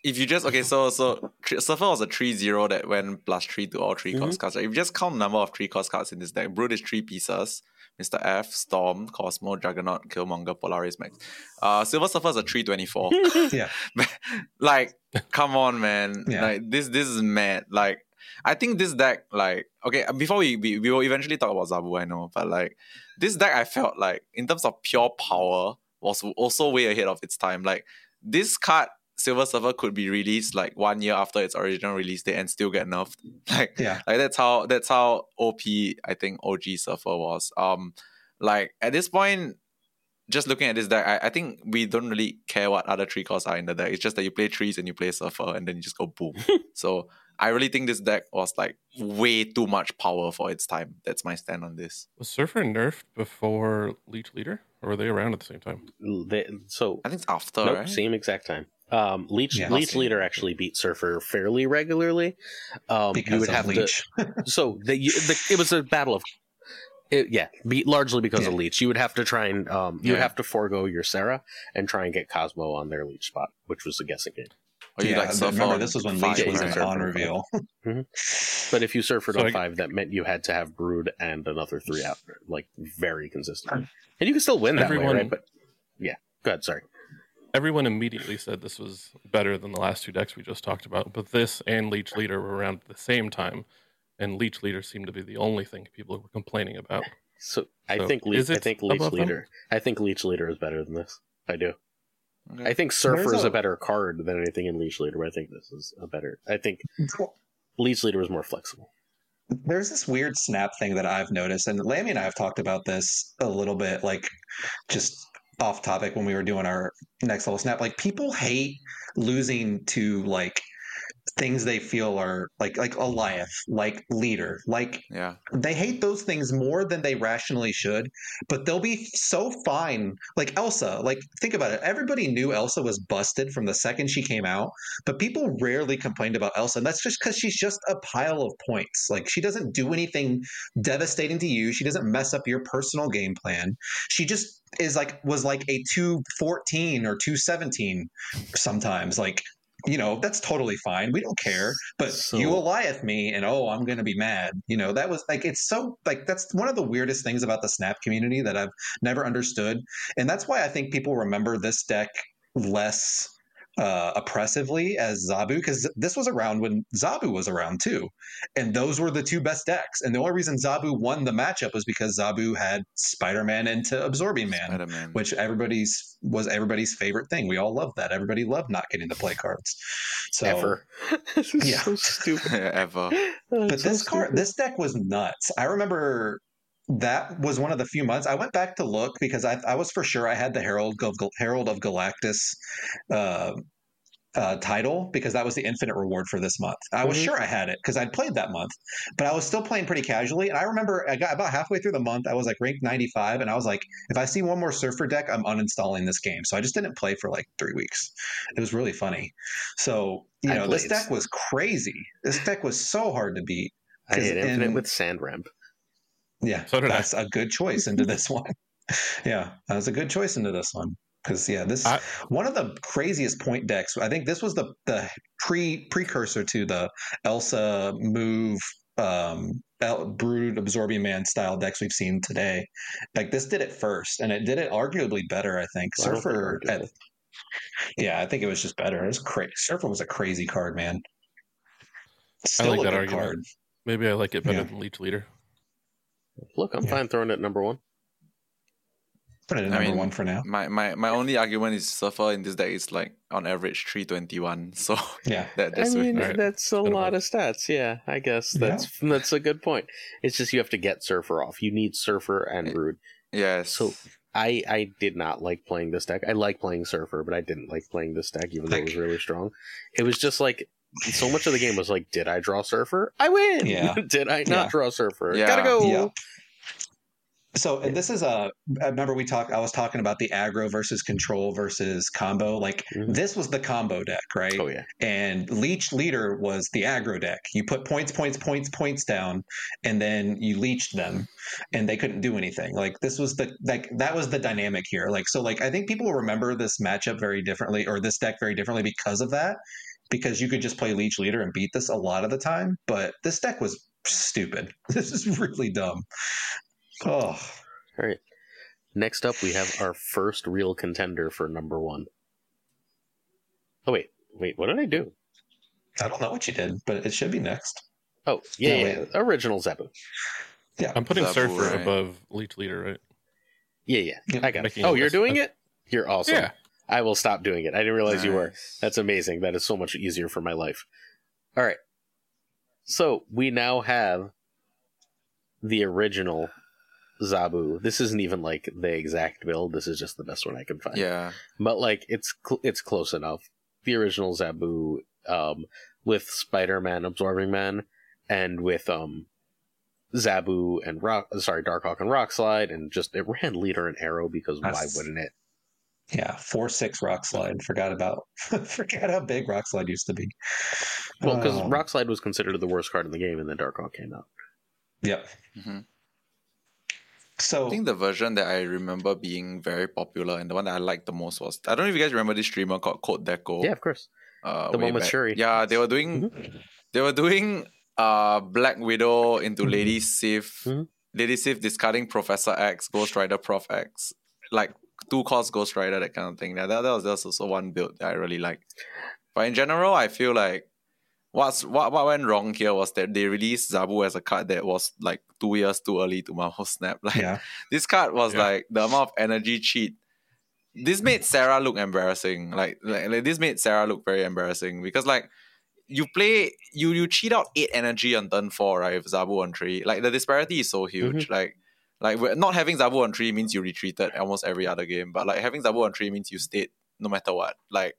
if you just okay, so so tr- Surfer was a 3-0 that went plus three to all 3 cost mm-hmm. cards. Right? If you just count the number of three cost cards in this deck, Brood is three pieces. Mr. F, Storm, Cosmo, Juggernaut, Killmonger, Polaris Max. Uh Silver Surfer is a 324. <laughs> Yeah. <laughs> like, come on, man. Yeah. Like this this is mad. Like I think this deck, like, okay, before we, we we will eventually talk about Zabu, I know, but like this deck I felt like in terms of pure power was also way ahead of its time. Like this card Silver Surfer could be released like one year after its original release date and still get nerfed. <laughs> Like Yeah. like that's how that's how OP I think OG Surfer was. Um like at this point, just looking at this deck, I, I think we don't really care what other three costs are in the deck. It's just that you play trees and you play Surfer and then you just go boom. <laughs> so I really think this deck was like way too much power for its time. That's my stand on this. Was Surfer nerfed before Leech Leader, or were they around at the same time? They, so I think it's after, nope, right? same exact time. Um, Leech Yeah. Leech Leader actually beat Surfer fairly regularly. Um, Because you would of have Leech. to <laughs> so the, the it was a battle of it, yeah, be, largely because of Yeah. Leech. You would have to try and um, you would Yeah. have to forego your Sera and try and get Cosmo on their Leech spot, which was a guessing game. Or you yeah, like Surfer remember this was when five, Leech was right? an on reveal. <laughs> But if you surfered So on I- five, that meant you had to have Brood and another three out, like very consistent. And you can still win that way, right? But yeah, go ahead. Sorry. Everyone immediately said this was better than the last two decks we just talked about, but this and Leech Leader were around at the same time, and Leech Leader seemed to be the only thing people were complaining about. So I think Leech, I think Leech above them? Leader. I think Leech Leader is better than this. I do. Okay. I think Surfer is a a- better card than anything in Leech Leader. But I think this is a better. I think Leech Leader is more flexible. There's this weird snap thing that I've noticed, and Lamby and I have talked about this a little bit, like just off topic when we were doing our next level snap. Like people hate losing to like things they feel are like like Goliath, like leader, like yeah. they hate those things more than they rationally should, but they'll be so fine. Like Elsa, like think about it. Everybody knew Elsa was busted from the second she came out, but people rarely complained about Elsa. And that's just because she's just a pile of points. Like she doesn't do anything devastating to you. She doesn't mess up your personal game plan. She just is like was like a 214 or 217 sometimes. Like you know, that's totally fine. We don't care. But So- you Goliath me and oh, I'm going to be mad. You know, that was like, it's so like, that's one of the weirdest things about the Snap community that I've never understood. And that's why I think people remember this deck less uh, oppressively as Zabu because this was around when Zabu was around too, and those were the two best decks. And the only reason Zabu won the matchup was because Zabu had Spider Man into Absorbing Man, Spider-Man. which everybody's was everybody's favorite thing. We all loved that. Everybody loved not getting to play cards. So, Ever. <laughs> this is Yeah. so stupid. <laughs> ever. But it's so this card, this deck was nuts. I remember that was one of the few months I went back to look because I, I was for sure I had the Herald of Herald of Galactus uh, uh, title because that was the infinite reward for this month. I was Mhm. sure I had it because I'd played that month, but I was still playing pretty casually. And I remember I got about halfway through the month, I was like ranked 95, and I was like, if I see one more Surfer deck, I'm uninstalling this game. So I just didn't play for like three weeks. It was really funny. So you I know, this deck was crazy. This deck was so hard to beat. I hit infinite in- with sand ramp. Yeah, So did that's a good choice into this one. <laughs> yeah, that was a good choice into this one because yeah, this I- one of the craziest point decks. I think this was the the pre precursor to the Elsa move. Um, El- brood absorbing man style decks we've seen today like this did it first and it did it arguably better i think I don't think surfer arguably. at, yeah i think it was just better it was crazy surfer was a crazy card man still like a that good argument. card Maybe I like it better Yeah. than Leech Leader. Look, I'm Yeah. fine throwing it number one. put it at I number mean, one for now My, my my only argument is Surfer in this deck is like on average 321. So <laughs> yeah that, I that's mean, Alright. that's a lot one. of stats. Yeah, I guess Yeah. that's that's a good point. It's just you have to get Surfer off. You need Surfer and Yeah. Brood. yes. So I I did not like playing this deck. I like playing Surfer, but I didn't like playing this deck, even though it was really strong. It was just like so much of the game was like, did I draw Surfer? I win. Yeah. <laughs> did I not Yeah. draw Surfer? Yeah. Gotta go. Yeah. So and this is a. I remember we talked. I was talking about the aggro versus control versus combo. Like Mhm. this was the combo deck, right? Oh yeah. And leech leader was the aggro deck. You put points, points, points, points down, and then you leached them, and they couldn't do anything. Like this was the like that was the dynamic here. Like so, like I think people will remember this matchup very differently, or this deck very differently because of that. Because you could just play leech leader and beat this a lot of the time, but this deck was stupid. <laughs> This is really dumb. Oh, All right. Next up, we have our first real contender for number one. Oh wait, wait. What did I do? I don't know what you did, but it should be next. Oh yeah, No, yeah, original Zabu. Yeah. I'm putting Zabu, Surfer right. above Leech Leader, right? Yeah, yeah. Yep. I got it. Making Oh, you're less- doing it. You're awesome. Yeah. I will stop doing it. I didn't realize you were. That's amazing. That is so much easier for my life. All right. So we now have the original Zabu. This isn't even like the exact build. This is just the best one I can find. yeah. But like it's cl- it's close enough. The original Zabu um with Spider-Man absorbing man and with um Zabu and Rock sorry Darkhawk and Rockslide and just it ran leader and arrow because why wouldn't it? Yeah, four six rock slide. Forgot about <laughs> forgot how big rock slide used to be. Well, because Oh, Rockslide was considered the worst card in the game, and then Darkhawk came out. Yep. hmm So I think the version that I remember being very popular and the one that I liked the most was I don't know if you guys remember this streamer called Code Deco. Yeah, of course. uh, The one with. Shuri. Yeah, they were doing they were doing uh Black Widow into Lady Sif, Mhm. Lady Sif discarding Professor X, Ghost Rider Prof X, like two cost Ghost Rider that kind of thing. That, that, that was just also one build that I really like. But in general, I feel like what's what what went wrong here was that they released Zabu as a card that was like two years too early to Marvel Snap. <laughs> Like yeah, this card was Yeah. like the amount of energy cheat. This made Sera look embarrassing. Like, like, like this made Sera look very embarrassing because like you play you you cheat out eight energy on turn four, right? With Zabu on three. Like the disparity is so huge. Mm-hmm. Like like not having Zabu on three means you retreated almost every other game. But like having Zabu on three means you stayed no matter what. Like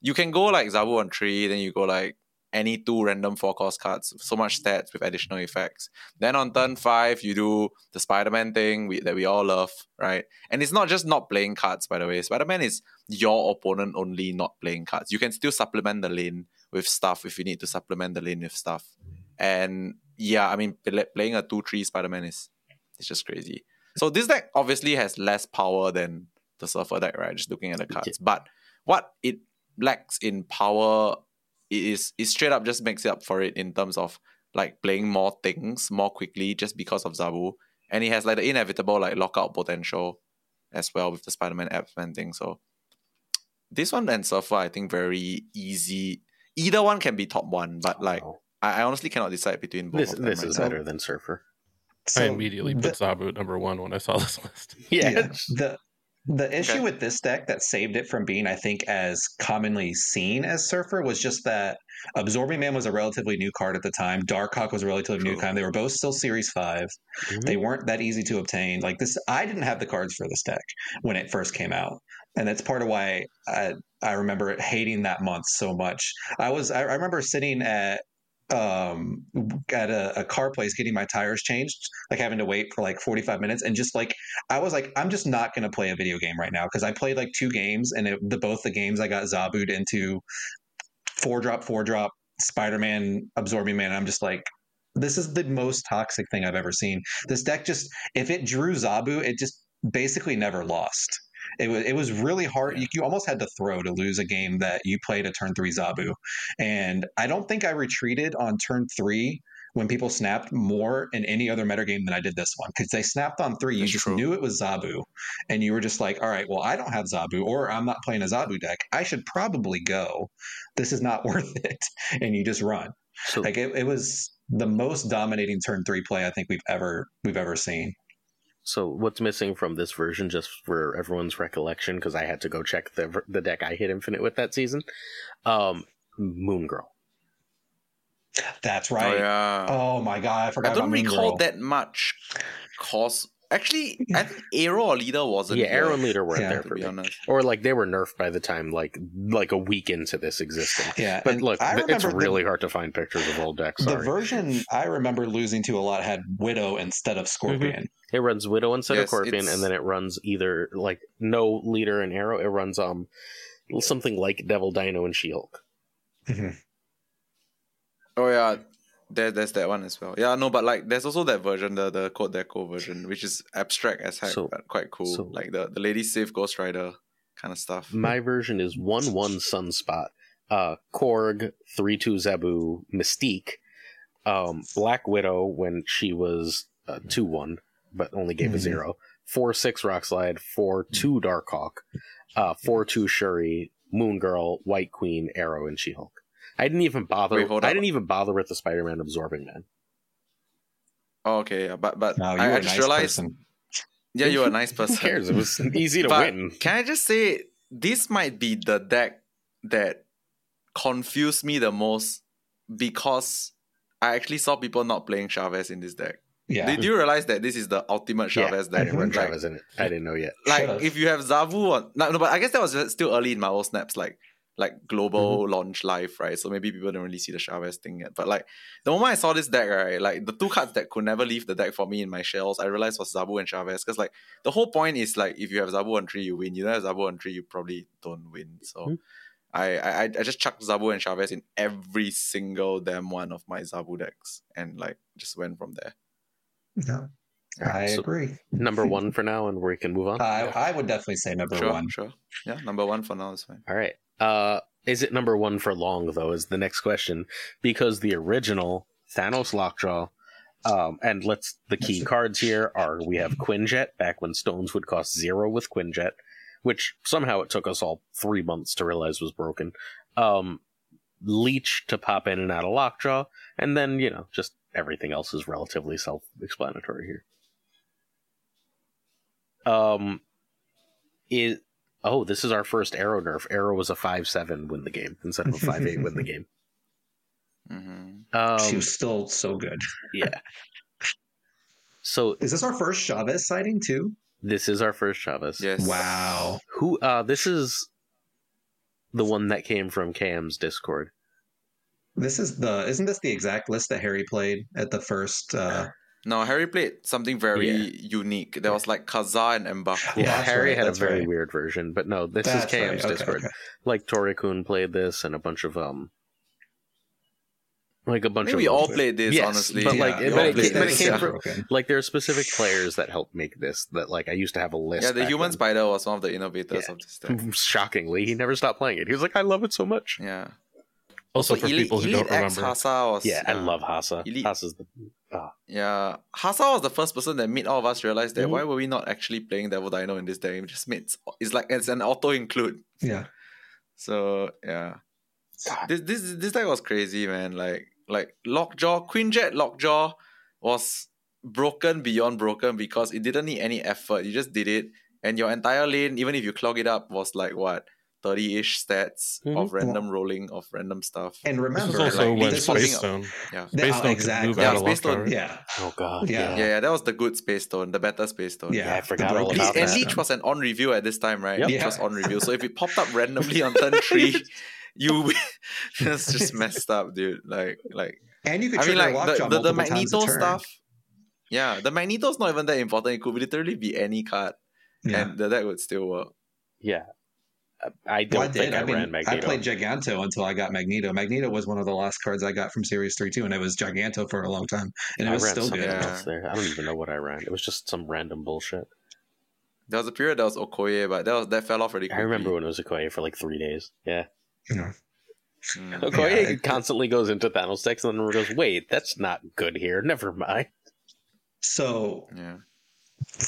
you can go like Zabu on three, then you go like any two random four cost cards, so much stats with additional effects. Then on turn five, you do the Spider Man thing we, that we all love, right? And it's not just not playing cards, by the way. Spider Man is your opponent only not playing cards. You can still supplement the lane with stuff if you need to supplement the lane with stuff. And yeah, I mean, playing a 2 3 Spider Man is it's just crazy. So this deck obviously has less power than the Surfer deck, right? Just looking at the cards. But what it lacks in power it is it straight up just makes it up for it in terms of like playing more things more quickly just because of Zabu. And he has like the inevitable like lockout potential as well with the Spider-Man app and thing. So this one and Surfer, I think very easy. Either one can be top one, but like I, I honestly cannot decide between both. this this right is now. better than Surfer. I So immediately the- put Zabu at number one when I saw this <laughs> list. Yeah. Yeah. The the issue Okay. with this deck that saved it from being, I think, as commonly seen as Surfer was just that Absorbing Man was a relatively new card at the time. Darkhawk was a relatively new True. time. They were both still Series 5. Mhm. They weren't that easy to obtain. Like this, I didn't have the cards for this deck when it first came out, and that's part of why I I remember hating that month so much. I was I, I remember sitting at um at a, a car place getting my tires changed like having to wait for like 45 minutes and just like i was like i'm just not going to play a video game right now because i played like two games and it, the both the games i got zabued into four drop four drop spider-man absorbing man i'm just like this is the most toxic thing i've ever seen. This deck just if it drew zabu it just basically never lost it was it was really hard. You, you almost had to throw to lose a game that you played a turn three Zabu, and I don't think I retreated on turn three when people snapped more in any other meta game than I did this one because they snapped on three. You That's just true. knew it was Zabu, and you were just like, all right, well, I don't have Zabu, or I'm not playing a Zabu deck. I should probably go. This is not <laughs> worth it, and you just run. So Like it, it was the most dominating turn three play I think we've ever we've ever seen. So what's missing from this version, just for everyone's recollection, because I had to go check the the deck I hit Infinite with that season. Um, Moon Girl. That's Oh right. yeah. Oh my god, I forgot I don't about Moon recall Girl. that much. Cause actually, I think Arrow or Leader wasn't. Yeah, here, Arrow and Leader weren't Yeah, there To for be me, honest. or like they were nerfed by the time like like a week into this existing. Yeah, But look, I it's remember really the, hard to find pictures of old decks. the version I remember losing to a lot had Widow instead of Scorpion. it runs Widow instead of Scorpion, it's- and then it runs either like no Leader and Arrow. It runs um something like Devil Dino and She Hulk. Mhm. Oh yeah, there, there's that one as well. Yeah, no, but like there's also that version, the the Code Deco version, which is abstract as heck, So- but quite cool. so- like the the Lady Sif Ghost Rider kind of stuff. My version is one one Sunspot, uh, Korg three two Zabu Mystique, um, Black Widow when she was uh, two one, but only gave a Mhm. zero. Four six Rock Slide, four two Darkhawk, uh, four two Shuri, Moon Girl, White Queen, Arrow, and She Hulk. I didn't even bother. Wait, hold I up. didn't even bother with the Spider Man absorbing man. Oh, okay, yeah, but but No, you I, were just nice realized. person. Yeah, you're a nice <laughs> person. Who person. cares? It was easy to But win. Can I just say this might be the deck that confused me the most because I actually saw people not playing Chavez in this deck. Yeah, Did you realize that this is the ultimate Yeah, Chavez I deck? <laughs> didn't Like- Chavez in it. I didn't know yet. like if you have Zabu on no, no, but I guess that was still early in Marvel Snaps, like like global Mm-hmm. launch live, right? So maybe people don't really see the Chavez thing yet. But like the moment I saw this deck, right, like the two cards that could never leave the deck for me in my shells, I realized was Zabu and Chavez. Because like the whole point is like if you have Zabu on three, you win. You don't have Zabu on three, you probably don't win. So Hmm. I, I I just chucked Zabu and Chavez in every single damn one of my Zabu decks and like just went from there. No, I So- agree. Number <laughs> one for now, and we can move on. I, I would definitely say number sure, one. sure. Yeah, number one for now is fine. All right. Uh, is it number one for long though? Is the next question because the original Thanos Lockjaw, um, and let's the key cards here are we have Quinjet back when stones would cost zero with Quinjet, which somehow it took us all three months to realize was broken. Um, Leech to pop in and out of Lockjaw, and then you know just everything else is relatively self-explanatory here. Um, is oh, this is our first Arrow nerf. Arrow was a five seven win the game instead of a five eight win the <laughs> game. Mm-hmm. Um, she was still so good. <laughs> yeah. So Is this our first Chavez sighting too? this is our first Chavez. Yes. Wow. Who? Uh, this is the one that came from Cam's Discord. This is the isn't this the exact list that Harry played at the first uh No, Harry played something very Yeah. unique. There was like Ka-Zar and M'Baku. Yeah, Yeah, Harry right, had a very right. weird version, but no, this That's is Cam's right, okay, Discord. okay. Like Torikun played this, and a bunch of um, like a bunch Maybe of we all played this, Yes, honestly. but, like, we but all it- played but it came yeah. from- broken. like there are specific players that helped make this. That like I used to have a list. Yeah, the human then. spider was one of the innovators Yeah. of this deck. <laughs> Shockingly, he never stopped playing it. He was like, "I love it so much." Yeah. Also, for Elite, people who Elite don't X remember, Hasa was Yeah, I uh, love Hasa. Elite. Hasa's the Yeah, Hasa was the first person that made all of us realize that Mhm. why were we not actually playing Devil Dino in this game? It just made it's like it's an auto include. Yeah. So yeah, God. this this this deck was crazy, man. Like like Lockjaw, Quinjet Lockjaw was broken beyond broken because it didn't need any effort. You just did it, and your entire lane, even if you clog it up, was like what. 30-ish stats Mhm. of random rolling of random stuff. And remember, is also like, when this something Space was, Stone. Yeah. Yeah, Space Stone could exactly. Yeah, Space Stone- Lockjaw. yeah, Oh god. Yeah. Yeah. Yeah, yeah, that was the good Space Stone, the better Space Stone. yeah. I forgot the all broken about And that. Leech was an on reveal at this time, right? Yep. Leech Yeah. was on <laughs> review. So if it popped up randomly on turn three, <laughs> you <laughs> that's just messed up, dude. Like like and you could I mean trigger like the, the, the multiple times a Magneto stuff. Yeah, the Magneto's not even that important. It could literally be any card, Yeah. and the deck would still work. Yeah. I don't Well, I think did. I, I mean, ran Magneto. I played Giganto until I got Magneto. Magneto was one of the last cards I got from Series 3 too, and it was Giganto for a long time. And it was still good. Else there. I don't even know what I ran. It was just some random bullshit. There was a period that was Okoye, but that was that fell off really I remember when it was Okoye for like three days. Yeah. Yeah. Mm. Okoye Yeah, it- constantly goes into Thanos decks and then goes, wait, that's not good here. Never mind. So Yeah.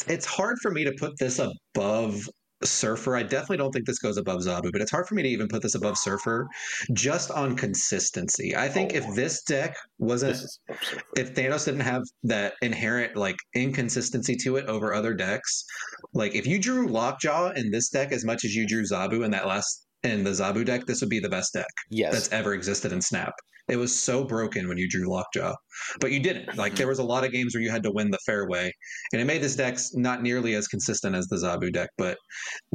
it's hard for me to put this above Surfer. I definitely don't think this goes above Zabu, but it's hard for me to even put this above Surfer just on consistency. I think Oh. if this deck wasn't This if Thanos didn't have that inherent like inconsistency to it over other decks, like if you drew Lockjaw in this deck as much as you drew Zabu in that last in the Zabu deck, this would be the best deck Yes. that's ever existed in Snap. It was so broken when you drew Lockjaw, but you didn't. Like mm-hmm. there was a lot of games where you had to win the fairway, and it made this deck not nearly as consistent as the Zabu deck. But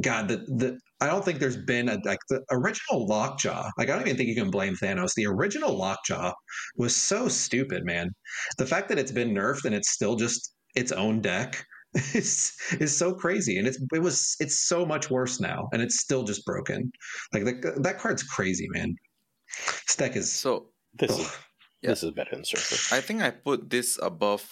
God, the the I don't think there's been a like the original Lockjaw. Like I don't even think you can blame Thanos. The original Lockjaw was so stupid, man. The fact that it's been nerfed and it's still just its own deck <laughs> is is so crazy, and it's it was it's so much worse now, and it's still just broken. Like that that card's crazy, man. This deck is So this is. Yeah. this is better than Surfer. I think I put this above.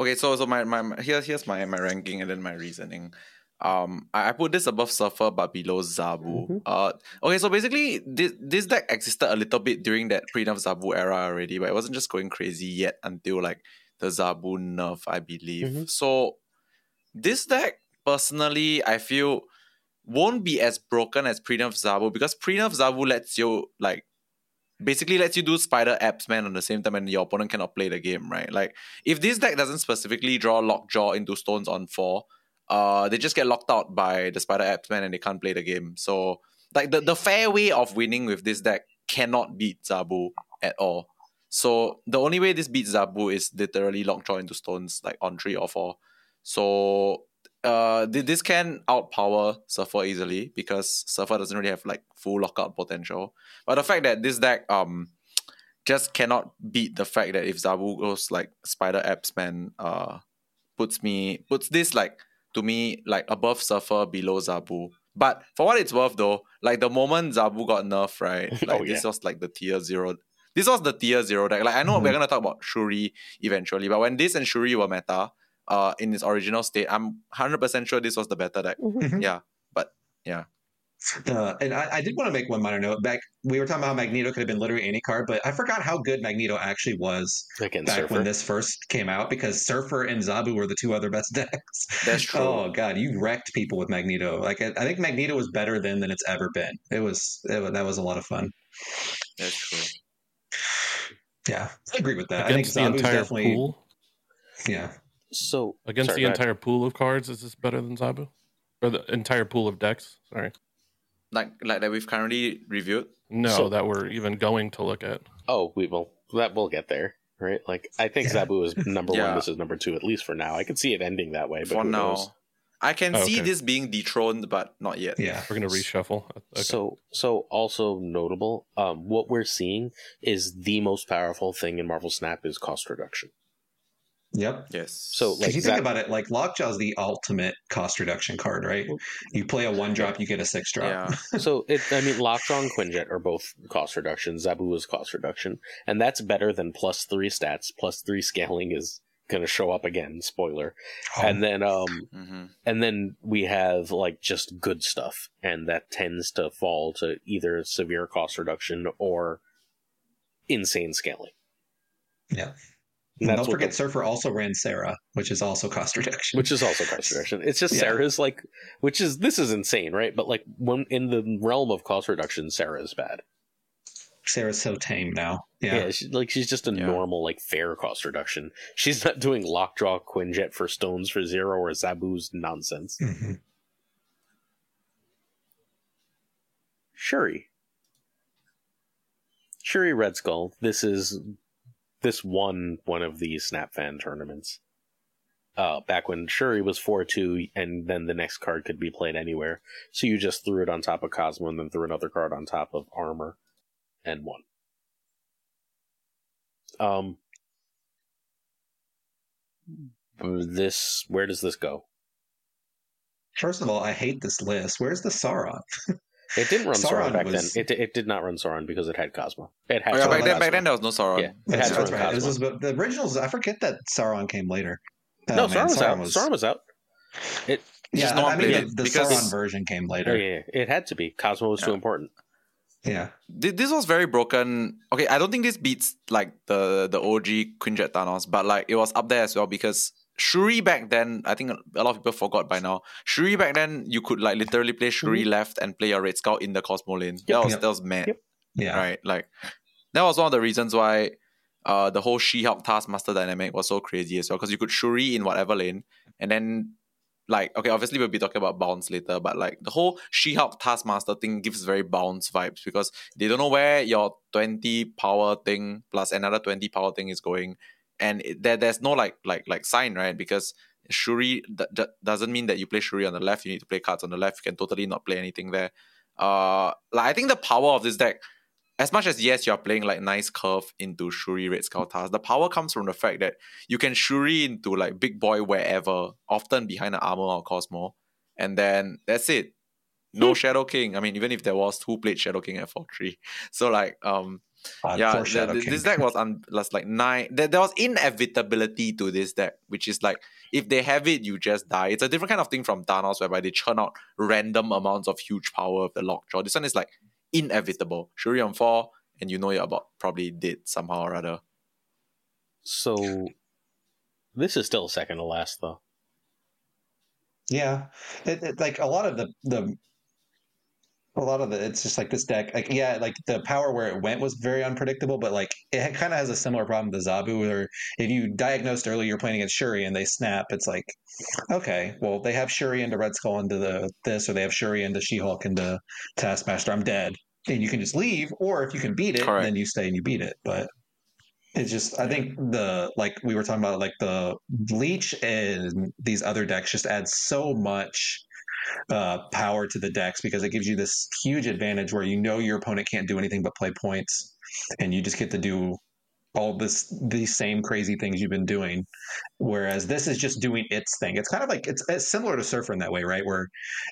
Okay, so so my my, my here here's my my ranking and then my reasoning. Um, I, I put this above Surfer but below Zabu. Mhm. Uh, okay, so basically this this deck existed a little bit during that pre-nerf Zabu era already, but it wasn't just going crazy yet until like the Zabu nerf, I believe. Mhm. So this deck personally, I feel won't be as broken as pre-nerf Zabu because pre-nerf Zabu lets you like basically lets you do spider Abs man on the same time and your opponent cannot play the game right? Like if this deck doesn't specifically draw lockjaw into stones on four uh they just get locked out by the spider Abs man and they can't play the game. So like the, the fair way of winning with this deck cannot beat zabu at all. So the only way this beats zabu is literally lockjaw into stones like on three or four. So uh thi- this can outpower surfer easily because surfer doesn't really have like full lockout potential but the fact that this deck um just cannot beat the fact that if Zabu goes like Spider Abs man uh puts me puts this like to me like above Surfer below Zabu. But for what it's worth though, like the moment Zabu got nerfed, right? <laughs> Like Oh, this was like the tier zero. This was the tier zero deck. Like I know we're Mhm. gonna talk about Shuri eventually, but when this and Shuri were meta, uh in its original state, I'm hundred percent sure this was the better deck. Mhm. Yeah. But yeah. Uh, and I, I did want to make one minor note. Back we were talking about how Magneto could have been literally any card, but I forgot how good Magneto actually was Again, back Surfer. when this first came out because Surfer and Zabu were the two other best <laughs> decks. That's true. Oh god, you wrecked people with Magneto. Like I, I think Magneto was better then than it's ever been. It was it, that was a lot of fun. That's true. Yeah, I agree with that. I think Against the Zabu's entire definitely pool, yeah. So against sorry, the entire pool of cards, is this better than Zabu? Or the entire pool of decks? Sorry, Like like that we've currently reviewed. no, So- that we're even going to look at. Oh, we will. That we'll get there, right? Like I think Yeah. Zabu is number <laughs> Yeah. one. This is number two, at least for now. I can see it ending that way, but for now. knows? I can Oh, see okay. this being dethroned, but not yet. Yeah. We're gonna reshuffle. Okay. So, so also notable. Um, what we're seeing is the most powerful thing in Marvel Snap is cost reduction. Yep. Yes. So, like Because you Zap- think about it, like Lockjaw is the ultimate cost reduction card, right? You play a one drop, you get a six drop. yeah, <laughs> so it, I mean, Lockjaw and Quinjet are both cost reduction. Zabu is cost reduction, and that's better than plus three stats. Plus three scaling is going to show up again. Spoiler. And then, um, hmm and then we have like just good stuff, and that tends to fall to either severe cost reduction or insane scaling. Yeah. And That's don't forget, the- Surfer also ran Sera, which is also cost reduction. which is also <laughs> cost reduction. It's just Yeah. Sera's like, which is this is insane, right? But like when in the realm of cost reduction, Sera is bad. Sera's so tame now. Yeah, Yeah. she's like she's just a Yeah. normal like fair cost reduction. She's not doing lockjaw Quinjet for stones for zero or Zabu's nonsense. Mhm. Shuri. Shuri Red Skull. This is this won one of the Snap Fan tournaments. Uh, back when Shuri was 4 2, and then the next card could be played anywhere. So you just threw it on top of Cosmo and then threw another card on top of Armor and won. Um, this, where does this go? First of all, I hate this list. Where's the Sauron? <laughs> It didn't run Sauron, Sauron back was- then. It, it did not run Sauron because it had Cosmo. It had Oh, yeah, back then, Cosmo. back then there was no Sauron. Yeah. It That's, had that's right. This Cosmo. was the originals. I forget that Sauron came later. Oh, no, man, Sauron was out. was- Sauron was out. It, Yeah, Just no I mean, the, it the because- Sauron version came oh, later. yeah, yeah, it had to be. Cosmo was too important. Yeah. This was very broken. Okay, I don't think this beats like the the OG Quinjet Thanos, but like it was up there as well because Shuri back then, I think a lot of people forgot by now. Shuri back then, you could like literally play Shuri left and play your Red Skull in the Cosmo lane. that was Yep. that was mad, Yep. Yeah. right? Like that was one of the reasons why uh the whole She-Hulk Taskmaster dynamic was so crazy as well because you could Shuri in whatever lane and then like okay obviously we'll be talking about bounce later but like the whole she-hulk taskmaster thing gives very bounce vibes because they don't know where your 20 power thing plus another 20 power thing is going and it, there, there's no like like like sign right because shuri d- d- doesn't mean that you play shuri on the left you need to play cards on the left you can totally not play anything there uh like i think the power of this deck as much as yes, you're playing like nice curve into Shuri Red Skull Task, the power comes from the fact that you can Shuri into like big boy wherever, often behind an armor or Cosmo, and then that's it. No Shadow King. I mean, even if there was, who played Shadow King at four three? <laughs> So like, um, Uh, yeah, the- the- this deck was un- was like nine. There, there was inevitability to this deck, which is like if they have it, you just die. It's a different kind of thing from Thanos, whereby they churn out random amounts of huge power of the lockjaw. This one is like inevitable. Shuri on four, and you know you're about probably dead somehow or other. So this is still second to last, though. Yeah, it, it, like a lot of the the a lot of the it's just like this deck. Like yeah, like the power where it went was very unpredictable, but like it kind of has a similar problem to Zabu, where if you diagnosed early you're playing against Shuri and they snap, it's like okay, well they have Shuri into Red Skull into the this, or they have Shuri into She Hulk into Taskmaster. I'm dead, and you can just leave, or if you can beat it, Correct. then you stay and you beat it. But it's just I think the like we were talking about like the leech and these other decks just add so much uh, power to the decks because it gives you this huge advantage where you know your opponent can't do anything but play points, and you just get to do all this these same crazy things you've been doing. Whereas this is just doing its thing. It's kind of like it's, it's similar to Surfer in that way, right? Where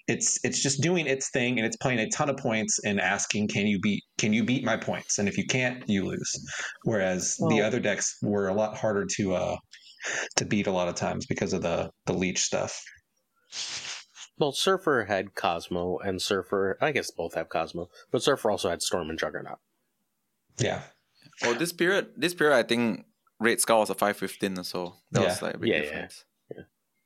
it's it's just doing its thing and it's playing a ton of points and asking, can you beat can you beat my points? And if you can't, you lose. Whereas the other decks were a lot harder to uh to beat a lot of times because of the the leech stuff. Well, Surfer had Cosmo, and Surfer, I guess both have Cosmo, but Surfer also had Storm and Juggernaut. Yeah. Oh, this period, this period, I think Red Skull was a five fifteen or so. That was like a big Yeah, yeah. difference.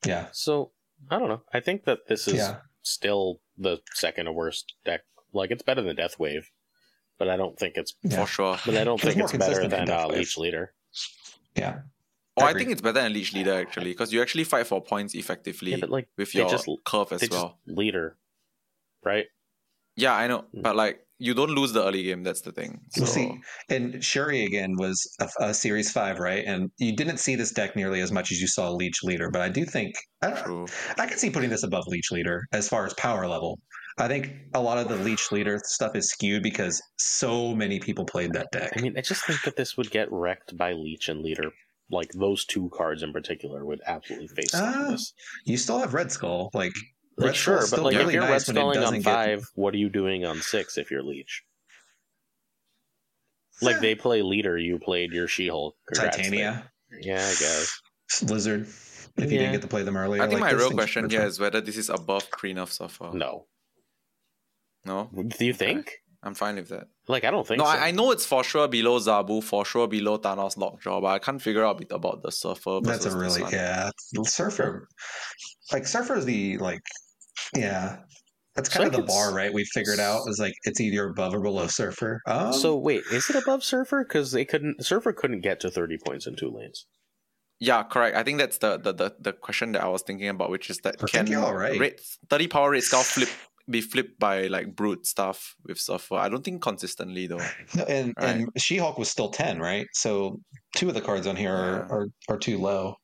Yeah. So, I don't know. I think that this is Yeah. still the second to worst deck. Like, it's better than Death Wave, but I don't think it's. Yeah. for sure. But I don't think more it's better than than uh, Leech Leader. Yeah. Oh, I think it's better than Leech Leader actually, because you actually fight for points effectively Yeah, but like with your just curve as well. just leader, right? Yeah, I know, Mm. but like you don't lose the early game. That's the thing. So Well, see, and Shuri again was a, a series five, right? And you didn't see this deck nearly as much as you saw Leech Leader, but I do think I, true. I can see putting this above Leech Leader as far as power level. I think a lot of the Leech Leader stuff is skewed because so many people played that deck. I mean, I just think that this would get wrecked by Leech and Leader. Like those two cards in particular would absolutely face this. You still have Red Skull, like Like, Red sure, Skull's but still like really if you're nice red when it sculling on doesn't get- five, what are you doing on six if you're Leech? Like Eh, they play Leader, you played your She-Hulk. Congrats, Titania, there. Yeah, I guess. Lizard. If you didn't get to play them earlier, I think like, my real question are here fun. is whether this is above pre nerf Surfer. No. No, Do you think? I'm fine with that. Like I don't think No, so. I, I know it's for sure below Zabu, for sure below Thanos Lockjaw, but I can't figure out a bit about the Surfer. That's a really yeah. Surfer, like Surfer is the like, yeah. That's So kind of the could bar, right? We figured out is like it's either above or below Surfer. Um, so wait, is it above Surfer? Because they couldn't. Surfer couldn't get to thirty points in two lanes. Yeah, correct. I think that's the, the the the question that I was thinking about, which is that I think can you're alright. rate thirty power Red Skull flip be flipped by like brute stuff with Surfer? I don't think consistently though. <laughs> No, and Right. and She Hulk was still ten, right? So two of the cards on here are Yeah. are, are too low.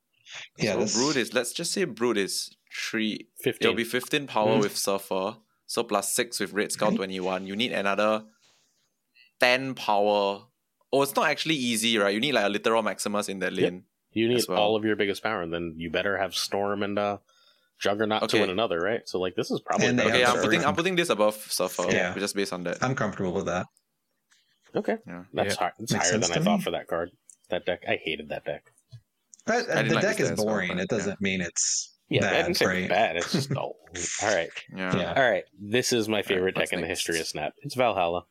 Yeah, so this brute is let's just say brute is three. 15 It'll be fifteen power Mm. with Surfer, so plus six with Red Skull twenty one. You need another ten power. Oh, it's not actually easy, right? You need like a literal Maximus in that Yep. lane. You need well. all of your biggest power, and then you better have Storm and uh, Juggernaut to one another, right? So like this is probably And Okay, have I'm putting I'm putting this above Surfer. Yeah. just based on that. I'm comfortable with that. Okay, Yeah. that's Yeah. high, it's Makes higher than I to thought me. for that card. That deck, I hated that deck. But I didn't the like deck is as well, boring. but, it doesn't mean it's Yeah, I bad, didn't say right? bad. It's <laughs> just dull. all right, Yeah. Yeah. all right. This is my favorite what's deck in the history of Snap. It's Valhalla.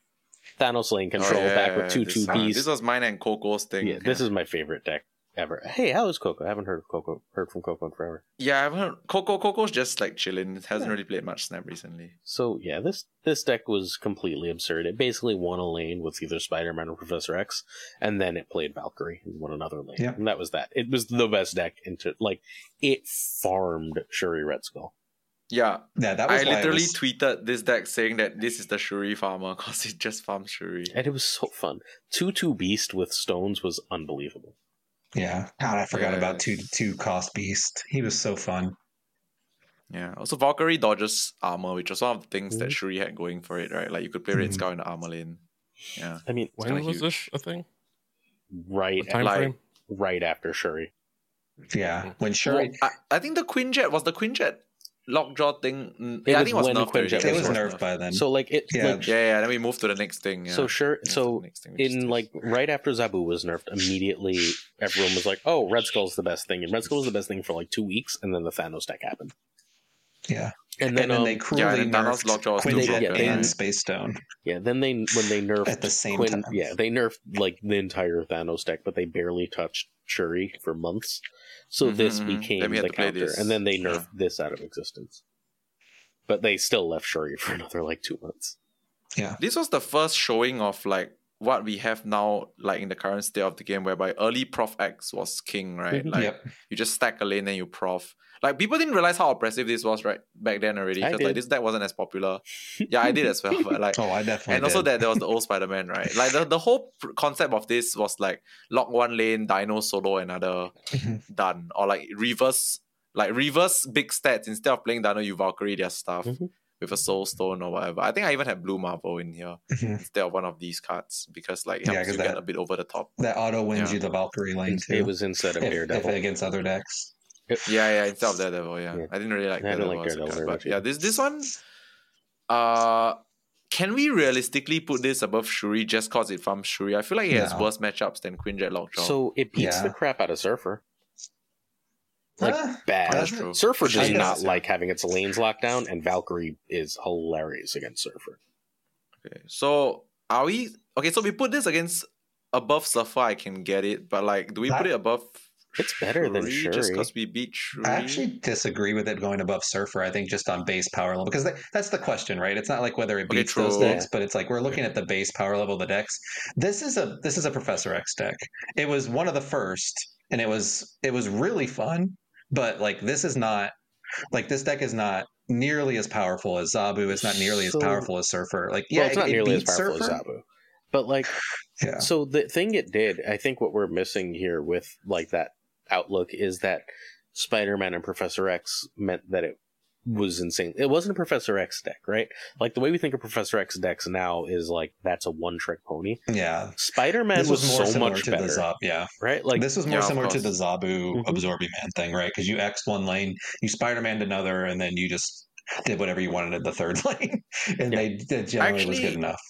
Thanos lane Oh, control yeah, back with two two this, uh, beast. This was mine and Coco's thing. Yeah, this is my favorite deck ever. Hey, how is Coco? I haven't heard of Coco. Heard from Coco in forever. Yeah, I haven't heard Coco Coco's just like chilling. It hasn't Yeah. really played much Snap recently. So yeah, this this deck was completely absurd. It basically won a lane with either Spider Man or Professor X, and then it played Valkyrie and won another lane. Yep. And that was that. It was the best deck into like it farmed Shuri Red Skull. Yeah, Yeah, that was I why literally was- tweeted this deck saying that this is the Shuri farmer because it just farms Shuri. And it was so fun. Two two beast with stones was unbelievable. Yeah. God, I forgot Yeah. about two two cost beast. He was so fun. Yeah. Also, Valkyrie dodges armor, which was one of the things Mhm. that Shuri had going for it, right? Like you could play Red Mhm. Scout in the armor lane. Yeah. I mean, When kinda was huge. this a thing? right What time like- frame? right after Shuri. Yeah, when Shuri, Well, I, I think the Quinjet was the Quinjet lockjaw thing. mm, It yeah, I was think it was when nerfed Quinjet already. was was nerfed. nerfed by then. So like it Yeah. like Yeah, yeah. Then we moved to the next thing. Yeah. so sure Moved so next thing, in like right after Zabu was nerfed, immediately everyone was like, "Oh, Red Skull's the best thing," and Red Skull was the best thing for like two weeks, and then the Thanos deck happened, yeah, and then and then um, they cruelly Yeah, then nerfed Lockjaw was too Quinjet. Yeah, and they- Space Stone yeah, then they when they nerfed at the same Quinn, time. yeah, they nerfed like the entire Thanos deck, but they barely touched Shuri for months. So Mhm, this mhm. became Then we had the to play counter, and then they Yeah. nerfed this out of existence. But they still left Shuri for <laughs> another like two months. Yeah, this was the first showing of like what we have now, like in the current state of the game, whereby early Prof X was king, right? Mhm. Like yep. you just stack a lane and you Prof. Like people didn't realize how oppressive this was right back then already. Because like this deck wasn't as popular. yeah, I did as well. But like <laughs> Oh, I definitely. and also did. that there was the old Spider-Man, right? Like the, the whole pr- concept of this was like lock one lane, Dino solo another, <laughs> done. Or like reverse like reverse big stats instead of playing Dino, you Valkyrie their stuff Mhm. With a soul stone or whatever. I think I even had Blue Marvel in here Mhm. instead of one of these cards because like it Yeah, helps 'cause you get that- a bit over the top. that auto wins Yeah. you the Valkyrie lane too. It was instead of if, if Daredevil. against other decks. Yeah, yeah, instead of Daredevil, yeah. Yeah. I didn't really like I didn't Daredevil, like as Daredevil but yeah, this this one uh can we realistically put this above Shuri just cause it farms Shuri? I feel like it has No. worse matchups than Quinjet Lockjaw. So it beats Yeah. the crap out of Surfer. Like bad. That's true. Surfer does guess, not yeah. like having its lanes locked down, and Valkyrie is hilarious against Surfer. Okay, so are we okay? So we put this against above Surfer. I can get it, but like, do we put it above? It's better than Shuri. just because we beat Shuri. I actually disagree with it going above Surfer. I think just on base power level because that, that's the question, right? It's not like whether it Okay, beats those decks, but it's like we're looking at the base power level of the decks. This is a this is a Professor X deck. It was one of the first, and it was it was really fun. But like this is not like this deck is not nearly as powerful as Zabu. It's not nearly So- as powerful as Surfer. Like yeah, well, it's not it, it nearly as beats powerful Surfer. as Zabu. But like, <sighs> Yeah, so the thing it did, I think what we're missing here with like that outlook is that Spider-Man and Professor X meant that it was insane. It wasn't a Professor X deck, right? Like the way we think of Professor X decks now is like that's a one-trick pony. yeah. Spider-Man was, was more so similar much to better, the Zab. Yeah, right? Like this was more Yeah, similar to the course. Zabu Mhm. absorbing man thing, right? Because you X one lane, you Spider Man another, and then you just did whatever you wanted at the third <laughs> lane, and Yeah. they that generally was good enough.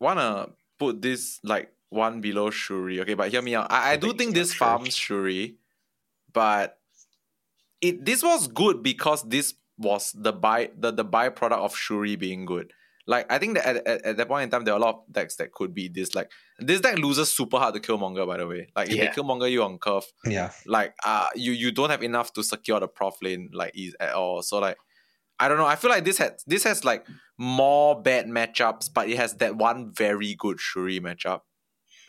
wanna put this like one below Shuri. Okay, but hear me out. I, I, I do think think this not farms Shuri, but it this was good because this was the by the, the byproduct of Shuri being good. like I think that at, at, at that point in time there are a lot of decks that could be this like this deck loses super hard to Killmonger by the way. Like if Yeah. they Killmonger you on curve, Yeah. like uh you you don't have enough to secure the prof lane like at all. So like I don't know. I feel like this has this has like more bad matchups, but it has that one very good Shuri matchup.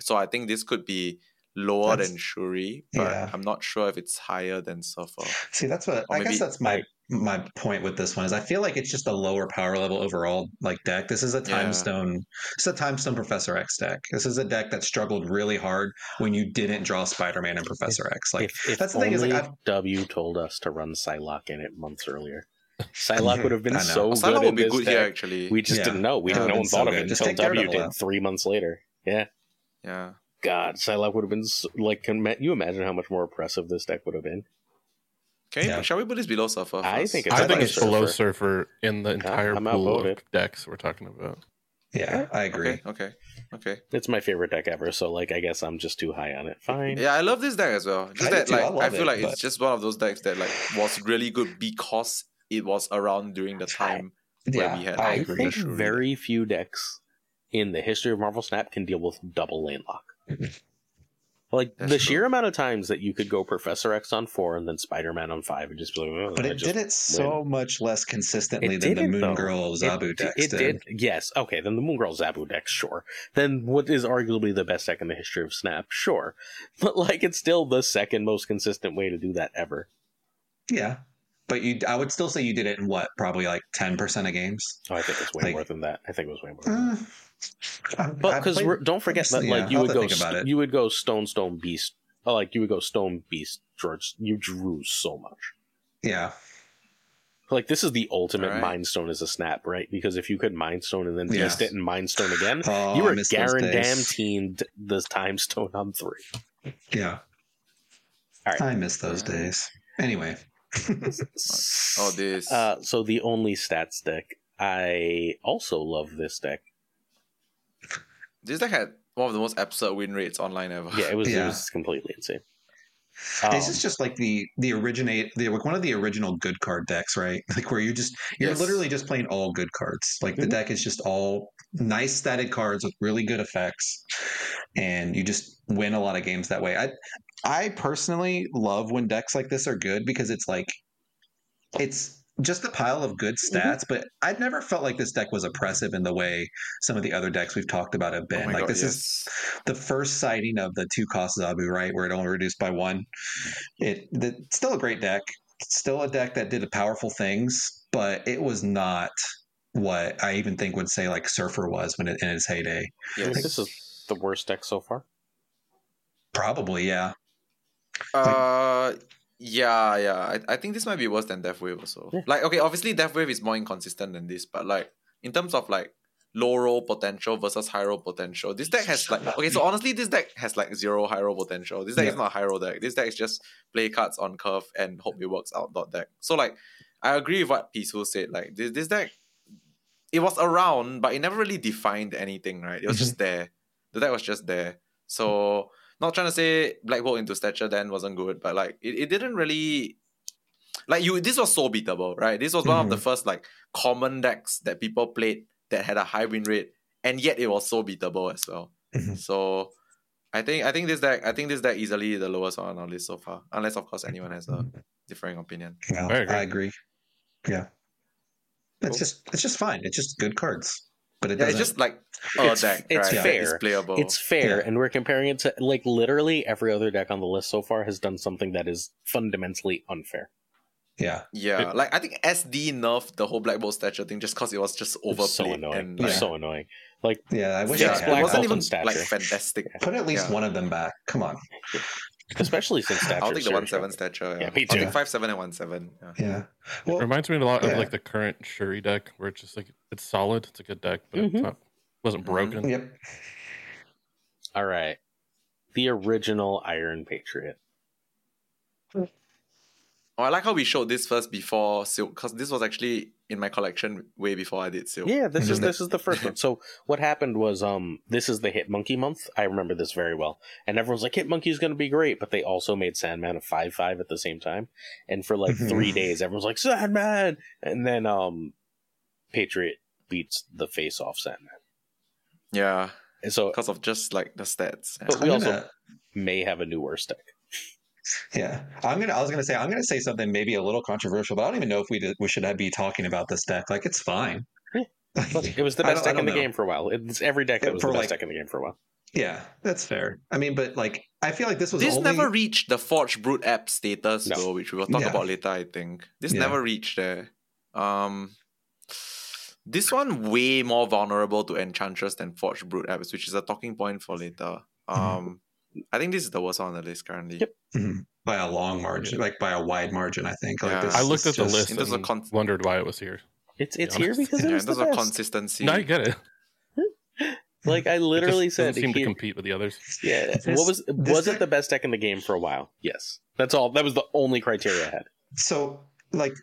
So I think this could be lower That's- than Shuri, but yeah. I'm not sure if it's higher than Surfer. See, that's what Or I guess that's my my point with this one is I feel like it's just a lower power level overall like deck. This is a Yeah. time stone. This is a time stone Professor X deck. This is a deck that struggled really hard when you didn't draw Spider Man and Professor X. Like if if that's the only thing is like I've, W told us to run Psylocke in it months earlier, <laughs> Psylocke would have been so good. Psylocke would be this good here actually. We just Yeah. didn't know. We It didn't, no been one so thought of it Just until W did out. three months later. Yeah, yeah. God, Psylocke would have been s- like. Can you imagine how much more oppressive this deck would have been? Can we, Yeah. shall we put this below Surfer? I think it's I think better it's below Surfer. Surfer in the entire I'm pool of decks we're talking about. yeah, I agree. Okay, okay, okay. It's my favorite deck ever. So like, I guess I'm just too high on it. Fine. Yeah, I love this deck as well. Just I that, too. I I, feel it, like but- it's just one of those decks that like was really good because it was around during the time where Yeah, we had. I I agree. think very few decks in the history of Marvel Snap can deal with double lane lock. Mm-hmm. Like That's the true. sheer amount of times that you could go Professor X on four and then Spider Man on five and just be like, oh, But I it did it so much less consistently It than the Moon though. Girl Zabu it, decks it did. did. Yes. Okay. Then the Moon Girl Zabu deck, sure. Then what is arguably the best deck in the history of Snap, sure. <laughs> But like, it's still the second most consistent way to do that ever. Yeah, but you, I would still say you did it in what, probably like ten percent of games. Oh, I think it's way Like- more than that. I think it was way more. Than that. Uh, But because don't forget that, yeah, like you I'll would go, about st- it. you would go Stone Stone Beast. Oh, like you would go Stone Beast George. You drew so much. yeah, Like this is the ultimate Alright. Mind Stone as a snap, right? Because if you could Mind Stone and then Yeah. beast it and Mind Stone again, <laughs> oh, you were miss those days. guaranteed the Time Stone on three. Yeah, All right. I miss those Yeah. days. Anyway, Oh, <laughs> this. Uh, so the only stats deck. I also love this deck. This deck had one of the most absurd win rates online ever. Yeah, it was it was completely insane. this Um, is just like the the originate the like one of the original good card decks, right? <laughs> Like where you just you're Yes. literally just playing all good cards. Like the Mhm. deck is just all nice statted cards with really good effects, and you just win a lot of games that way. I I personally love when decks like this are good because it's like it's just a pile of good Mm-hmm. stats, but I've never felt like this deck was oppressive in the way some of the other decks we've talked about have Oh been. my like God, this is the first sighting of the two cost Zabu, right, where it only reduced by one. It the, it's still a great deck. It's still a deck that did powerful things, but it was not what I even think would say like Surfer was when it in its heyday. yes. This is the worst deck so far. Probably, yeah. Uh, yeah, yeah. I, I think this might be worse than Death Wave also. Yeah. Like, okay, obviously Death Wave is more inconsistent than this, but like in terms of like low roll potential versus high roll potential, this deck has like okay. So honestly, this deck has like zero high roll potential. This deck is not a high roll deck. This deck is just play cards on curve and hope it works out. Dot deck. So like, I agree with what Peaceful said. Like this this deck, it was around, but it never really defined anything. Right? It was just mm-hmm. there. The deck was just there. So not trying to say Black Bolt into stature then wasn't good, but like it, it didn't really like you this was so beatable, right? This was one of the first like common decks that people played that had a high win rate, and yet it was so beatable as well. Mhm. So I think I think this deck I think this deck easily the lowest on our list so far. Unless of course anyone has a differing opinion. Yeah, I agree. I agree. Yeah. It's Cool. just it's just fine. It's just good cards. But it Yeah, doesn't it's just like a It's- deck. it's right? fair. It's playable. It's fair, Yeah. and we're comparing it to like literally every other deck on the list so far has done something that is fundamentally unfair. yeah. yeah, It- like I think SD nerfed the whole Black Bolt stature thing just because it was just It was so annoying. and It was like, so annoying. Like Yeah. I wish Yeah, I yeah, had Black it wasn't even and stature. like fantastic. put at least Yeah. one of them back. Come on. <laughs> especially since stature. I'll take the one seven stature. Yeah, Yeah, me I'll too. take five seven and one seven. Yeah. Yeah. Well, Reminds me a lot Yeah. of like the current Shuri deck, where it's just like it's solid, it's a good deck, but Mhm. it's not wasn't Mhm. broken. yep. All right, the original Iron Patriot. Oh, I like how we showed this first before Silk, because this was actually in my collection way before I did Silk. Yeah, this is this is the first one. So what happened was, um, this is the Hit Monkey month. I remember this very well, and everyone's like, "Hit Monkey is going to be great," but they also made Sandman a five five at the same time, and for like <laughs> three days, everyone's like, "Sandman," and then um, Patriot beats the face off Sandman. Yeah, And so because of just like the stats. But we I'm also- gonna- may have a new worst deck. Yeah, I'm gonna. I was gonna say I'm gonna say something maybe a little controversial, but I don't even know if we did, we should be talking about this deck. Like it's fine. Yeah. Like, It was the <laughs> best deck in the know. game for a while. It's every deck that was for, the best like- deck in the game for a while. Yeah, that's fair. I mean, but like I feel like this was This only never reached the Forge Brute app status No. though, which we will talk Yeah. about later. I think this Yeah. never reached there. Um, this one way more vulnerable to Enchantress than Forge Brute apps, which is a talking point for later. Um, I think this is the worst one on the list currently. Yep. Mhm. by a long margin, like by a wide margin. I think. Like Yeah. this I looked at the just- list In terms and con- wondered why it was here. It's it's here honest. because it Yeah, was in the terms of best. consistency. No, I get it. <laughs> like I It literally just said, doesn't seem to compete with the others. yeah. This- what was was it the best deck in the game for a while? Yes, that's all. That was the only criteria I had. So like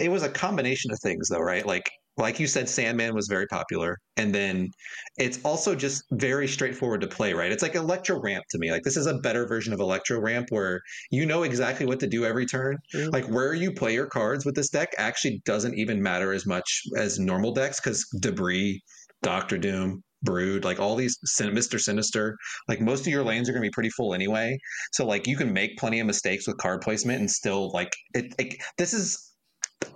it was a combination of things though, right? Like like you said, Sandman was very popular, and then it's also just very straightforward to play, right? It's like Electro Ramp to me. Like this is a better version of Electro Ramp where you know exactly what to do every turn. Mhm. Like where you play your cards with this deck actually doesn't even matter as much as normal decks because Debris, Doctor Doom, Brood, like all these Mr. Sinister, like most of your lanes are going to be pretty full anyway. So like you can make plenty of mistakes with card placement and still like it. it this is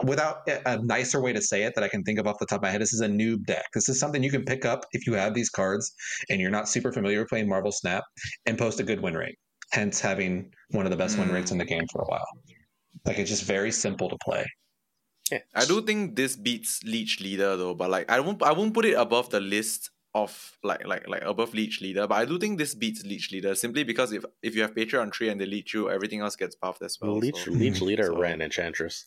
without a a nicer way to say it that I can think of off the top of my head. This is a noob deck. This is something you can pick up if you have these cards and you're not super familiar with playing Marvel Snap and post a good win rate. Hence having one of the best win Mm. rates in the game for a while. Like it's just very simple to play. Yeah. I do think this beats Leech Leader though, but like I won't I won't put it above the list of like like like above Leech Leader, but I do think this beats Leech Leader simply because if if you have Patriot and they leech you, everything else gets buffed as well. Leech so- Leech Leader <laughs> so- ran Enchantress.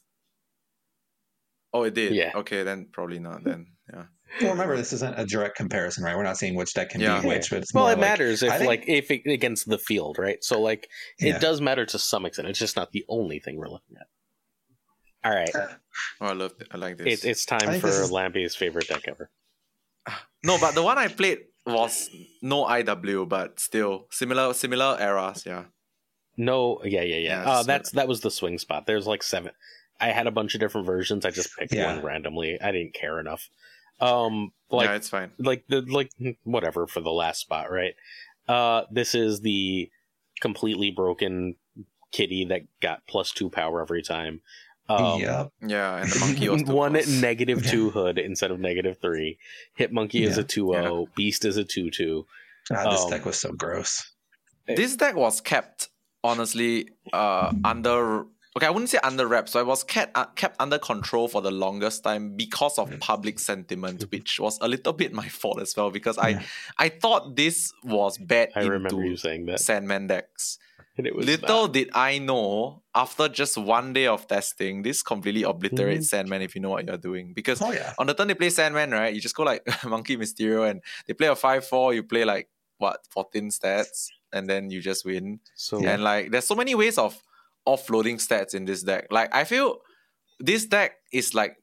Oh, it did. Yeah. Okay, then probably not. Then yeah. Well, remember this isn't a direct comparison, right? We're not seeing which deck can Yeah. beat which, but it's Well, more it like- matters if think- like if it, against the field, right? So like it Yeah. does matter to some extent. It's just not the only thing we're looking at. All right, Oh, I love. I like this. it, it's time for this is- Lamby's favorite deck ever. <sighs> No, but the one I played was no IW, but still similar similar eras. Yeah. No, yeah, yeah, yeah. Yeah, uh, that's that was the swing spot. There's like seven. I had a bunch of different versions. I just picked Yeah. one randomly. I didn't care enough. Um, like yeah, it's fine. like the like whatever for the last spot, right? Uh, this is the completely broken kitty that got plus two power every time. Um, yeah, Yeah, and the monkey was <laughs> one plus. negative <laughs> two hood instead of negative three. Hit monkey is a 2-0. Beast is a two two. God, this um, deck was so gross. this deck was kept honestly uh under okay i wouldn't say under wraps so it was kept uh, kept under control for the longest time because of public sentiment <laughs> which was a little bit my fault as well because i Yeah. i thought this was bad I remember you saying that. sandman decks And it was little not. did i know after just one day of testing this completely obliterates sandman if you know what you're doing because Oh yeah, on the turn they play Sandman, right? You just go like <laughs> Monkey Mysterio and they play a 5 4, you play like what, 14 stats, and then you just win. So And like there's so many ways of offloading stats in this deck. Like I feel this deck is like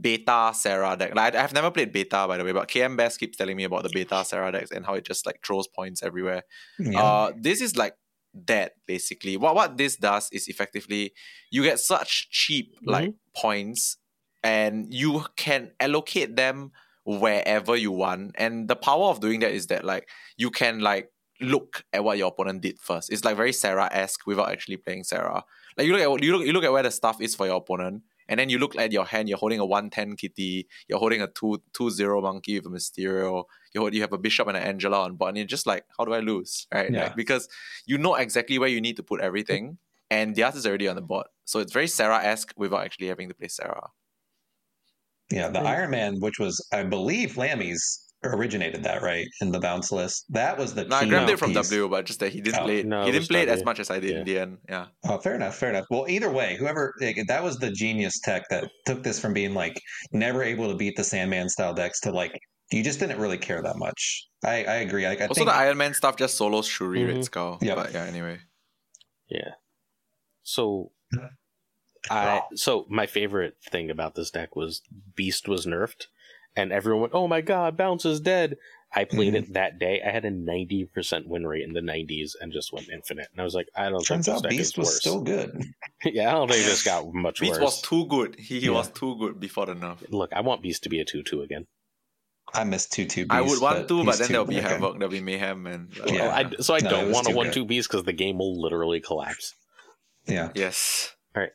beta Sera deck. Like I've never played beta by the way, but KM Best keeps telling me about the beta Sera decks and how it just like throws points everywhere. yeah. Uh, this is like that basically. What what this does is effectively you get such cheap like points, and you can allocate them wherever you want. And the power of doing that is that like you can like look at what your opponent did first. It's like very Sera esque without actually playing Sera. Like you look at you look you look at where the stuff is for your opponent. And then you look at your hand, you're holding a 110 kitty, you're holding a 2 0 monkey with a Mysterio, you, hold, you have a bishop and an Angela on board, and you're just like, how do I lose? Right? Yeah. Like, because you know exactly where you need to put everything, and the art is already on the board. So it's very Sera esque without actually having to play Sera. Yeah, the Iron Man, which was, I believe, Lamby's originated that right in the bounce list. That was the No, I grabbed it from piece. W, but just that he didn't Oh, play it. no, he it didn't play it as much as I did Yeah. in the end. Yeah. Oh, fair enough, fair enough. Well, either way, whoever like, that was the genius tech that took this from being like never able to beat the Sandman style decks to like you just didn't really care that much. I, I agree. Like, I Also, think the Iron Man stuff just solos Shuri Mhm. Red Skull. Yep. But yeah, anyway. Yeah. So I so my favorite thing about this deck was Beast was nerfed and everyone went, "Oh my god, Bounce is dead." I played Mm-hmm. it that day. I had a 90% win rate in the 90s and just went infinite. And I was like, I don't turns think out this Beast was worse. still good. <laughs> <laughs> yeah, I don't think this got much worse. Beast worse. was too good. He, he Yeah. was too good before the nerf. Look, I want Beast to be a 2-2 again. I missed two two. I would want to, but these then two there'll be are good. havoc, there'll be mayhem, and like, Yeah. I, so I No, don't want a one good. two piece because the game will literally collapse. Yeah, yes. All right.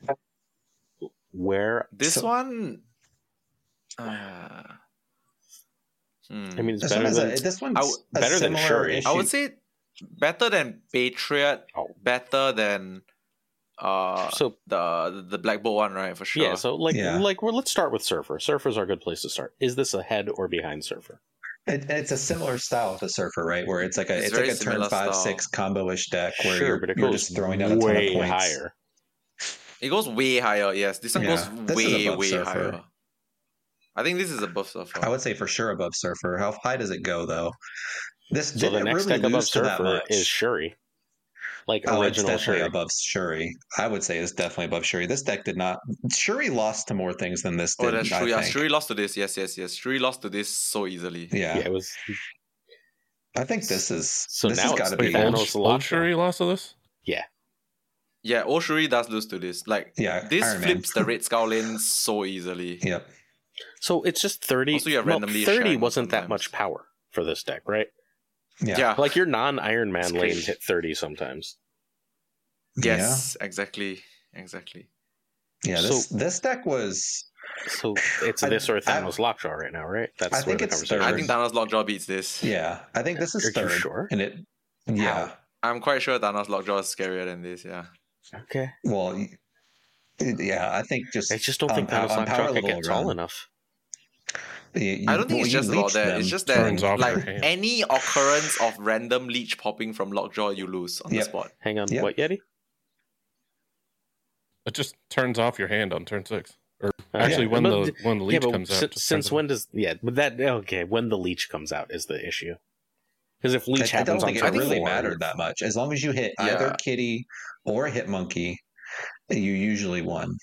Where This So- one. Uh, hmm. I mean, it's this better one than a, this one's I would- a better than similar Shuri. issue. I would say better than Patriot, Oh. better than uh so. the the Black Bolt one, right? For sure. Yeah, so like Yeah. like well, let's start with Surfer. Surfer's our good place to start. Is this ahead or behind Surfer? It, it's a similar style to Surfer, right? Where it's like a It's it's, like a turn five style. six combo-ish deck where sure, you're, but it you're just throwing down a ton of points. higher. It goes way higher. Yes, this one Yeah, goes this way way Surfer. higher. I think this is above Surfer. I would say for sure above Surfer. How high does it go though? This So the didn't next really deck above lose to that Surfer much. is Shuri, like Oh, it's original definitely Shuri. above Shuri. I would say it's definitely above Shuri. This deck did not. Shuri lost to more things than this oh, did. that's I true. Yeah, think. Shuri lost to this. Yes, yes, yes. Shuri lost to this so easily. Yeah. Yeah, it was. I think this is. So this now has it's got to Wait, be. Thanos Old, lost old Shuri lost to this? Yeah, old Shuri does lose to this. Like Yeah, this Iron Man. flips the Red Skull lane so easily. Yep. So it's just thirty. Also, you have well, thirty wasn't that much power for this deck, right? Yeah. Yeah. Like your non Iron Man It's lanes crazy. hit thirty sometimes. Yes, exactly, exactly. Yeah. Yeah. This So- this deck was. So it's <sighs> I- this or I- Thanos Lockjaw right now, right? That's I think it's conversation. I think Thanos Lockjaw beats this. Yeah. I think this is Are you third. sure? And it. Yeah. I'm quite sure Thanos Lockjaw is scarier than this. Yeah. Okay, Well. Yeah. I think just. I just don't on think pow- Thanos on Lockjaw power can level get tall alone. enough. You- I don't think it's just about that. It's just that like any occurrence of random leech popping from Lockjaw, you lose on Yep. the spot. Hang on, Yep. what Yeti? It just turns off your hand on turn six. Or Uh, actually, yeah, when but- the when the leech but comes out. since, just since turns when does yeah? But that okay? When the leech comes out is the issue. Because if leech I, I don't happens on think it really four, mattered that much. As long as you hit either Kitty or hit Monkey, you usually won.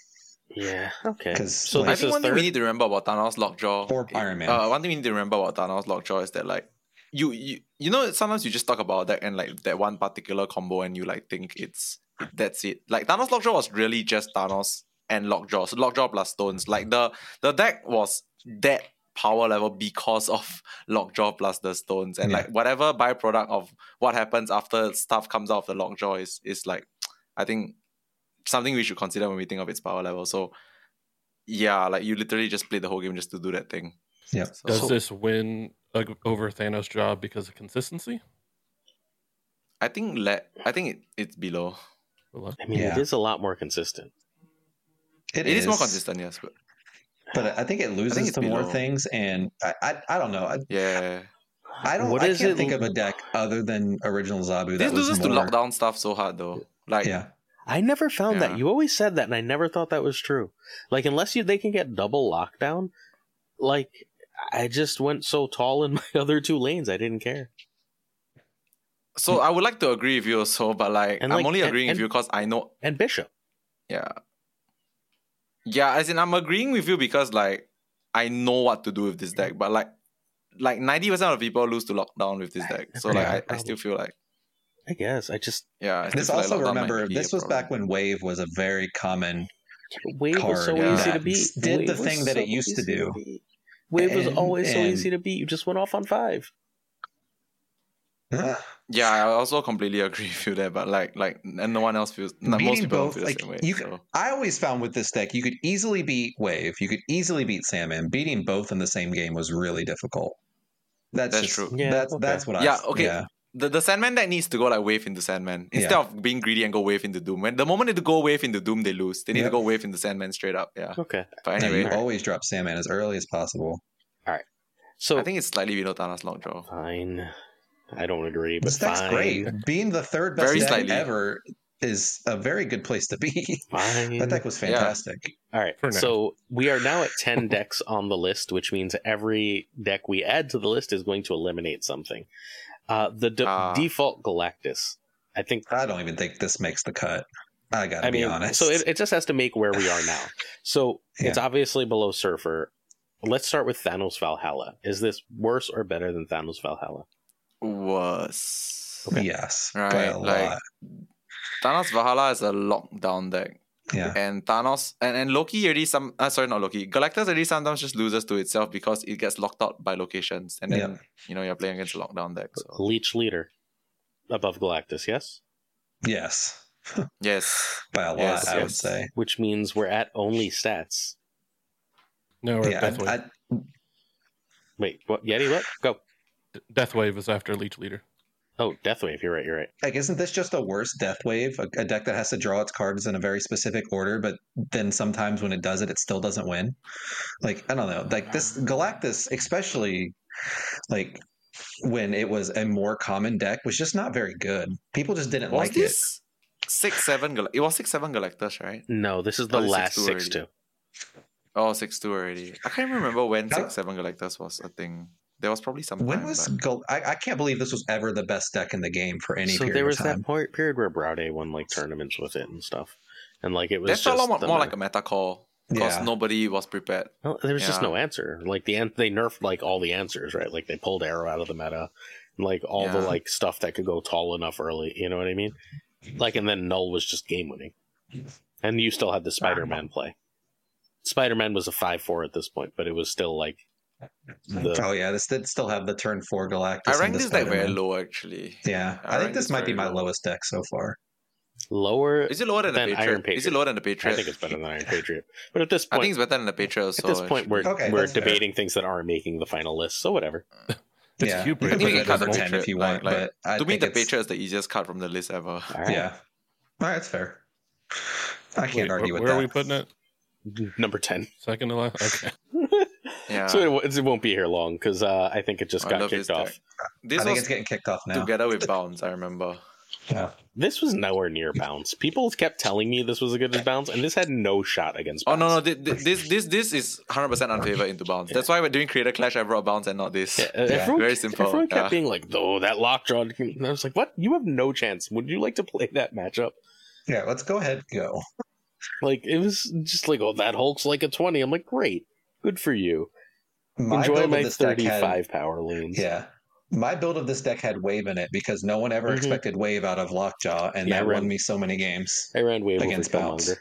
Yeah. Okay. 'Cause, So like- I this think is one thing we need to remember about Thanos Lockjaw Or Iron Man. Uh, one thing we need to remember about Thanos Lockjaw is that like you you you know sometimes you just talk about that and like that one particular combo and you like think it's that's it. Like Thanos Lockjaw was really just Thanos and Lockjaw. So Lockjaw plus stones. Like the the deck was that power level because of <laughs> Lockjaw plus the stones. And Yeah. like whatever byproduct of what happens after stuff comes out of the Lockjaw is is like I think something we should consider when we think of its power level. So yeah, like you literally just play the whole game just to do that thing. Yeah. So- Does this win uh, over Thanos' job because of consistency? I think le- I think it, it's below. Well, I mean, it Yeah. is a lot more consistent. it is. more consistent, yes, but but I think it loses it's to more things, and I, I, I don't know. I, yeah, I don't. What I is can't it- think of a deck other than original Zabu this that was loses to lockdown stuff so hard though. Like Yeah, I never found Yeah. that. You always said that, and I never thought that was true. Like, unless you they can get double lockdown, like I just went so tall in <laughs> my other two lanes, I didn't care. so, I would like to agree with you also, but like And, I'm like, only agreeing and- with you because I know. And Bishop, Yeah, yeah. As in, I'm agreeing with you because like I know what to do with this deck, but like like ninety percent of people lose to lockdown with this deck. So like Yeah. I, I still feel like I guess I just yeah. I still this also remember be this a was back when Wave was a very common. Wave was so yeah. easy to beat. did the Wave was thing that it used to do. beat. Wave was And- always so easy to beat. You just went off on five. Yeah, I also completely agree with you there, but like like and no one else feels. No, most people both, feel the like same way. you, so. I always found with this deck, you could easily beat Wave, you could easily beat Sandman. Beating both in the same game was really difficult. That's, That's just, true. Yeah, that's okay. that's what I. Yeah, okay. Yeah, the, the Sandman deck needs to go like wave into Sandman instead Yeah. of being greedy and go wave into Doom. When the moment they go wave into Doom, they lose. They need Yep. to go wave into Sandman straight up. Yeah. Okay, But Yeah, anyway, you always drop Sandman as early as possible. All right. So I think it's slightly below Thanos Lockjaw. fine. I don't agree, but This deck's fine. great. Being the third best Very deck slightly. ever is a very good place to be. Fine. that deck was Yeah. fantastic. All right. For. So we are now at 10 <laughs> decks on the list, which means every deck we add to the list is going to eliminate something. Uh, the de- Ah. default Galactus. I think, I don't even think this makes the cut. I gotta I be mean, honest. so it, it just has to make where we are now. <laughs> So it's obviously below Surfer. Let's start with Thanos Valhalla. Is this worse or better than Thanos Valhalla? Was yes, by Right, a like- lot. Thanos Valhalla is a lockdown deck. Yeah. And Thanos and, and Loki already some uh, sorry not Loki. Galactus already sometimes just loses to itself because it gets locked out by locations. And then Yeah. you know you're playing against a lockdown deck. So Leech leader above Galactus, yes? Yes. <laughs> yes. By a lot, Yes, I would say. Which means we're at only stats. No, we're Yeah. Death Wave. I, I, Wait, what? Yeti, what? Go. D- Death Wave is after Leech Leader. Oh, Deathwave. You're right. You're right. like, isn't this just a worse death wave? A, a deck that has to draw its cards in a very specific order, but then sometimes when it does it, it still doesn't win. Like, I don't know. Like this Galactus, especially like when it was a more common deck, was just not very good. People just didn't Was like this six seven Gal- it was six seven Galactus, right? No, this is oh, the Oh, last 6-2 six already. two. Oh, six two already. I can't remember when How- six seven Galactus was a thing. There was probably some. When was but- Gal- I, I can't believe this was ever the best deck in the game for any So period there was of time. that point, period where Browday won like tournaments with it and stuff, and like it was that just felt a lot more, more like a meta call because Yeah. nobody was prepared. Well, there was just no answer. Like the an- they nerfed like all the answers, right? Like they pulled Arrow out of the meta, and, like all the like stuff that could go tall enough early. You know what I mean? Like and then Null was just game winning, and you still had the Spider Man play. Spider Man was a five four at this point, but it was still like the oh yeah, this did still have the turn four Galactus. I and ranked the this deck very low actually. Yeah, I I, think this this might be my low. lowest deck so far. lower. Is it lower than the Than Patriot? Iron Is it lower than the Patriot? I think it's better than Iron Patriot, but at this point, I point, think it's better than the Patriot. at this point, we're Okay, we're that's fair. debating things that aren't making the final list. So whatever. It's yeah, Hubris, you can put it cut the ten if you want, like, but I to me, the it's- Patriot is the easiest card from the list ever. All right. Yeah, all right, that's fair. I can't Wait, argue wh- with where that. Where are we putting it? Number ten. Second to last? Okay. <laughs> Yeah. So it, it won't be here long because uh, I think it just I got kicked off. deck. This I think was it's getting kicked off now. together with <laughs> Bounce. I remember. Yeah. This was nowhere near bounce. People kept telling me this was as good as bounce, and this had no shot against. Oh no no! thi- thi- This this this is hundred percent unfavored into Bounce. That's why we're doing Creator Clash. I brought Bounce and not this. Yeah, uh, everyone, Very simple, Everyone kept yeah. being like, "Oh, that lockjaw." And I was like, "What? You have no chance. Would you like to play that matchup?" Yeah, let's go ahead go. Like it was just like, "Oh, that Hulk's like a 20. I'm like, "Great, good for you. My Enjoy build my of this deck 35 had, power lanes." yeah. My build of this deck had wave in it because no one ever Mhm. expected wave out of Lockjaw, and Yeah, that right. won me so many games. I ran wave Against over Bounce.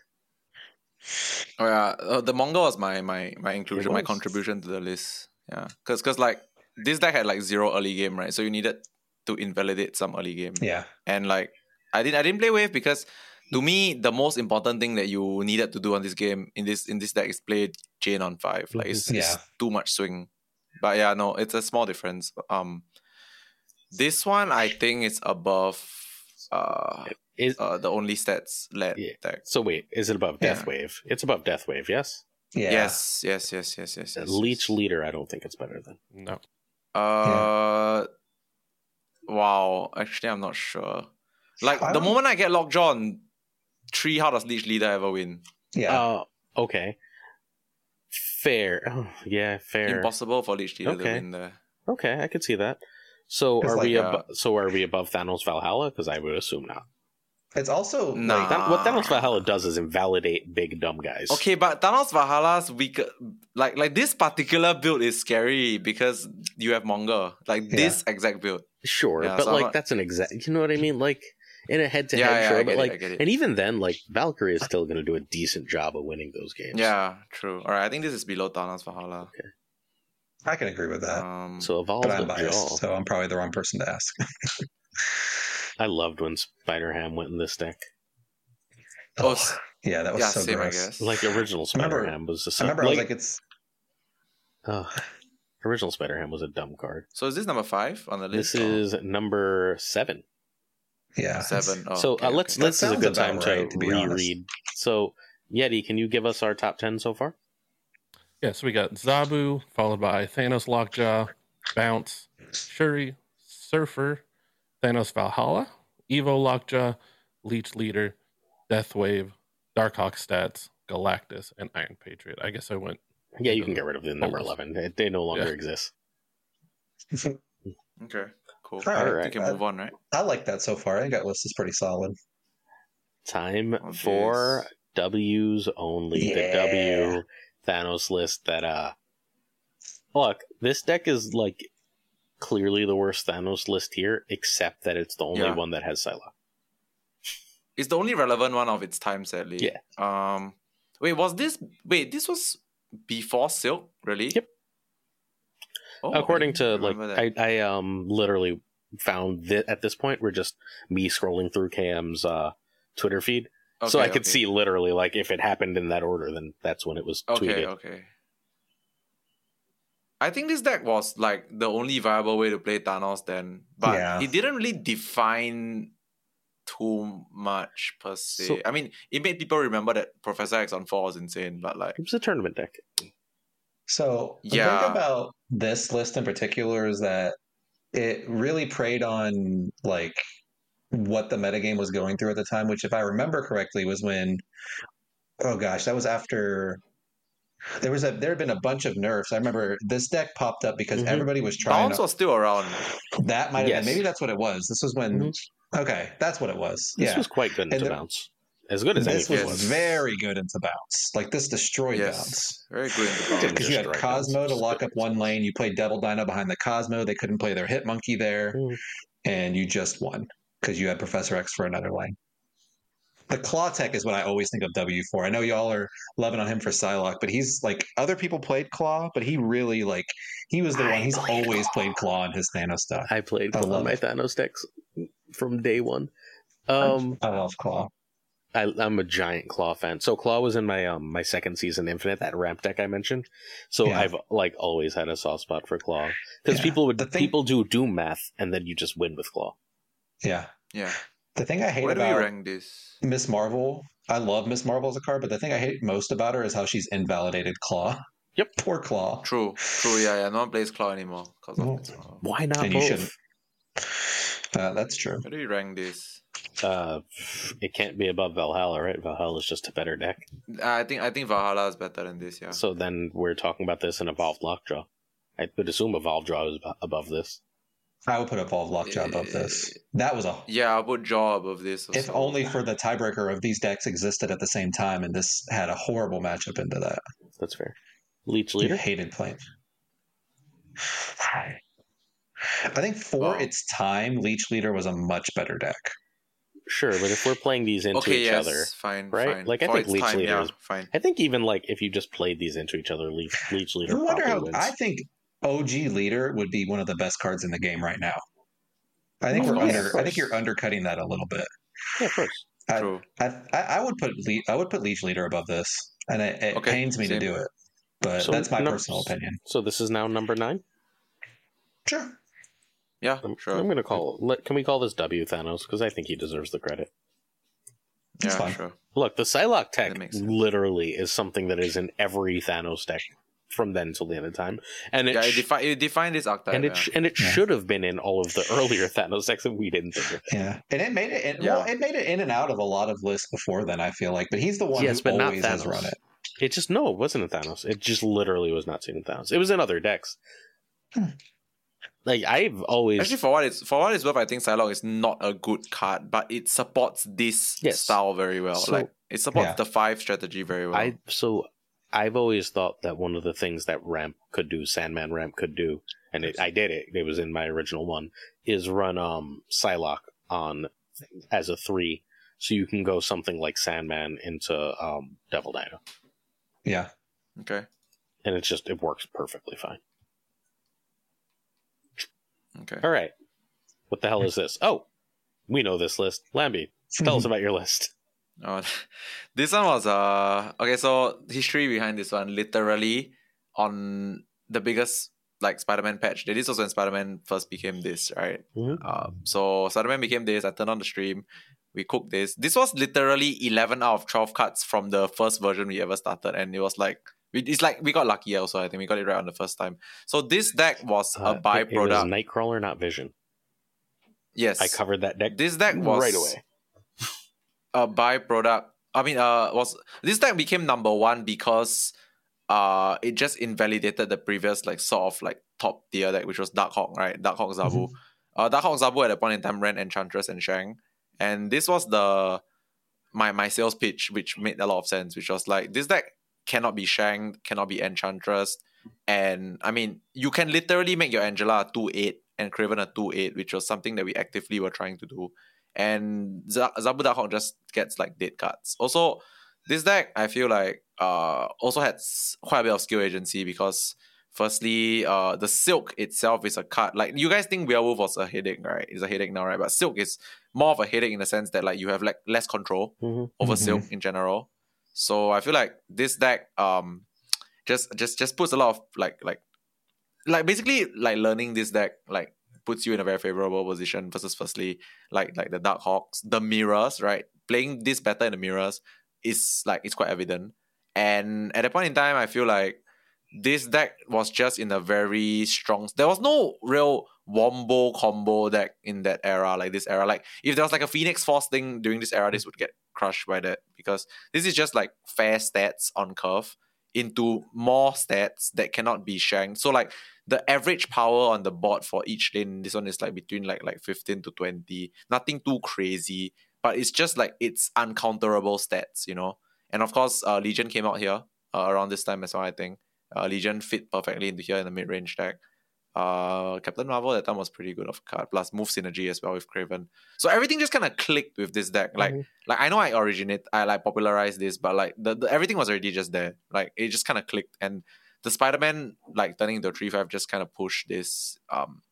Oh yeah, uh, the Monger was my my my inclusion, my contribution to the list. Yeah, because because like this deck had like zero early game, right? So you needed to invalidate some early game. Yeah, and like I didn't I didn't play wave because to me the most important thing that you needed to do on this game in this in this deck is play Jane on five. Like it's, it's too much swing. But yeah, no, it's a small difference. Um, this one I think is above uh, Is uh the only stats led Yeah. deck. so wait, is it above Death Yeah. Wave? It's above Death Wave, yes. yeah. Yes, yes, yes, yes, yes, yes. Leech yes. Leader, I don't think it's better than. No. Uh, wow. Actually, I'm not sure. Like the moment I get Lockjaw on three, how does Leech Leader ever win? Yeah. Oh, okay. Fair. Oh, yeah, fair. Impossible for Leech Leader to win there. Okay, I could see that. So 'Cause, are we like, abo- uh, so are we above Thanos Valhalla? Because I would assume not. it's also Nah. like, That, what Thanos. Valhalla does is invalidate big dumb guys. Okay, but Thanos Valhalla's weak, Like like this particular build is scary because you have Monger. Like this exact build. sure, Yeah, but so like not- that's an exact. You know what I mean? Like in a head to Yeah, head, yeah, but it, like, it. and even then, like Valkyrie is still going to do a decent job of winning those games. Yeah, true. All right, I think this is below Thanos Valhalla. Okay. I can agree with that. Um, So evolve but the I'm biased, jaw. so I'm probably the wrong person to ask. <laughs> I loved when Spider Ham went in this deck. Oh, Oh, yeah, that was yeah, so same, gross. I guess. Like original I remember- Spider Ham was just I remember I was like, like, it's ugh. original Spider Ham was a dumb card. So is this number five on the list? This is number seven. Yeah, it's- seven. Oh, so okay, uh, let's okay. This is a good time about to, to be honest. reread. So Yeti, can you give us our top ten so far? Yeah, so we got Zabu, followed by Thanos Lockjaw, Bounce, Shuri, Surfer, Thanos Valhalla, Evo Lockjaw, Leech Leader, Death Wave, Darkhawk Stats, Galactus, and Iron Patriot. I guess I went. Yeah, you can get rid of the number Almost. eleven. They, they no longer Yeah. exist. <laughs> Okay, cool. All right. I we can move on, right? I like that so far. I think that list is pretty solid. Time Oh, for. W's only. The W Thanos list that uh look, this deck is like clearly the worst Thanos list here, except that it's the only Yeah. one that has Psylocke. It's the only relevant one of its time, sadly. Yeah. Um. Wait, was this? Wait, this was before Silk, really? Yep. Oh, I According to like. I, I um literally found that at this point we're just me scrolling through KM's uh Twitter feed, so I could okay. see literally like if it happened in that order, then that's when it was Okay, tweeted. okay. I think this deck was like the only viable way to play Thanos then, but Yeah. it didn't really define too much per se. So- I mean, it made people remember that Professor X on four was insane, but like, It was a tournament deck. So the Yeah. thing about this list in particular is that it really preyed on like what the metagame was going through at the time, which if I remember correctly was when oh gosh, that was after there was a there had been a bunch of nerfs. I remember this deck popped up because Mhm. everybody was trying Bounce to, was still around. that might have Yes. been maybe that's what it was. This was when okay, that's what it was. This yeah. was quite good And into the- bounce, as good as this anything was Yes. very good into bounce. Like this destroyed bounce. Yes, very good into Didn't <laughs> bounce. because you had Cosmo bounce, to lock up one lane. You played Devil Dino behind the Cosmo. They couldn't play their Hit Monkey there, Mm. and you just won because you had Professor X for another lane. The Klaw Tech is what I always think of W for. I know y'all are loving on him for Psylocke, but he's like other people played Klaw, but he really like he was the I one. He's played always Klaw. played Klaw in his Thanos stuff. I played I Klaw love my it. Thanos decks from day one. Um, I love Klaw. I, I'm a giant Klaw fan. So Klaw was in my um my second season Infinite, that ramp deck I mentioned. So Yeah. I've like always had a soft spot for Klaw because Yeah. people would thing- people do Doom math and then you just win with Klaw. Yeah. Yeah. The thing I hate Where about this? Miss Marvel, I love Miss Marvel as a card, but the thing I hate most about her is how she's invalidated Klaw. Yep. Poor Klaw. True, true. Yeah, yeah. No one plays Klaw anymore because of No. Why not And you both? shouldn't. Uh, that's true. Where do we rank this? Uh, it can't be above Valhalla, right? Valhalla is just a better deck. I think I think Valhalla is better than this. Yeah. So then we're talking about this in Evolved Lockjaw. I would assume Evolved Draw is above this. I would put Evolve Lockjaw above this. That was a Yeah, I'll put Jaw above this. if also. only for the tiebreaker of these decks existed at the same time, and this had a horrible matchup into that. That's fair. Leech You Leader. hated playing. <sighs> I think for Oh. its time, Leech Leader was a much better deck. Sure, but if we're playing these into okay, each yes, other, fine, right? Fine. Like, I For think Leech time, Leader yeah, is- fine. I think even like if you just played these into each other, Leech, Leech Leader I wonder how. wins. I think OG Leader would be one of the best cards in the game right now. I think Oh, we're yeah, under. I think you're undercutting that a little bit. yeah, of course. I, True. I, I I would put Le- I would put Leech Leader above this, and it, it Okay, pains me same. to do it, but So that's my num- personal opinion. So this is now number nine. Sure. Yeah, I'm, sure. I'm gonna call. Let, can we call this W Thanos? Because I think he deserves the credit. It's yeah, fine. sure. Look, the Psylocke tech That literally is something that is in every Thanos deck from then till the end of time, and it yeah, it, sh- defi- it defined this archetype. and it yeah. sh- and it Yeah. should have been in all of the earlier Thanos decks that we didn't think of. Yeah, and it made it. it Well, Yeah. it made it in and out of a lot of lists before then. I feel like, but he's the one Yes, who but not always has Thanos. run it. It just no, it wasn't in Thanos. It just literally was not seen in Thanos. It was in other decks. Hmm. Like I've always Actually, for what it's for what it's worth, I think Psylocke is not a good card, but it supports this Yes. style very well. So- like it supports Yeah. the five strategy very well. I so I've always thought that one of the things that ramp could do, Sandman ramp could do, and it, I did it. It was in my original one. Is run um Psylocke on as a three, so you can go something like Sandman into um Devil Dino, Yeah, okay. and it's just it works perfectly fine. Okay. All right, what the hell is this? Oh, we know this list. Lamby, tell us <laughs> about your list. Oh, <laughs> this one was uh okay. So history behind this one, literally on the biggest like Spider-Man patch. This was when Spider-Man first became this, right? Mhm. Um, so Spider-Man became this. I turned on the stream. We cooked this. This was literally eleven out of twelve cuts from the first version we ever started, and it was like it's like we got lucky also. I think we got it right on the first time. So this deck was Uh, a byproduct. It was Nightcrawler, not Vision. yes, I covered that deck this deck was right away. <laughs> a byproduct. I mean, uh, was this deck became number one because uh, it just invalidated the previous like sort of like top tier deck, which was Darkhawk, right? Darkhawk Zabu. Uh, Darkhawk Zabu at that point in time ran Enchantress and Shang, and this was the my my sales pitch, which made a lot of sense, which was like this deck cannot be Shang, cannot be Enchantress, and I mean you can literally make your Angela a two eight and Kraven a two eight, which was something that we actively were trying to do. and Z- Zabu Darkhawk just gets like dead cards. Also, this deck I feel like uh also has quite a bit of skill agency because firstly, uh the Silk itself is a card like you guys think Werewolf was a headache, right? It's a headache now, right? But Silk is more of a headache in the sense that like you have like less control Mhm. over Mhm. Silk in general. So I feel like this deck um just just just puts a lot of like like like basically like learning this deck like puts you in a very favorable position versus firstly like like the Dark Hawks, the mirrors, right? Playing this better in the mirrors is like it's quite evident. And at that point in time, I feel like this deck was just in a very strong. There was no real wombo combo deck in that era, like this era. Like if there was like a Phoenix Force thing during this era, this would get crushed by that because this is just like fair stats on curve into more stats that cannot be shanked. So like the average power on the board for each lane, this one is like between like like 15 to 20. Nothing too crazy, but it's just like it's uncounterable stats, you know. And of course, uh, Legion came out here uh, around this time as well, I think. Uh, Legion fit perfectly into here in the mid range deck. Uh, Captain Marvel that time was pretty good of card, plus move synergy as well with Kraven. So everything just kind of clicked with this deck. Like, Mhm. like I know I originate, I like popularized this, but like the, the everything was already just there. Like it just kind of clicked, and the Spider Man like turning into a three five just kind of pushed this um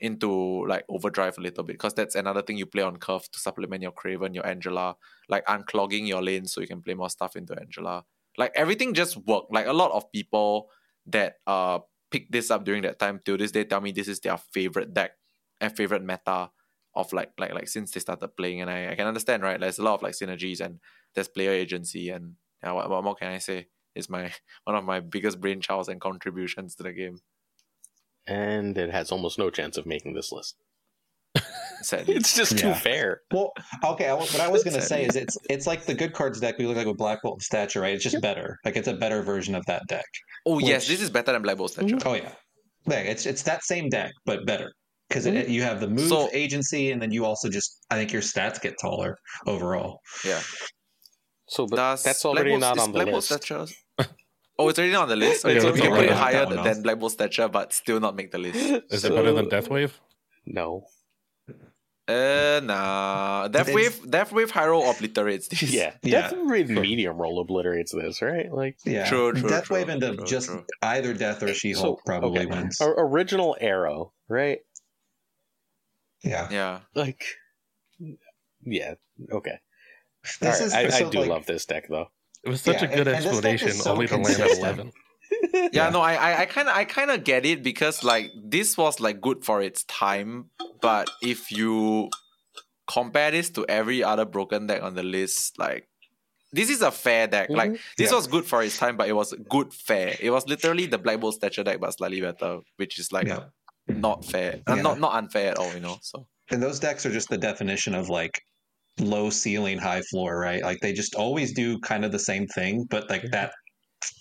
into like overdrive a little bit because that's another thing you play on curve to supplement your Kraven, your Angela, like unclogging your lane so you can play more stuff into Angela. Like everything just worked. Like a lot of people that uh picked this up during that time till this day tell me this is their favorite deck and favorite meta of like like like since they started playing. And I, I can understand right? There's a lot of like synergies and there's player agency and yeah, what, what more can I say? It's my <laughs> one of my biggest brainchilds and contributions to the game. And it has almost no chance of making this list. Sadly It's just too fair. Well, okay. I, what I was gonna say Sadly. is it's it's like the good cards deck we look like with Black Bolt and Stature, right? It's just better. Like it's a better version of that deck. oh yes this is better than Black Bolt Stature Oh yeah, yeah. It's it's that same deck but better because Mhm. you have the move So- agency and then you also just I think your stats get taller overall. yeah So, but Does that's Black already Bolt- not is on the Black Bolt list. Stature <laughs> oh it's already not on the list okay, Yeah, so let's we can get put rid it of higher that one than off. Black Bolt Stature but still not make the list <laughs> Is it better than Deathwave? No. Uh nah Death It's- Wave Death Wave Hyro obliterates this Yeah. Yeah. Death Red Medium Roll obliterates this, right? Like, Yeah, True, true, Death true, Wave into true, just true. either Death or She Hulk So, probably okay. wins. or- original Arrow, right? Yeah, yeah Like, yeah. Okay. this All right. is I, I so, do like, love this deck, though. It was such Yeah, a good and- and this deck is explanation, so only to land at eleven. Yeah, no, I, I, I kind of, I kind of get it because like this was like good for its time, but if you compare this to every other broken deck on the list, like this is a fair deck. Like Mhm. this Yeah. was good for its time, but it was good fair. It was literally the Black Bolt Stature deck, but slightly better, which is like yeah. not fair, uh, Yeah. not not unfair at all. You know, so And those decks are just the definition of like low ceiling, high floor, right? Like they just always do kind of the same thing, but like that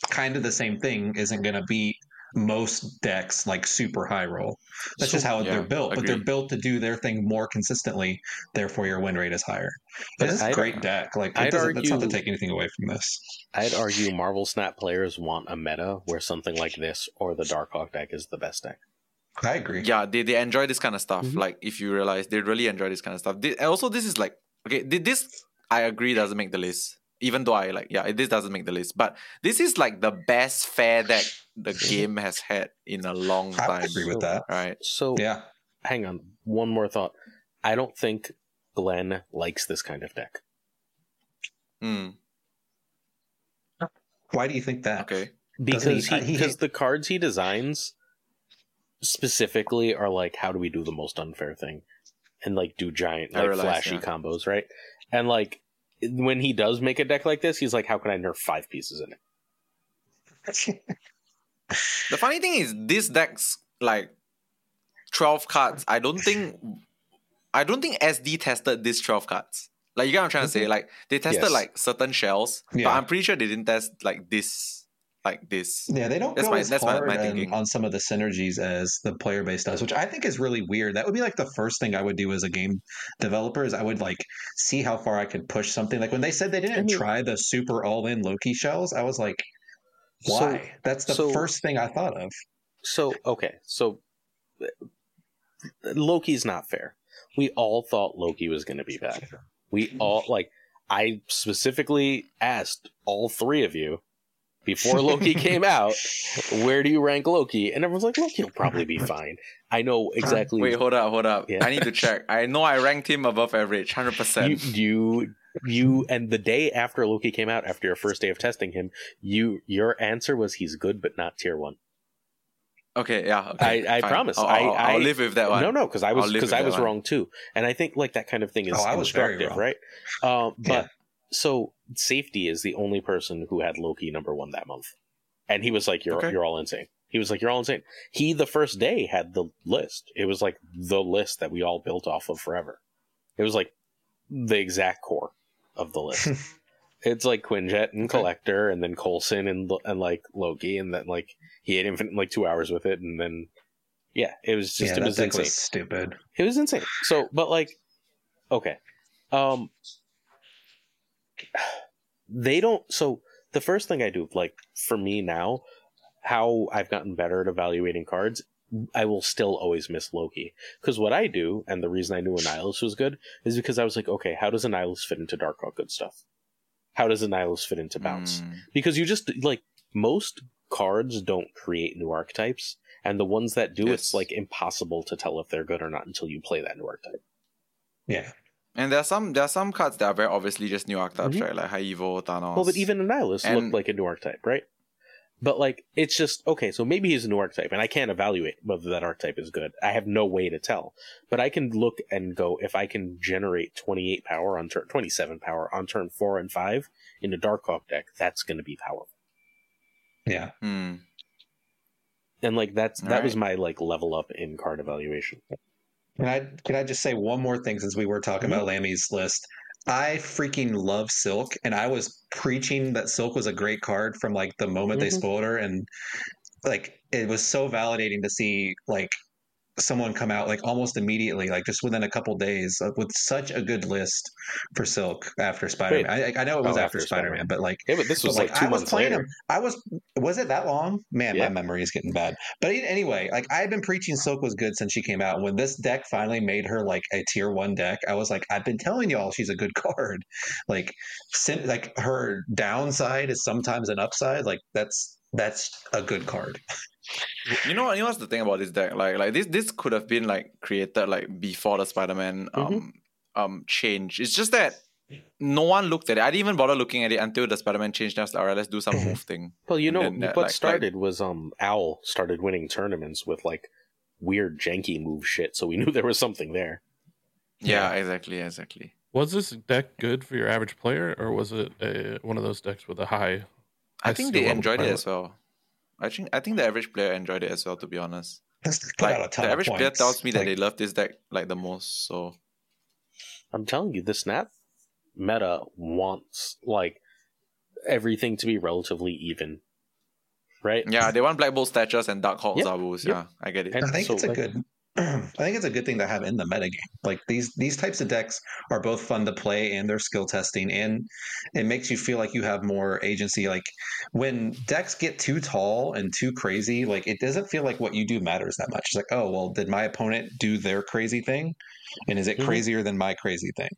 kind of the same thing isn't going to beat most decks like super high roll. That's just how yeah, they're built, but they're built to do their thing more consistently. Therefore, your win rate is higher. But it's a I'd- great deck. Like it I'd doesn't, that's not to take anything away from this. I'd argue Marvel Snap players want a meta where something like this or the Darkhawk deck is the best deck. I agree. yeah, they, they enjoy this kind of stuff. Mhm. Like if you realize they really enjoy this kind of stuff. They, also, this is like okay, thi- this I agree doesn't make the list. Even though I like, yeah, this doesn't make the list. But this is like the best fair deck the <laughs> game has had in a long I time. would agree with that. Right? So, Yeah. hang on. One more thought. I don't think Glenn likes this kind of deck. Hmm. Why do you think that? okay. because he- he he- because the cards he designs specifically are like how do we do the most unfair thing and like do giant like realize, flashy yeah. combos right and like when he does make a deck like this he's like how can i nerf five pieces in it <laughs> The funny thing is, this deck's like twelve cards. I don't think, I don't think SD tested these twelve cards. Like you get what I'm trying to say. Mm-hmm. Like they tested Yes. like certain shells, but I'm pretty sure they didn't test like this, like this. Yeah, they don't That's go my- as that's my- hard my on- thinking. on some of the synergies as the player base does, which I think is really weird. That would be like the first thing I would do as a game developer is I would like see how far I could push something. Like when they said they didn't I mean- try the super all-in Loki shells, I was like, So- why? That's the so- first thing I thought of. so okay so loki's not fair we all thought Loki was going to be bad. We all like I specifically asked all three of you before Loki came <laughs> out, where do you rank Loki? And everyone's like, Loki will probably be fine. I know exactly. Wait, hold up, hold up. Yeah. I need to check. I know I ranked him above average, <laughs> hundred percent. you, you, and the day after Loki came out, after your first day of testing him, you, your answer was he's good but not tier one. Okay, yeah. Okay, I- I promise. I'll, I- I'll, I'll live with that one. No, no, because I was because I that was one. wrong too, and I think like that kind of thing is Oh, I was very instructive, wrong. right? Um, but Yeah. so safety is the only person who had Loki number one that month, and he was like, "You're Okay. you're all insane." He was like, "You're all insane." He the first day had the list. It was like the list that we all built off of forever. It was like the exact core of the list. <laughs> it's like Quinjet and Collector, and then Coulson and and like Loki, and then like he had infinite like two hours with it, and then yeah, it was just yeah, it was insane. stupid. It was insane. So, but like, okay, um, <sighs> they don't. So the first thing I do, like for me now, how I've gotten better at evaluating cards, I will still always miss Loki because what I do, and the reason I knew Annihilus was good is because I was like, okay, how does Annihilus fit into Dark Hawk good stuff? How does Annihilus fit into Bounce? Mm, because you just like most cards don't create new archetypes and the ones that do it's like impossible to tell if they're good or not until you play that new archetype Yeah, And there are some there are some cards that are very obviously just new archetypes, Mhm. right? Like High Evo, Thanos. well but even annihilus And- looked like a new archetype right but like it's just okay so maybe he's a new archetype and i can't evaluate whether that archetype is good i have no way to tell but i can look and go if i can generate 28 power on turn 27 power on turn 4 and 5 in a dark hawk deck that's going to be powerful yeah. Hmm. and like that's that Alright. was my like level up in card evaluation Can I can I just say one more thing since we were talking about Lamby's list? I freaking love Silk, and I was preaching that Silk was a great card from like the moment they Mhm. spoiled her, and like it was so validating to see like someone come out like almost immediately, like just within a couple days, uh, with such a good list for Silk after Spider Man. I, I know it was Oh, after, after Spider Man, but like but this was like, two I was playing later him. I was was it that long? Man, Yeah. my memory is getting bad. But anyway, like I've been preaching Silk was good since she came out. When this deck finally made her like a tier one deck, I was like, I've been telling y'all she's a good card. <laughs> Like, sin- like her downside is sometimes an upside. Like that's that's a good card. <laughs> <laughs> You know, you know what's the thing about this deck? Like, like this, this could have been like created like before the Spider-Man um Mm-hmm. um change. It's just that no one looked at it. I didn't even bother looking at it until the Spider-Man changed. And I was like, all right, let's do some move thing. Well, you know And then that, what like- started was um Owl started winning tournaments with like weird janky move shit, so we knew there was something there. Yeah, exactly, exactly. Was this deck good for your average player, or was it a, one of those decks with a high? I think skill they level enjoyed it pilot? as well. I think I think the average player enjoyed it as well. To be honest, This deck put a like the average player tells me that Like, they love this deck like the most. So I'm telling you, the snap meta wants like everything to be relatively even, right? yeah, they want Black Bolt statues and Dark Hawk Yep, Zabus. yep. Yeah, I get it. And I think so, it's a like- good. I think it's a good thing to have in the metagame. Like these these types of decks are both fun to play and they're skill testing, and it makes you feel like you have more agency. Like when decks get too tall and too crazy, like it doesn't feel like what you do matters that much. It's like, oh well, did my opponent do their crazy thing, and is it Mhm. crazier than my crazy thing?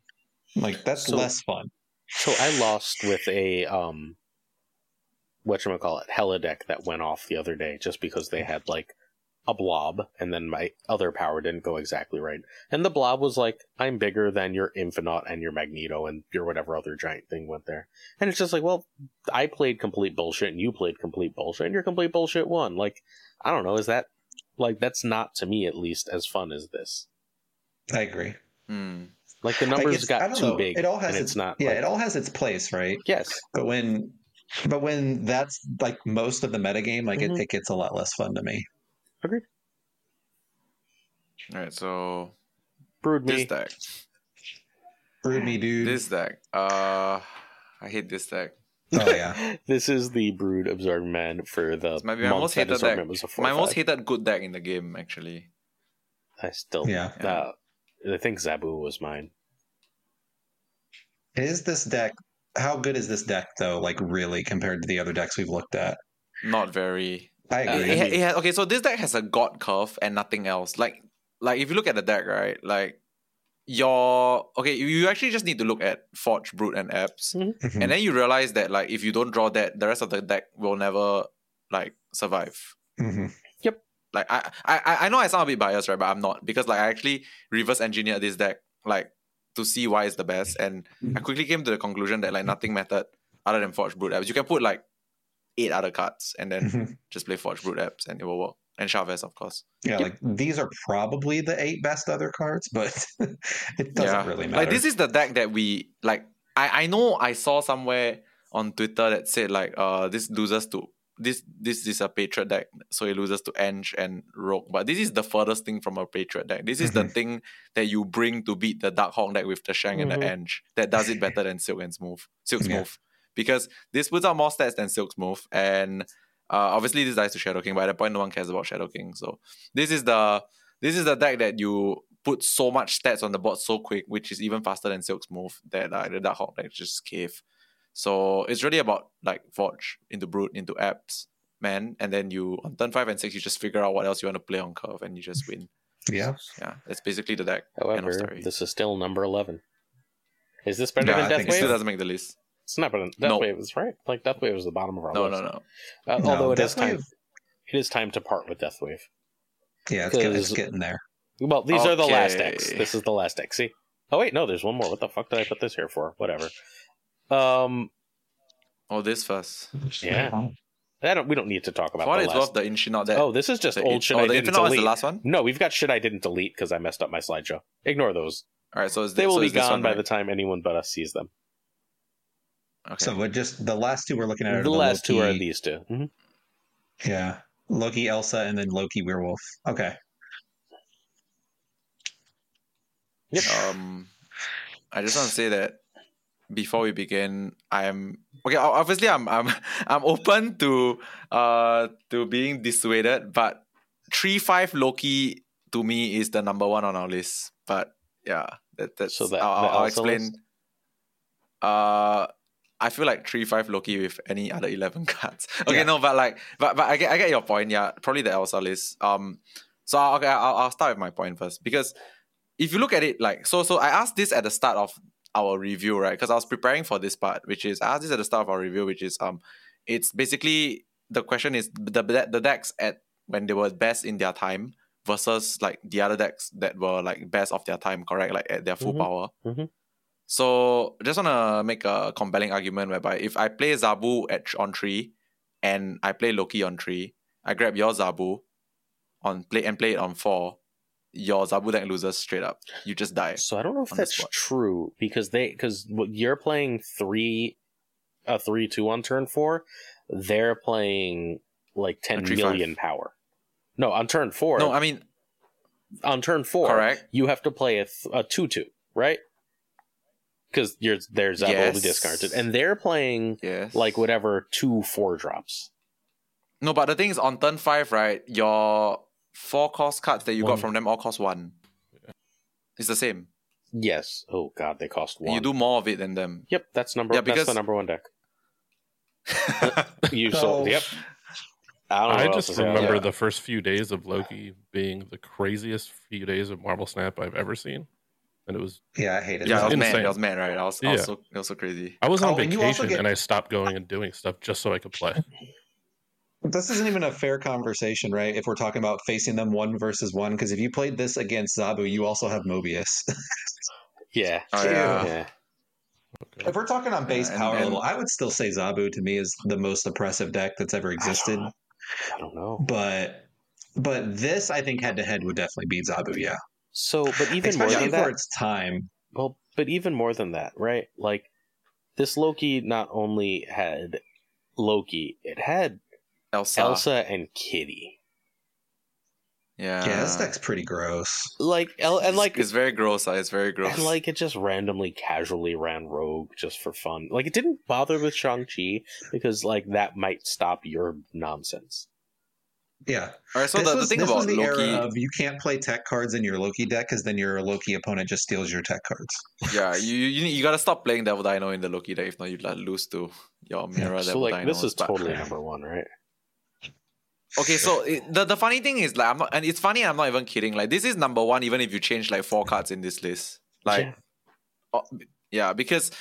Like that's So- less fun. So I lost with a um, what call it, Hela deck that went off the other day just because they had like a blob, and then my other power didn't go exactly right, and the blob was like, "I'm bigger than your Infinite and your Magneto and your whatever other giant thing went there," and it's just like, well, I played complete bullshit, and you played complete bullshit, and your complete bullshit won. Like, I don't know, is that like that's not to me at least as fun as this? I agree. Hmm. Like the numbers it's- I got too know. big, It all has and its, it's not. Yeah, like- it all has its place, right? yes, But when but when that's like most of the metagame, like Mhm. it, it gets a lot less fun to me. All right, so brewed me. this deck, Brood me, dude. this deck. Uh, I hate this deck. oh yeah. <laughs> this is the brood absorbing man for the It's maybe my month most that hated deck. assortment was My most five. hated good deck in the game, actually. I still Yeah. uh, I think Zabu was mine. Is this deck how good is this deck though, like really compared to the other decks we've looked at? Not very. I Uh, agree. It, it ha- okay, so this deck has a god curve and nothing else. Like, like if you look at the deck, right? Like, your okay, you- you actually just need to look at Forge, Brood, and Abs, Mhm. and then you realize that like if you don't draw that, the rest of the deck will never like survive. Mhm. Yep. Like I, I, I know I sound a bit biased, right? But I'm not because like I actually reverse engineered this deck like to see why it's the best, and I quickly came to the conclusion that like nothing mattered other than Forge Brood Abs. You can put like eight other cards and then Mhm. just play Forge Brood Abs, and it will work. And Chavez, of course. Yeah, like these are probably the eight best other cards, but <laughs> it doesn't really matter. Like this is the deck that we like. I I know I saw somewhere on Twitter that said like uh this loses to this this is a Patriot deck, so it loses to Eng and Rogue. But this is the furthest thing from a Patriot deck. This is the Mhm. thing that you bring to beat the Dark Hawk deck with the Shang and Mhm. the Eng that does it better than Silk and Smooth. Silk Yeah. Smooth. Because this puts out more stats than Silk's move, And uh, obviously this dies to Shadow King, but at that point no one cares about Shadow King. So this is the this is the deck that you put so much stats on the board so quick, which is even faster than Silk's move that uh, the Dark Hawk deck just cave. So it's really about like Forge into Brood into Abs, man, and then you on turn five and six you just figure out what else you want to play on curve and you just win. yeah. Yeah, that's basically the deck. End of However, story. this is still number eleven. Is this better Yeah, I than think It still doesn't make the list. It's not better than No. Deathwave is right. Like Deathwave is the bottom of our No, list. no, no. Uh, No, although it is time, it is time to part with Deathwave. Yeah, it's, get, it's 'Cause- getting there. Well, these are the last X. This is the last X. See? Oh wait, no, there's one more. What the fuck did I put this here for? Whatever. Um, Oh, this first. Yeah. I don't. We don't need to talk about For what the it's last. worth, the Infinite deck. Oh, this is just the, old shit oh, I the didn't Infinite is delete. the last one. No, we've got shit I didn't delete because I messed up my slideshow. Ignore those. All right, so it's They will so be it's gone one, by right? the time anyone but us sees them. Okay. So we're just the last two we're looking at. Are The the last two are these 2 Mhm. Yeah, Loki, Elsa, and then Loki, Werewolf. Okay. Yep. Um, I just want to say that before we begin, I'm okay. Obviously, I'm I'm <laughs> I'm open to uh to being dissuaded, but three five Loki to me is the number one on our list. But yeah, that that's So that- I'll, I'll, I'll explain. list? Uh, I feel like three five Loki with any other eleven <laughs> cards. Okay, Yeah. no, but like, but but I get I get your point. Yeah, probably the Elsa list. Um, so okay, I'll I'll start with my point first because if you look at it like so so I asked this at the start of our review, right? Because I was preparing for this part, which is I asked this at the start of our review, which is um it's basically the question is the the decks at when they were best in their time versus like the other decks that were like best of their time, correct? Like at their full Mhm. power. Mhm. So just wanna make a compelling argument whereby if I play Zabu at on three and I play Loki on three, I grab your Zabu on play and play it on four, your Zabu deck loses straight up. You just die. So I don't know if that's true because they because you're playing three, a three two on turn four. They're playing like ten three, million power. No, on turn four. No, I mean on turn four, correct. you have to play a, th- a two two, right? Because you're there's that Yes. will be discarded, and they're playing Yes. like whatever two four drops. No, but the thing is on turn five, right? Your four cost cards that you One. got from them all cost one. It's the same. Yes. Oh god, they cost one. you do more of it than them. Yep, that's number. Yeah, that's because- the number one deck. <laughs> You sold. Yep. I don't know. I just to say about remember that. the first few days of Loki being the craziest few days of Marvel Snap I've ever seen, and it was Yeah, I hate it. yeah, I was mad. I was mad, right? I was, I was Yeah. so, it was so crazy. I was on Oh, and vacation get- and I stopped going and doing stuff just so I could play. <laughs> This isn't even a fair conversation, right? If we're talking about facing them one versus one, because if you played this against Zabu, you also have Mobius. <laughs> Yeah. Oh, yeah. Yeah. Okay. if we're talking on base Yeah, and- power and- level, I would still say Zabu to me is the most oppressive deck that's ever existed. I don't know. But but this, I think, head to head would definitely beat Zabu. Yeah, So, but even more than that, its time. well, but even more than that, right? Like this Loki not only had Loki, it had Elsa. Elsa and Kitty. Yeah. yeah, this deck's pretty gross. Like El- and like it's very gross. It's very gross. and like it just randomly casually ran rogue just for fun. Like it didn't bother with Shang-Chi because like that might stop your nonsense. Yeah, All right. So this the, the thing this about the Loki, era of you can't play tech cards in your Loki deck because then your Loki opponent just steals your tech cards. yeah, <laughs> you you you gotta stop playing Devil Dino in the Loki deck. If not, you like lose to your mirror so Devil like Dinos. this is but- totally number one, right? Okay, so it, the the funny thing is like I'm not, and it's funny. I'm not even kidding. Like this is number one, even if you change like four cards in this list. Like, Yeah. uh, yeah, because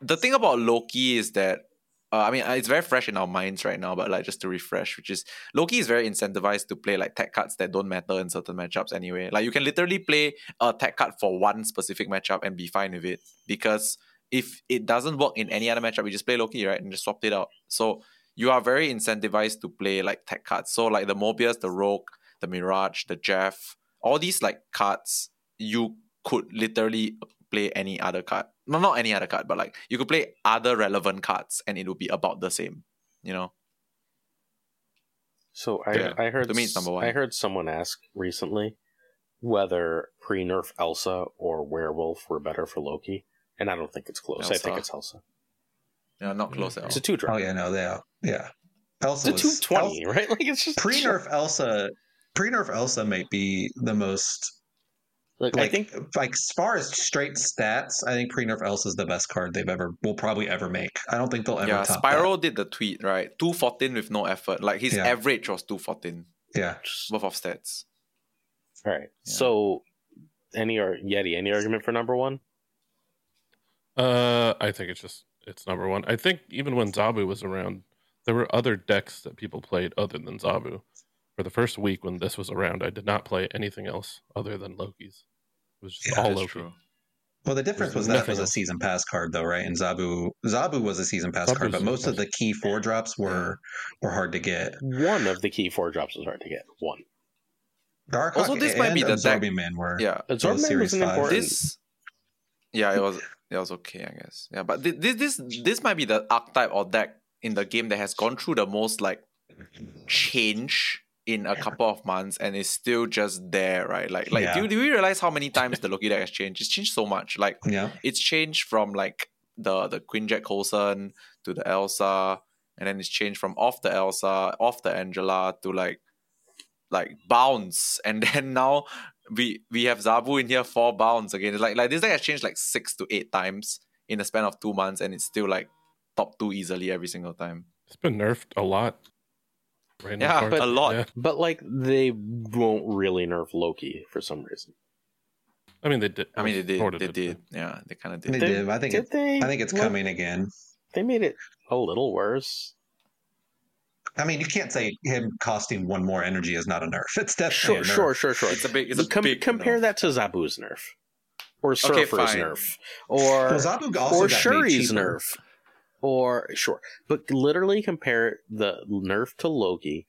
the thing about Loki is that uh, I mean uh, it's very fresh in our minds right now, but like just to refresh, which is Loki is very incentivized to play like tech cards that don't matter in certain matchups anyway. Like you can literally play a tech card for one specific matchup and be fine with it because if it doesn't work in any other matchup, you just play Loki, right? And just swap it out. So you are very incentivized to play like tech cards. So like the Mobius, the Rogue, the Mirage, the Jeff, all these like cards, you could literally play any other card. No, not any other card, but like you could play other relevant cards and it would be about the same. You know? So I, Yeah, I heard to me it's number one. I heard someone ask recently whether pre nerf Elsa or Werewolf were better for Loki, and I don't think it's close. I think it's Elsa. Yeah, not close at mm. all. It's a two drop. Oh yeah, no, they are. Yeah, It's Elsa a was two twenty, right? <laughs> Like it's just pre nerf Elsa. Pre nerf Elsa might be the most Like, like I think like as far as straight stats. I think pre nerf Elsa is the best card they've ever will probably ever make. I don't think they'll ever yeah, top Spyro did the tweet, right? 214 with no effort. Like his Yeah. average was 214, that. Yeah, both of stats. all right. Yeah. So any or Yeti, any argument for number one? Uh, I think it's just it's number one. I think even when Zabu was around, there were other decks that people played other than Zabu. For the first week when this was around, I did not play anything else other than Loki's. It was just Yeah, all Loki. true. Well, the difference There's was that nothing was a season pass card, though, right? And Zabu Zabu was a season pass Zabu's card, but most of the key four drops were were hard to get. One of the key four drops was hard to get. One. Dark Also, this might be the deck- Absorbing Man were Yeah. Absorbing Man was an important. This, yeah, it was it was okay, I guess. Yeah, but this this this might be the archetype or deck in the game that has gone through the most like change in a couple of months and it's still just there, right? Like like do, Yeah. do we realize how many times the Loki deck has changed? It's changed so much. Like Yeah, it's changed from like the the Quinjet Coulson to the Elsa, and then it's changed from off the Elsa, off the Angela to like like bounce, <laughs> and then now we we have Zabu in here four bounce again. It's like like this deck has changed like six to eight times in the span of two months, and it's still like top two easily every single time. It's been nerfed a lot. Random Yeah, cards. a lot. Yeah. But like they won't really nerf Loki for some reason. I mean, they did. I mean, they did, sort they did, yeah, they kind of did. They- did. I think Did it, they? I think it's Like, coming again. They made it a little worse. I mean, you can't say him costing one more energy is not a nerf. It's definitely Sure, a nerf. sure, sure, sure. It's a big, it's a Com- big compare nerf. that to Zabu's nerf, or Okay, Surfer's fine. nerf, or Well, Zabu also or got made Shuri's cheaper. nerf, or sure, but literally compare the nerf to Loki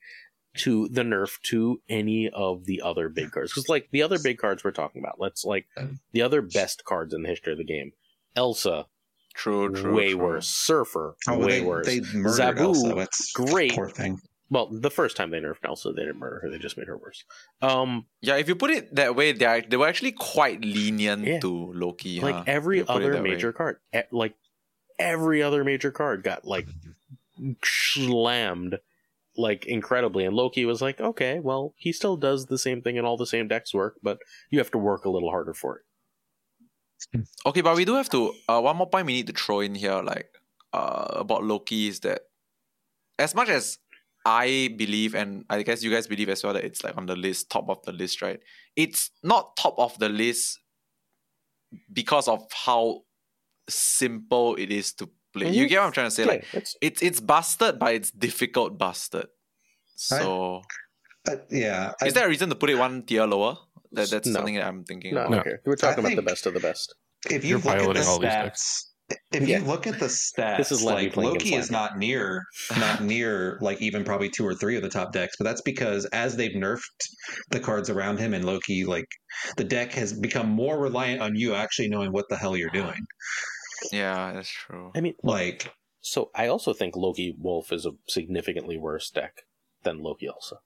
to the nerf to any of the other big cards. Because like the other big cards we're talking about, let's like the other best cards in the history of the game. Elsa, True, true, way true. worse. Surfer, Oh, way they, worse. They murdered Zabu, Elsa. It's great. Poor thing. Well, the first time they nerfed Elsa, they didn't murder her; they just made her worse. Um, Yeah, if you put it that way, they are, they were actually quite lenient Yeah. to Loki. like huh? every You put it other that way. major card like every other major card got like slammed like incredibly and loki was like okay well he still does the same thing and all the same decks work but you have to work a little harder for it Okay, but we do have to. Uh, one more point we need to throw in here, like uh, about Loki, is that as much as I believe, and I guess you guys believe as well, that it's like on the list, top of the list, right? It's not top of the list because of how simple it is to play. You Mhm. get what I'm trying to say? Like Yeah, it's it's it's busted, but it's difficult busted. So Uh, yeah, I, is there a reason to put it one tier lower? That, that's No. something that I'm thinking no, about. no. No. okay. we're talking I about the best of the best if you You're look at the piloting all these stats, if Yeah. you look at the stats, This is like Loki is not near, not near, like even probably two or three of the top decks. But that's because as they've nerfed the cards around him, and Loki, like the deck has become more reliant on you actually knowing what the hell you're doing. Yeah, that's true. i mean Like, so i also think loki wolf is a significantly worse deck than loki elsa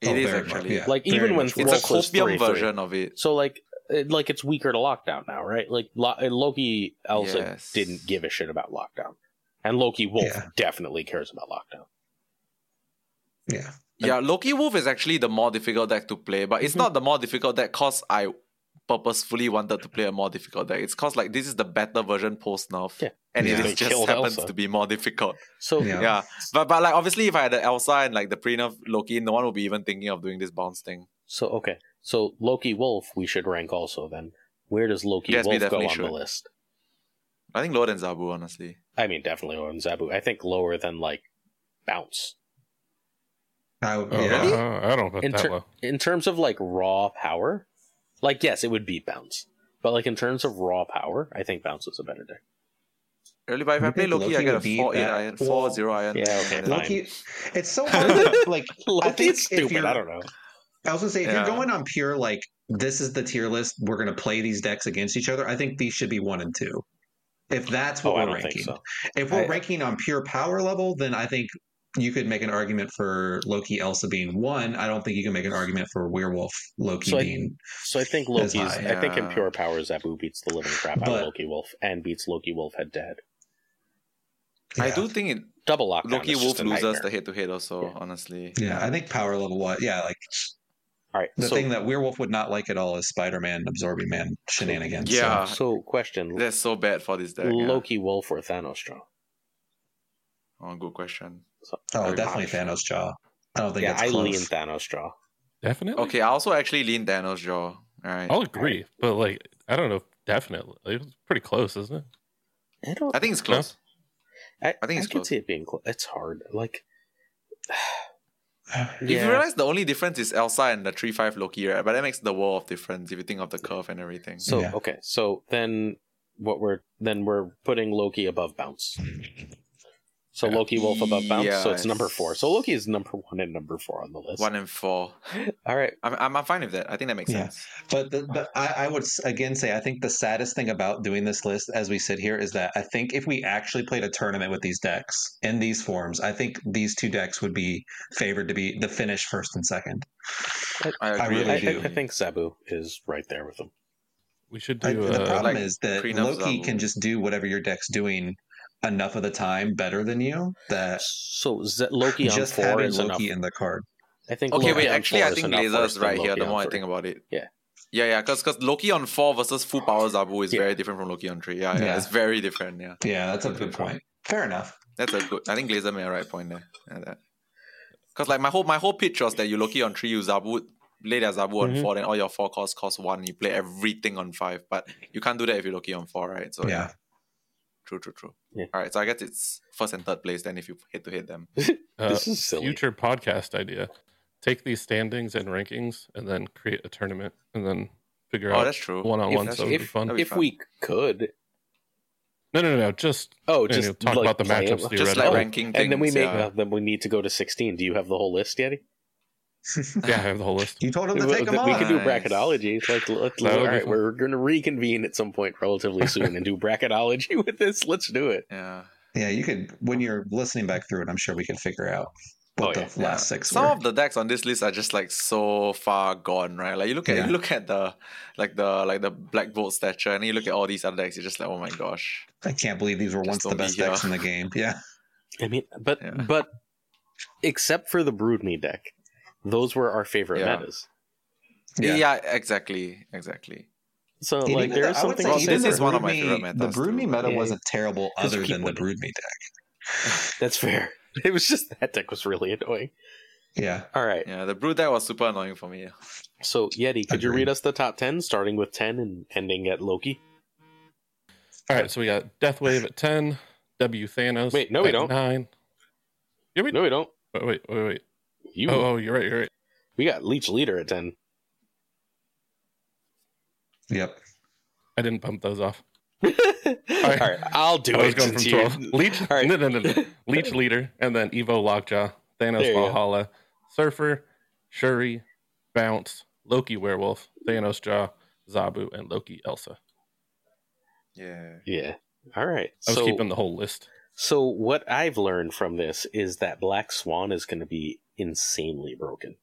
It oh, is actually. yeah, Like, very even when much Wolf. It's a was copium 3-3. version of it. so like it, like it's weaker to lockdown now right like Lo- uh, loki elsa Yes. didn't give a shit about lockdown and loki wolf Yeah. definitely cares about lockdown yeah, Yeah, Loki Wolf is actually the more difficult deck to play, but it's Mhm. not the more difficult deck because I purposefully wanted to play a more difficult deck. It's because like this is the better version post nerf, Yeah. and Yeah. it just happens Elsa. to be more difficult. so Yeah. Yeah, but but like obviously, if I had the Elsa and like the pre nerf Loki, no one would be even thinking of doing this bounce thing. So okay, so Loki Wolf we should rank also then. Where does Loki Yes, we Wolf go definitely on the list? I think lower than Zabu, honestly. I mean, definitely lower than Zabu. I think lower than like Bounce. I would, Oh, yeah. uh, I don't put In, that low. in terms of like raw power, like yes, it would beat Bounce. But like in terms of raw power, I think Bounce was a better deck. Really, but if I You play think Loki, I Loki get a four eight iron, four well, zero iron. yeah, okay, and- fine. Loki, it's so hard. <laughs> like Loki think is if stupid. you're- I don't know. I was gonna say, if Yeah. you're going on pure like this is the tier list, we're gonna play these decks against each other. I think these should be one and two. If that's what Oh, we're ranking. so. If we're I- ranking on pure power level, then I think you could make an argument for Loki Elsa being one. I don't think you can make an argument for Werewolf Loki So I- being. So I think As Loki's. high. I think in pure power, Zabu beats the living crap out of Loki Wolf and beats Loki Wolf head to head. I do think it, Double lockdown. Loki Wolf loses the head to head also, Yeah. honestly. Yeah, I think power level what? Yeah, like All right. the so, thing that Werewolf would not like at all is Spider-Man absorbing man shenanigans. Yeah. so question: That's so bad for this deck. yeah. Loki Wolf or Thanos draw? Oh, good question. So, Oh, definitely much. Thanos jaw. I don't think Yeah, it's I close. lean Thanos jaw. Definitely. Okay, I also actually lean Thanos jaw. Alright. I'll agree, but like I don't know. Definitely, it's pretty close, isn't it? I don't. I think it's close. I, I think it's I can see it being close. It's hard. Like, <sighs> <sighs> If you realize the only difference is Elsa and the 3 5 Loki, right? But that makes the world of difference if you think of the curve and everything. So Yeah. okay, so then what we're then we're putting Loki above Bounce. So Loki Wolf above Bounce, so it's number four. So Loki is number one and number four on the list. One and four. <laughs> All right, I'm, I'm, I'm fine with that. I think that makes Yeah. sense. But the, the, I, I would again say I think the saddest thing about doing this list as we sit here is that I think if we actually played a tournament with these decks in these forms, I think these two decks would be favored to be the finish first and second. I I agree. really I, do. I, I think Zabu is right there with them. We should I, do. the uh, problem like is that Loki are- can just do whatever your deck's doing enough of the time better than you that So Z- Loki on just four having is Loki enough. in the card. I think. Okay, Loki wait. Actually, I think enough Glazer worse is than right here. The on more I think about it. Yeah. Yeah, yeah. Because because Loki on four versus full power Zabu is Yeah. very different from Loki on three. Yeah, yeah, Yeah. It's very different. Yeah. Yeah, that's a Good good point. point. Fair enough. That's a good. I think Glazer made a right point there. Yeah, that. Because like my whole my whole pitch was that you Loki on three, you Zabu play their Zabu on Mhm. four, then all your four costs cost one. You play everything on five, but you can't do that if you Loki on four, right? So Yeah. True, true, true. Yeah. All right, so I guess it's first and third place then if you hit to hit them. <laughs> uh, this is silly. future podcast idea. Take these standings and rankings, and then create a tournament, and then figure Oh, out that's true. one on one. So true. it'd if- fun. If fun. we could, No, no, no, no. Just oh, you know, just talk like, about the matchups. Just like Oh, ranking things. and then we make yeah. uh, then we need to go to sixteen. Do you have the whole list, Yeti? <laughs> yeah, I have the whole list. You told him to we, take them off. we on. can do Nice. bracketology. Like, let, That would all be fun. we're going to reconvene at some point relatively soon and do bracketology <laughs> with this. Let's do it. yeah. Yeah, you could when you're listening back through it. I'm sure we could figure out what Oh, the yeah. last six Some were. of the decks on this list are just like so far gone, right? Like you look at Yeah. you look at the like the like the Black Bolt stature, and you look at all these other decks, you're just like, oh my gosh. I can't believe these were Just once the don't be best decks in the game. Yeah, I mean, but Yeah. but except for the Broodme deck, those were our favorite Yeah. metas. Yeah, yeah. exactly, exactly. So And like even there the- I would something. say Well, this the is one of my Broodme- favorite The Broodme meta Yeah, wasn't terrible 'Cause other you keep than the winning. Broodme deck. <laughs> That's fair. <laughs> It was just that deck was really annoying. Yeah, All right. Yeah, the Brood deck was super annoying for me. So Yeti, could you read us the top ten, starting with ten and ending at Loki? All right, so we got Deathwave at ten, W Thanos. Wait, no, we don't. Nine. Yeah, we No, we don't. Wait, wait, wait. wait. You. Oh, oh, you're right. You're right. We got Leech Leader at ten. yep. I didn't pump those off. <laughs> All right, I'll do I was it. going from since you- twelve. <laughs> Leech. All right. No, no, no, no. <laughs> Leech leader, and then Evo Lockjaw, Thanos There go. Valhalla, Surfer, Shuri, Bounce, Loki Werewolf, Thanos Jaw, Zabu, and Loki Elsa. Yeah. Yeah. All right. I was so, keeping the whole list. so what I've learned from this is that Black Swan is going to be insanely broken.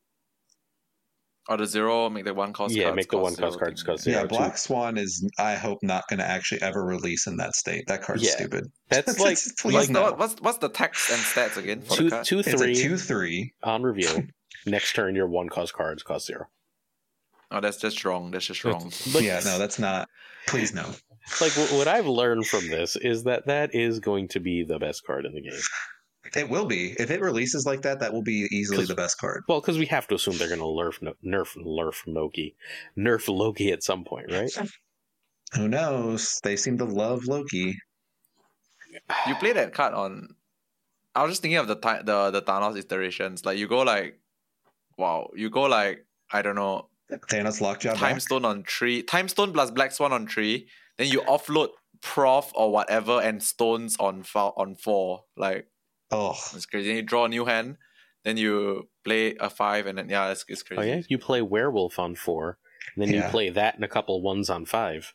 Or the zero, make the one cost Yeah, cards make the one zero cost cards cost Yeah, zero. too. Black Swan is. I hope not going to actually ever release in that state. That card's Yeah. stupid. <laughs> That's like Please What's, no. the, what's what's the text and stats again for two the card? two It's three a two three. on reveal. <laughs> Next turn, your one cost cards cost zero. Oh, that's just wrong. That's just wrong. But yeah, no, that's not. Please no. like what, what I've learned from this is that that is going to be the best card in the game. It will be if it releases like that. That will be easily the best card. Well, because we have to assume they're going to nerf nerf nerf Loki, nerf Loki at some point, right? <laughs> Who knows? They seem to love Loki. You play that card on. I was just thinking of the ti- the the Thanos iterations. Like you go like, wow, you go like I don't know, Thanos Lockjaw time back. stone on three, time stone plus black swan on three. Then you offload prof or whatever and stones on four, on four. Like Oh, it's crazy. Then you draw a new hand. Then you play a five, and then yeah, it's, it's crazy. Oh yeah, you play werewolf on four, and then you play that and a couple ones on five.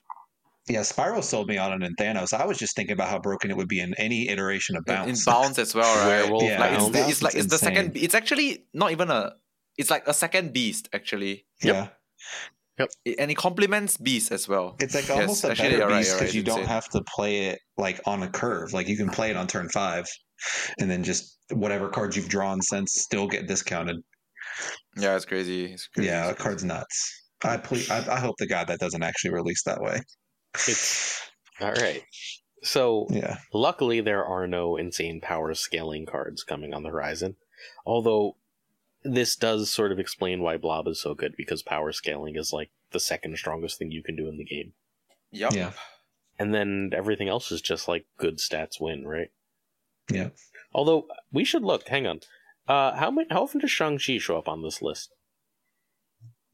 yeah. Spiral sold me on it in Thanos. I was just thinking about how broken it would be in any iteration of In- Bounce. in bounce as well, right? Werewolf Yeah, like it's, the, it's like It's it's the second. It's actually not even a. It's like a second beast actually, yeah. It- and it complements beast as well. It's like Yes, almost a better you're beast because right, you don't have to play it like on a curve. Like you can play it on turn five, and then just whatever cards you've drawn since still get discounted. Yeah, it's crazy. It's crazy. Yeah, It's card's nuts. I please, I, I hope the God that doesn't actually release that way. It's <laughs> all right. So Yeah, luckily, there are no insane power scaling cards coming on the horizon. Although this does sort of explain why Blob is so good because power scaling is like the second strongest thing you can do in the game, Yep. yeah, and then everything else is just like good stats win, right? Yeah. Although we should look. Hang on. Uh, how many? How often does Shang Chi show up on this list?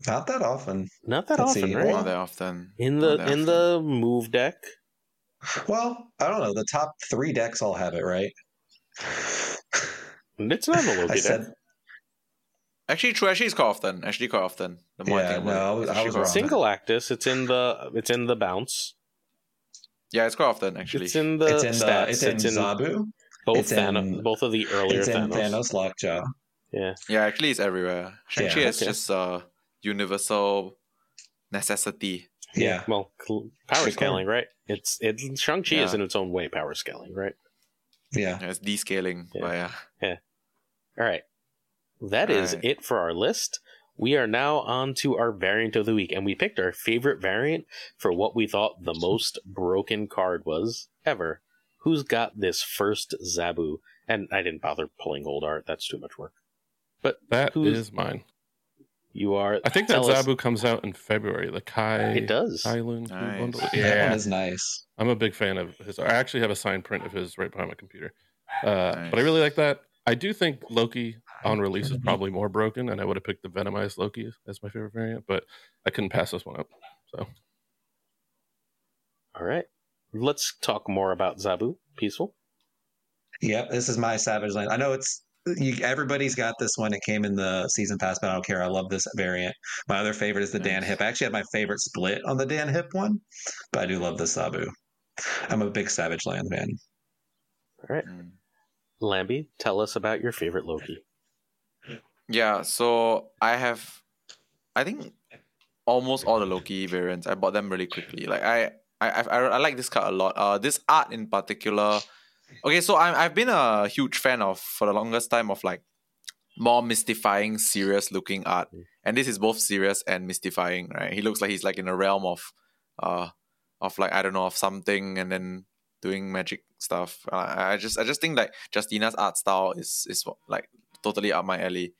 Not that often. Not that Let's often, see. right? Not that often. In the that in often. the move deck, Well, I don't know. The top three decks all have it, right? <laughs> it's not in the <laughs> I Loki deck. said Actually, true. Actually, it's quite often. Actually, quite often. The more I Yeah, think no, I was- it's I was wrong. Single Actus, it's in the it's in the bounce. Yeah, it's quite often actually. It's in the it's in stats. the it's in Zabu. Both it's in- Thanos, both of the earlier It's in Thanos. Thanos Lockjaw. Yeah, Yeah, actually, it's everywhere. Shang-Chi Yeah, is okay. just a universal necessity. Yeah, Well, cl- power Good scaling, right? It's it. Shang Chi is in its own way power scaling, right? yeah. Yeah, it's descaling. Yeah. But yeah. All right, that is Alright. it for our list. We are now on to our variant of the week, and we picked our favorite variant for what we thought the most broken card was ever. Who's got this first Zabu? And I didn't bother pulling old art; that's too much work. But that is mine. you are. I think that tell us- Zabu comes out in February. The Kai It does. Kai Lun Nice. bundle. That Yeah, one is nice. I'm a big fan of his. I actually have a signed print of his right behind my computer. Uh, Nice. But I really like that. I do think Loki on release is probably more broken, and I would have picked the Venomized Loki as my favorite variant, but I couldn't pass this one up. So All right, let's talk more about Zabu. Peaceful. Yep, this is my Savage Land. I know it's you, everybody's got this one. It came in the season pass, but I don't care. I love this variant. My other favorite is the Dan Hipp. I actually had my favorite split on the Dan Hipp one, but I do love the Zabu. I'm a big Savage Land fan. All right. Lamby, tell us about your favorite Loki. Yeah, so I have, I think, almost all the Loki variants. I bought them really quickly. Like I, I, I, I like this card a lot. Uh, this art in particular. Okay, so I'm I've been a huge fan of for the longest time of like more mystifying, serious looking art, and this is both serious and mystifying. Right? He looks like he's like in a realm of, uh, of like I don't know of something, and then doing magic stuff. Uh, I just I just think like Justina's art style is is like totally up my alley.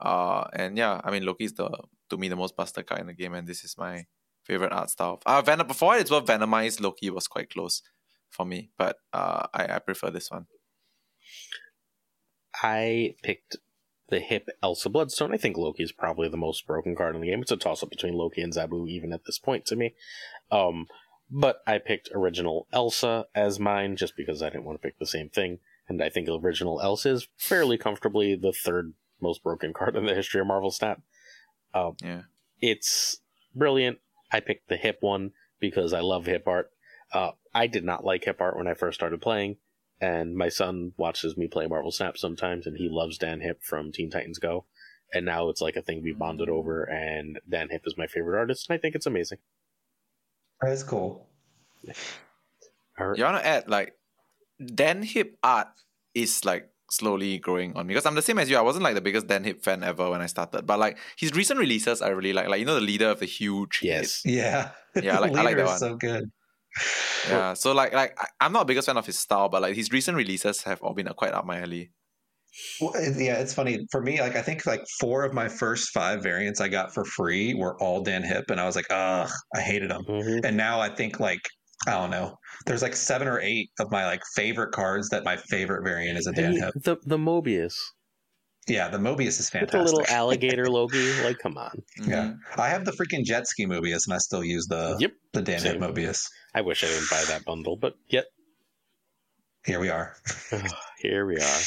Uh, and yeah, I mean Loki is the to me the most busted card in the game, and this is my favorite art style. Uh, Venom before it's what Venomized Loki was quite close for me, but uh, I I prefer this one. I picked the Hipp Elsa Bloodstone. I think Loki is probably the most broken card in the game. It's a toss up between Loki and Zabu, even at this point to me. Um, but I picked original Elsa as mine just because I didn't want to pick the same thing. And I think original Elsa is fairly comfortably the third most broken card in the history of Marvel Snap. Um, Yeah. it's brilliant. I picked the Hipp one because I love Hipp art. Uh, I did not like Hipp art when I first started playing, and my son watches me play Marvel Snap sometimes, and he loves Dan Hipp from Teen Titans Go. And now it's like a thing we bonded over, and Dan Hipp is my favorite artist, and I think it's amazing. That's cool. All right. You wanna add like Dan Hip art is like slowly growing on me because I'm the same as you. I wasn't like the biggest Dan Hipp fan ever when I started, but like his recent releases I really like. Like you know the leader of the huge hit? Yes. Yeah. Yeah, I like- I like <laughs> Leader that is one. So good. Yeah, so like like I- I'm not the biggest fan of his style, but like his recent releases have all been uh, quite up my alley. Well, yeah, it's funny for me. Like, I think like four of my first five variants I got for free were all Dan Hipp, and I was like, ugh, I hated them. Mhm. And now I think like I don't know. There's like seven or eight of my like favorite cards that my favorite variant is a Dan mean, Hip. the the Mobius Yeah, the Mobius is with the fantastic. little alligator <laughs> Loki. Like, come on. Yeah, Mhm. I have the freaking jet ski Mobius, and I still use the Yep. the Dan Hipp Mobius. I wish I didn't buy that bundle, but yet Here we are. here we are.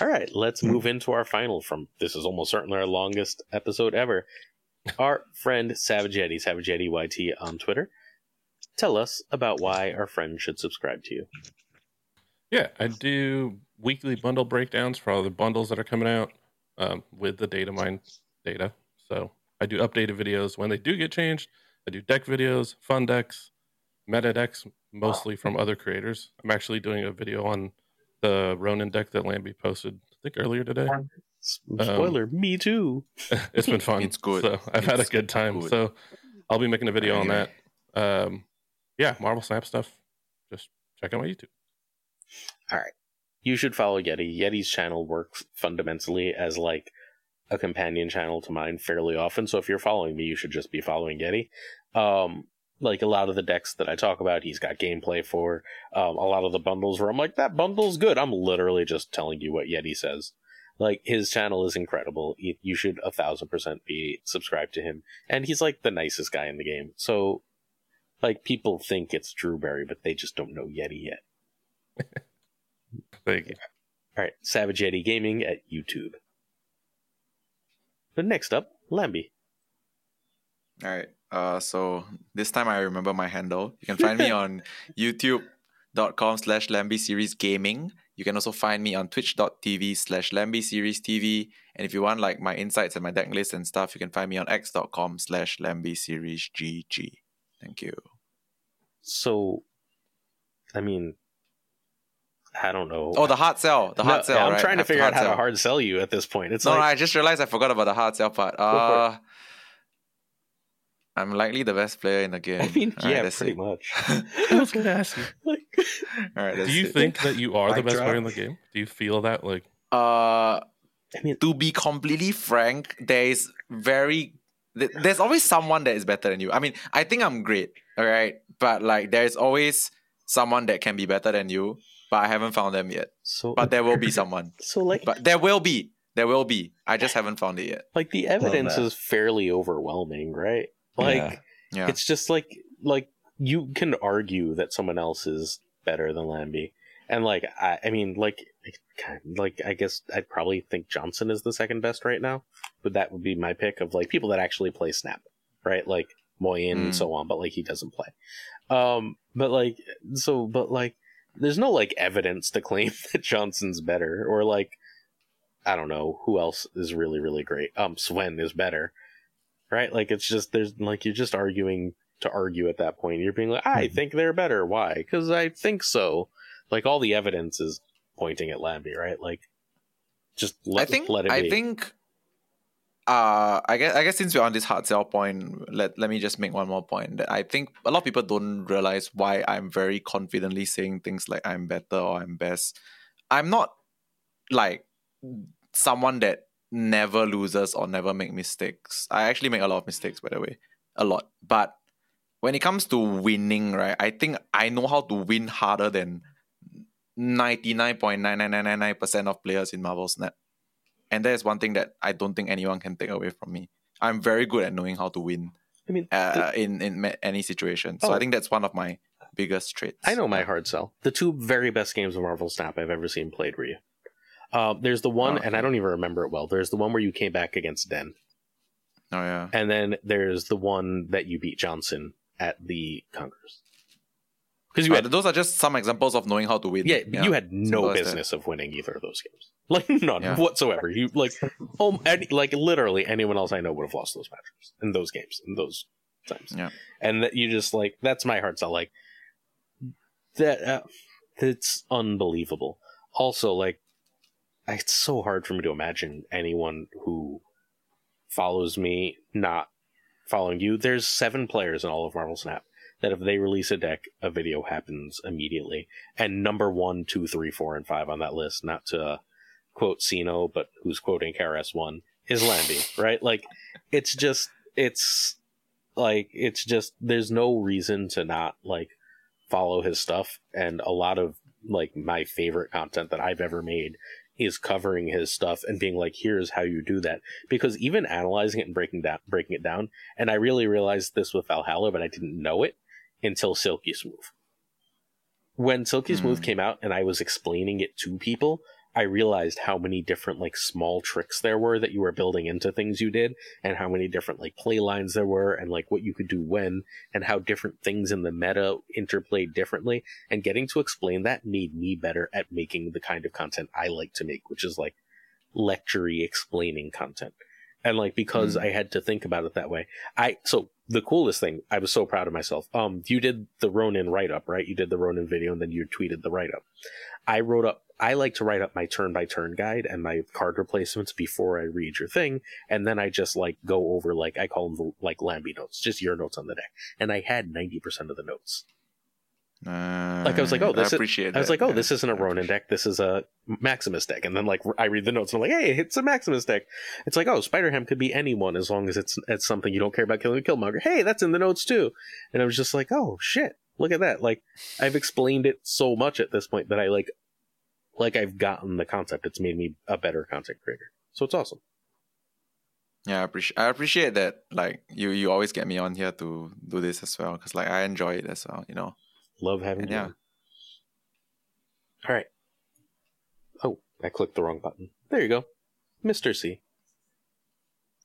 All right, let's move into our final. From this is almost certainly our longest episode ever. Our friend Savage Yeti, Savage Yeti YT on Twitter. Tell us about why our friend should subscribe to you. Yeah, I do weekly bundle breakdowns for all the bundles that are coming out um, with the data mine data. So I do updated videos when they do get changed. I do deck videos, fun decks, meta decks, mostly from other creators. I'm actually doing a video on the Ronin deck that Lamby posted, I think earlier today. S- Spoiler, me too. <laughs> it's been fun. It's good. So I've had a good time. good. So I'll be making a video on that. Um, yeah, Marvel Snap stuff. Just check out my YouTube. All right. You should follow Yeti. Yeti's channel works fundamentally as like a companion channel to mine fairly often. So if you're following me, you should just be following Yeti. Um, like a lot of the decks that I talk about, he's got gameplay for. Um, a lot of the bundles where I'm like, that bundle's good. I'm literally just telling you what Yeti says. Like his channel is incredible. You should a thousand percent be subscribed to him. And he's like the nicest guy in the game. So, like people think it's Drewberry, but they just don't know Yeti yet. Thank you. All right, Savage Yeti Gaming at YouTube. But next up, Lamby. All right. Uh, so this time I remember my handle. You can find me <laughs> on youtube.com slash Lamby Series Gaming. You can also find me on twitch.tv slash Lamby Series TV. And if you want like my insights and my deck list and stuff, you can find me on x.com slash Lamby Series GG. Thank you. So, I mean, I don't know. Oh, the hard sell. The hard No, sell. yeah, I'm right? trying to figure out how to hard sell you at this point. It's No, no, I just realized I forgot about the hard sell part. Uh, I'm likely the best player in the game. I mean, All right, yeah, that's pretty it. much. <laughs> I was going to ask you. like, All right, Do you it. think that you are the best drop. player in the game? Do you feel that? Like, Uh, I mean, to be completely frank, there is very th- there's always someone that is better than you. I mean, I think I'm great, all right, but like there's always someone that can be better than you, but I haven't found them yet. so, But there will be <laughs> someone. so like, But there will be. There will be. I just haven't found it yet. like the evidence is fairly overwhelming, right? Like, Yeah. Yeah. it's just like, like you can argue that someone else is better than Lamby, and like, I, I mean, like, kind like I guess I'd probably think Johnson is the second best right now, but that would be my pick of like people that actually play Snap, right? Like Moyen and Mm. so on, but like he doesn't play. Um, but like, so, but like, there's no like evidence to claim <laughs> that Johnson's better, or like, I don't know who else is really really great. Um, Swen is better, right? Like it's just there's like you're just arguing to argue at that point. You're being like, I Mhm. think they're better. Why? Because I think so. Like all the evidence is pointing at Lamby, right? Like, just let, I think let it I be. think uh I guess I guess since we're on this hard sell point, let let me just make one more point that I think a lot of people don't realize why I'm very confidently saying things like I'm better or I'm best. I'm not like someone that never loses or never make mistakes. I actually make a lot of mistakes by the way. A lot. But when it comes to winning, right, I think I know how to win harder than 99.99999% of players in Marvel Snap. And that is one thing that I don't think anyone can take away from me. I'm very good at knowing how to win I mean, uh, in in ma- any situation. So Oh. I think that's one of my biggest traits. I know my hard sell. The two very best games of Marvel Snap I've ever seen played were you. Um, there's the one, Oh, and I don't even remember it well. There's the one where you came back against Den, Oh yeah. and then there's the one that you beat Johnson at the Congress. Because you Uh, had, those are just some examples of knowing how to win. yeah, you had no Simple business of winning either of those games, <laughs> like none Yeah. whatsoever. You like, oh, any, like literally anyone else I know would have lost those matches in those games in those times. Yeah. and that you just like that's my hard sell. Like that, uh, it's unbelievable. Also, like it's so hard for me to imagine anyone who follows me not following you. There's seven players in all of Marvel Snap that if they release a deck, a video happens immediately. And number one, two, three, four, and five on that list, not to uh, quote Sino, but who's quoting KRS One is Lamby, <laughs> right? Like it's just it's like it's just there's no reason to not like follow his stuff and a lot of like my favorite content that I've ever made is covering his stuff and being like here's how you do that because even analyzing it and breaking down breaking it down and I really realized this with Valhalla but I didn't know it until Silky Smooth when Silky Smooth Mm. came out and I was explaining it to people I realized how many different like small tricks there were that you were building into things you did and how many different like play lines there were and like what you could do when and how different things in the meta interplayed differently and getting to explain that made me better at making the kind of content I like to make which is like lectury explaining content and like because Mm. I had to think about it that way I so the coolest thing I was so proud of myself um you did the Ronin write up right you did the Ronin video and then you tweeted the write up I wrote up I like to write up my turn by turn guide and my card replacements before I read your thing, and then I just like go over like I call them like Lamby notes, just your notes on the deck. And I had ninety percent of the notes. Uh, like, I was like, oh, this is- I appreciate I was like, oh, yeah. this isn't a Ronin deck, this is a Maximus deck. And then like I read the notes and I'm like, hey, it's a Maximus deck. It's like, oh, Spider Ham could be anyone as long as it's it's something you don't care about killing a Killmonger. Hey, that's in the notes too. And I was just like, oh shit, look at that. Like I've explained it so much at this point that I like like I've gotten the concept. It's made me a better content creator. So it's awesome. Yeah, I appreciate I appreciate that. Like you, you always get me on here to do this as well because like I enjoy it as well. You know. Love having And you. yeah. on. All right. Oh, I clicked the wrong button. There you go. Mr. C.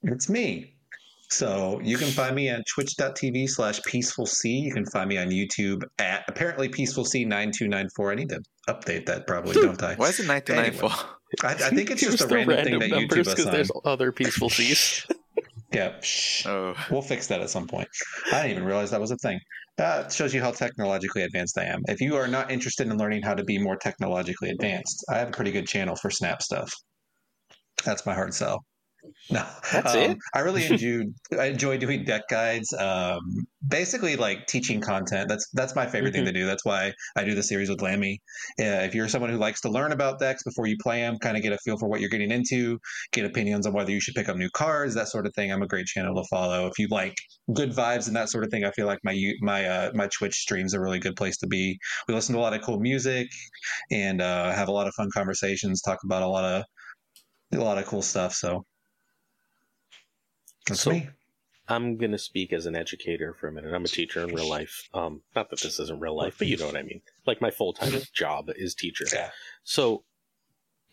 It's me. So you can find me on twitch.tv slash Peaceful Sea. You can find me on YouTube at apparently peaceful C9294. I need to update that probably, don't I? Why is it nine two nine four? I, I think it's <laughs> just a the random, thing that numbers YouTube 'cause there's other Peaceful Sea's. <laughs> Yeah. Shh. Oh, We'll fix that at some point. I didn't even realize that was a thing. That shows you how technologically advanced I am. If you are not interested in learning how to be more technologically advanced, I have a pretty good channel for Snap stuff. That's my hard sell. No, That's um, it? I really enjoy <laughs> I enjoy doing deck guides. Um, basically, like teaching content. That's that's my favorite thing to do. That's why I do the series with Lamby. Uh, if you're someone who likes to learn about decks before you play them, kind of get a feel for what you're getting into, get opinions on whether you should pick up new cards, that sort of thing. I'm a great channel to follow. If you like good vibes and that sort of thing, I feel like my my uh, my Twitch streams a really good place to be. We listen to a lot of cool music and uh, have a lot of fun conversations. Talk about a lot of a lot of cool stuff. So that's So- me. I'm gonna speak as an educator for a minute. I'm a teacher in real life. Um, not that this isn't real life, but you know what I mean. Like my full time job is teacher. Yeah. So,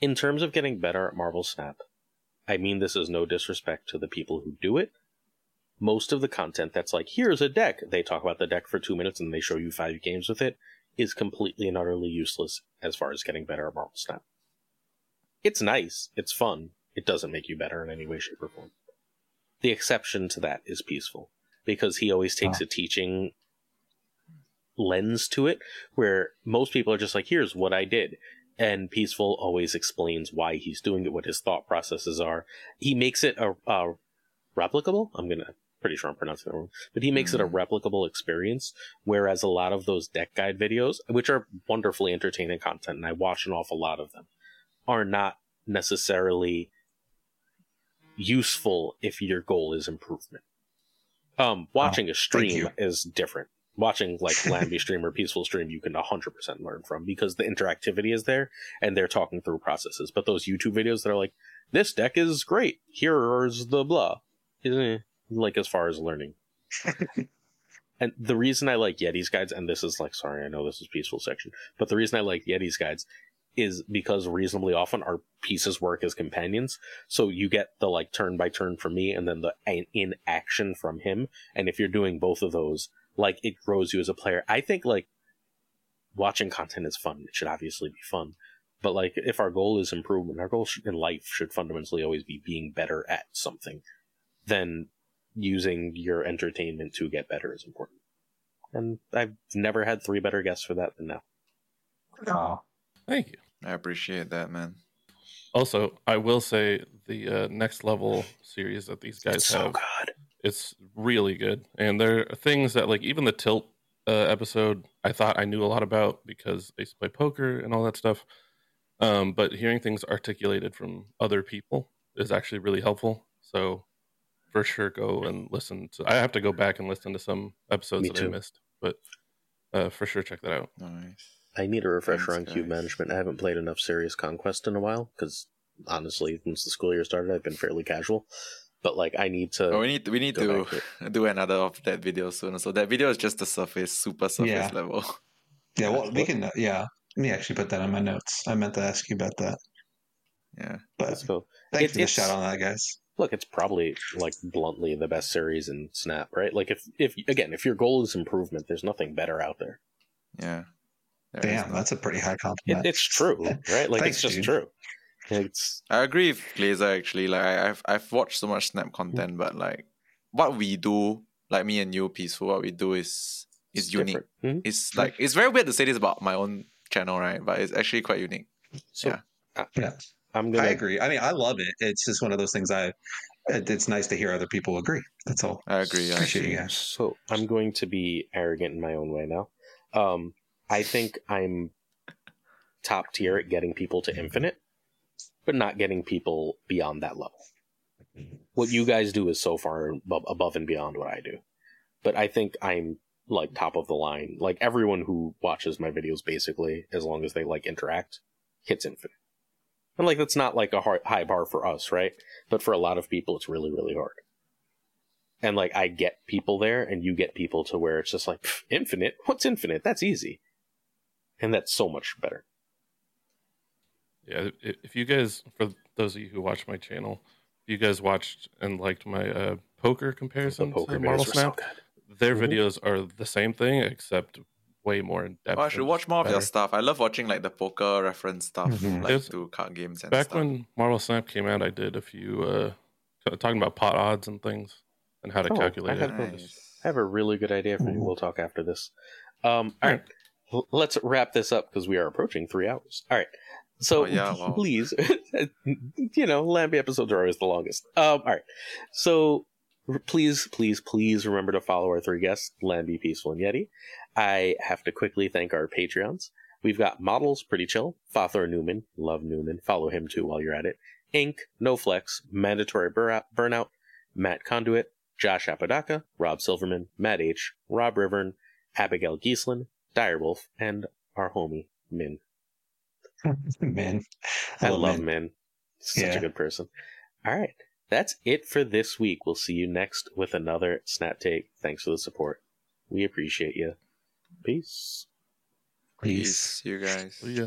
in terms of getting better at Marvel Snap, I mean this is no disrespect to the people who do it. Most of the content that's like, here's a deck, they talk about the deck for two minutes and they show you five games with it, is completely and utterly useless as far as getting better at Marvel Snap. It's nice, it's fun, it doesn't make you better in any way, shape, or form. The exception to that is Peaceful, because he always takes ah. a teaching lens to it, where most people are just like, here's what I did. And Peaceful always explains why he's doing it, what his thought processes are. He makes it a, a replicable. I'm gonna pretty sure I'm pronouncing it wrong, but he makes it a mm-hmm. replicable experience. Whereas a lot of those deck guide videos, which are wonderfully entertaining content, and I watch an awful lot of them, are not necessarily useful if your goal is improvement. Um, watching a stream is different. Watching like <laughs> Lamby stream or Peaceful stream, you can 100% learn from because the interactivity is there and they're talking through processes. But those YouTube videos that are like, this deck is great, here's the blah, eh, like as far as learning. <laughs> and the reason I like Yeti's guides, and this is like, sorry, I know this is Peaceful section, but the reason I like Yeti's guides is because reasonably often our pieces work as companions. So you get the like turn by turn from me and then the in- in action from him. And if you're doing both of those, like it grows you as a player. I think like watching content is fun. It should obviously be fun. But like if our goal is improvement, our goal in life should fundamentally always be being better at something. Then using your entertainment to get better is important. And I've never had three better guests for that than now. Oh, Thank you. I appreciate that, man. Also, I will say the uh, next level series that these guys It's so have, good. it's really good. And there are things that, like, even the tilt uh, episode, I thought I knew a lot about because I used to play poker and all that stuff. Um, but hearing things articulated from other people is actually really helpful. So for sure, go and listen. To, I have to go back and listen to some episodes Me that too. I missed, but uh, for sure, check that out. Nice. I need a refresher Thanks, on cube guys. management. I haven't played enough Serious Conquest in a while because honestly, since the school year started, I've been fairly casual. But like, I need to. Oh, we need we need go to <laughs> do another of that video soon. So that video is just the surface, super surface Yeah. level. <laughs> Yeah, well, we can. Yeah, let me actually put that on my notes. I meant to ask you about that, Yeah. but Let's go. thanks It- for the shout on that, guys. Look, it's probably like bluntly the best series in Snap, right? Like, if if again, if your goal is improvement, there's nothing better out there. Yeah. There is Damn, that's a pretty high It, compliment. it's true, <laughs> right? Like, Thanks, it's just dude. true. It's I agree with Glazer actually. Like I- I've I've watched so much Snap content, but like what we do, like me and you, peaceful, what we do is is it's unique. different. Mhm. It's like it's very weird to say this about my own channel, right? But it's actually quite unique. So Yeah. I, Yeah. I'm I gonna. agree. I mean, I love it. It's just one of those things. I. It's nice to hear other people agree. That's all. I agree. I Appreciate agree. you guys. So I'm going to be arrogant in my own way now. Um, I think I'm top tier at getting people to infinite, but not getting people beyond that level. What you guys do is so far above and beyond what I do. But I think I'm like top of the line. Like everyone who watches my videos basically, as long as they like interact, hits infinite. And like that's not like a hard, high bar for us, right? But for a lot of people, it's really, really hard and like I get people there, and you get people to where it's just like infinite. What's infinite? That's easy, and that's so much better. Yeah, if you guys, for those of you who watch my channel, if you guys watched and liked my uh, poker The comparison poker to Marvel videos were so Snap, good. their Mhm. videos are the same thing except way more in depth. Oh, I should watch more of your stuff. I love watching like the poker reference stuff, Mhm. like to card games and Back stuff. when Marvel Snap came out, I did a few uh, talking about pot odds and things and how to Oh, calculate I it. have- Nice. I have a really good idea for you. We'll talk after this. Um, all right, L- let's wrap this up because we are approaching three hours. All right, so Oh, yeah, wow. please, <laughs> you know, Lamby episodes are always the longest. Um, all right, so r- please, please, please remember to follow our three guests, Lamby, Peaceful, and Yeti. I have to quickly thank our Patreons. We've got Models, Pretty Chill, Fothor Newman, love Newman, follow him too while you're at it. Ink, No Flex, Mandatory Bur- Burnout, Matt Conduit, Josh Apodaca, Rob Silverman, Matt H, Rob Rivern, Abigail Gieslin, Direwolf, and our homie, Min. <laughs> Man, I, love Min. Min. Such Yeah. a good person. All right. That's it for this week. We'll see you next with another Snap Take. Thanks for the support. We appreciate you. Peace. Peace. Peace, you guys. See ya.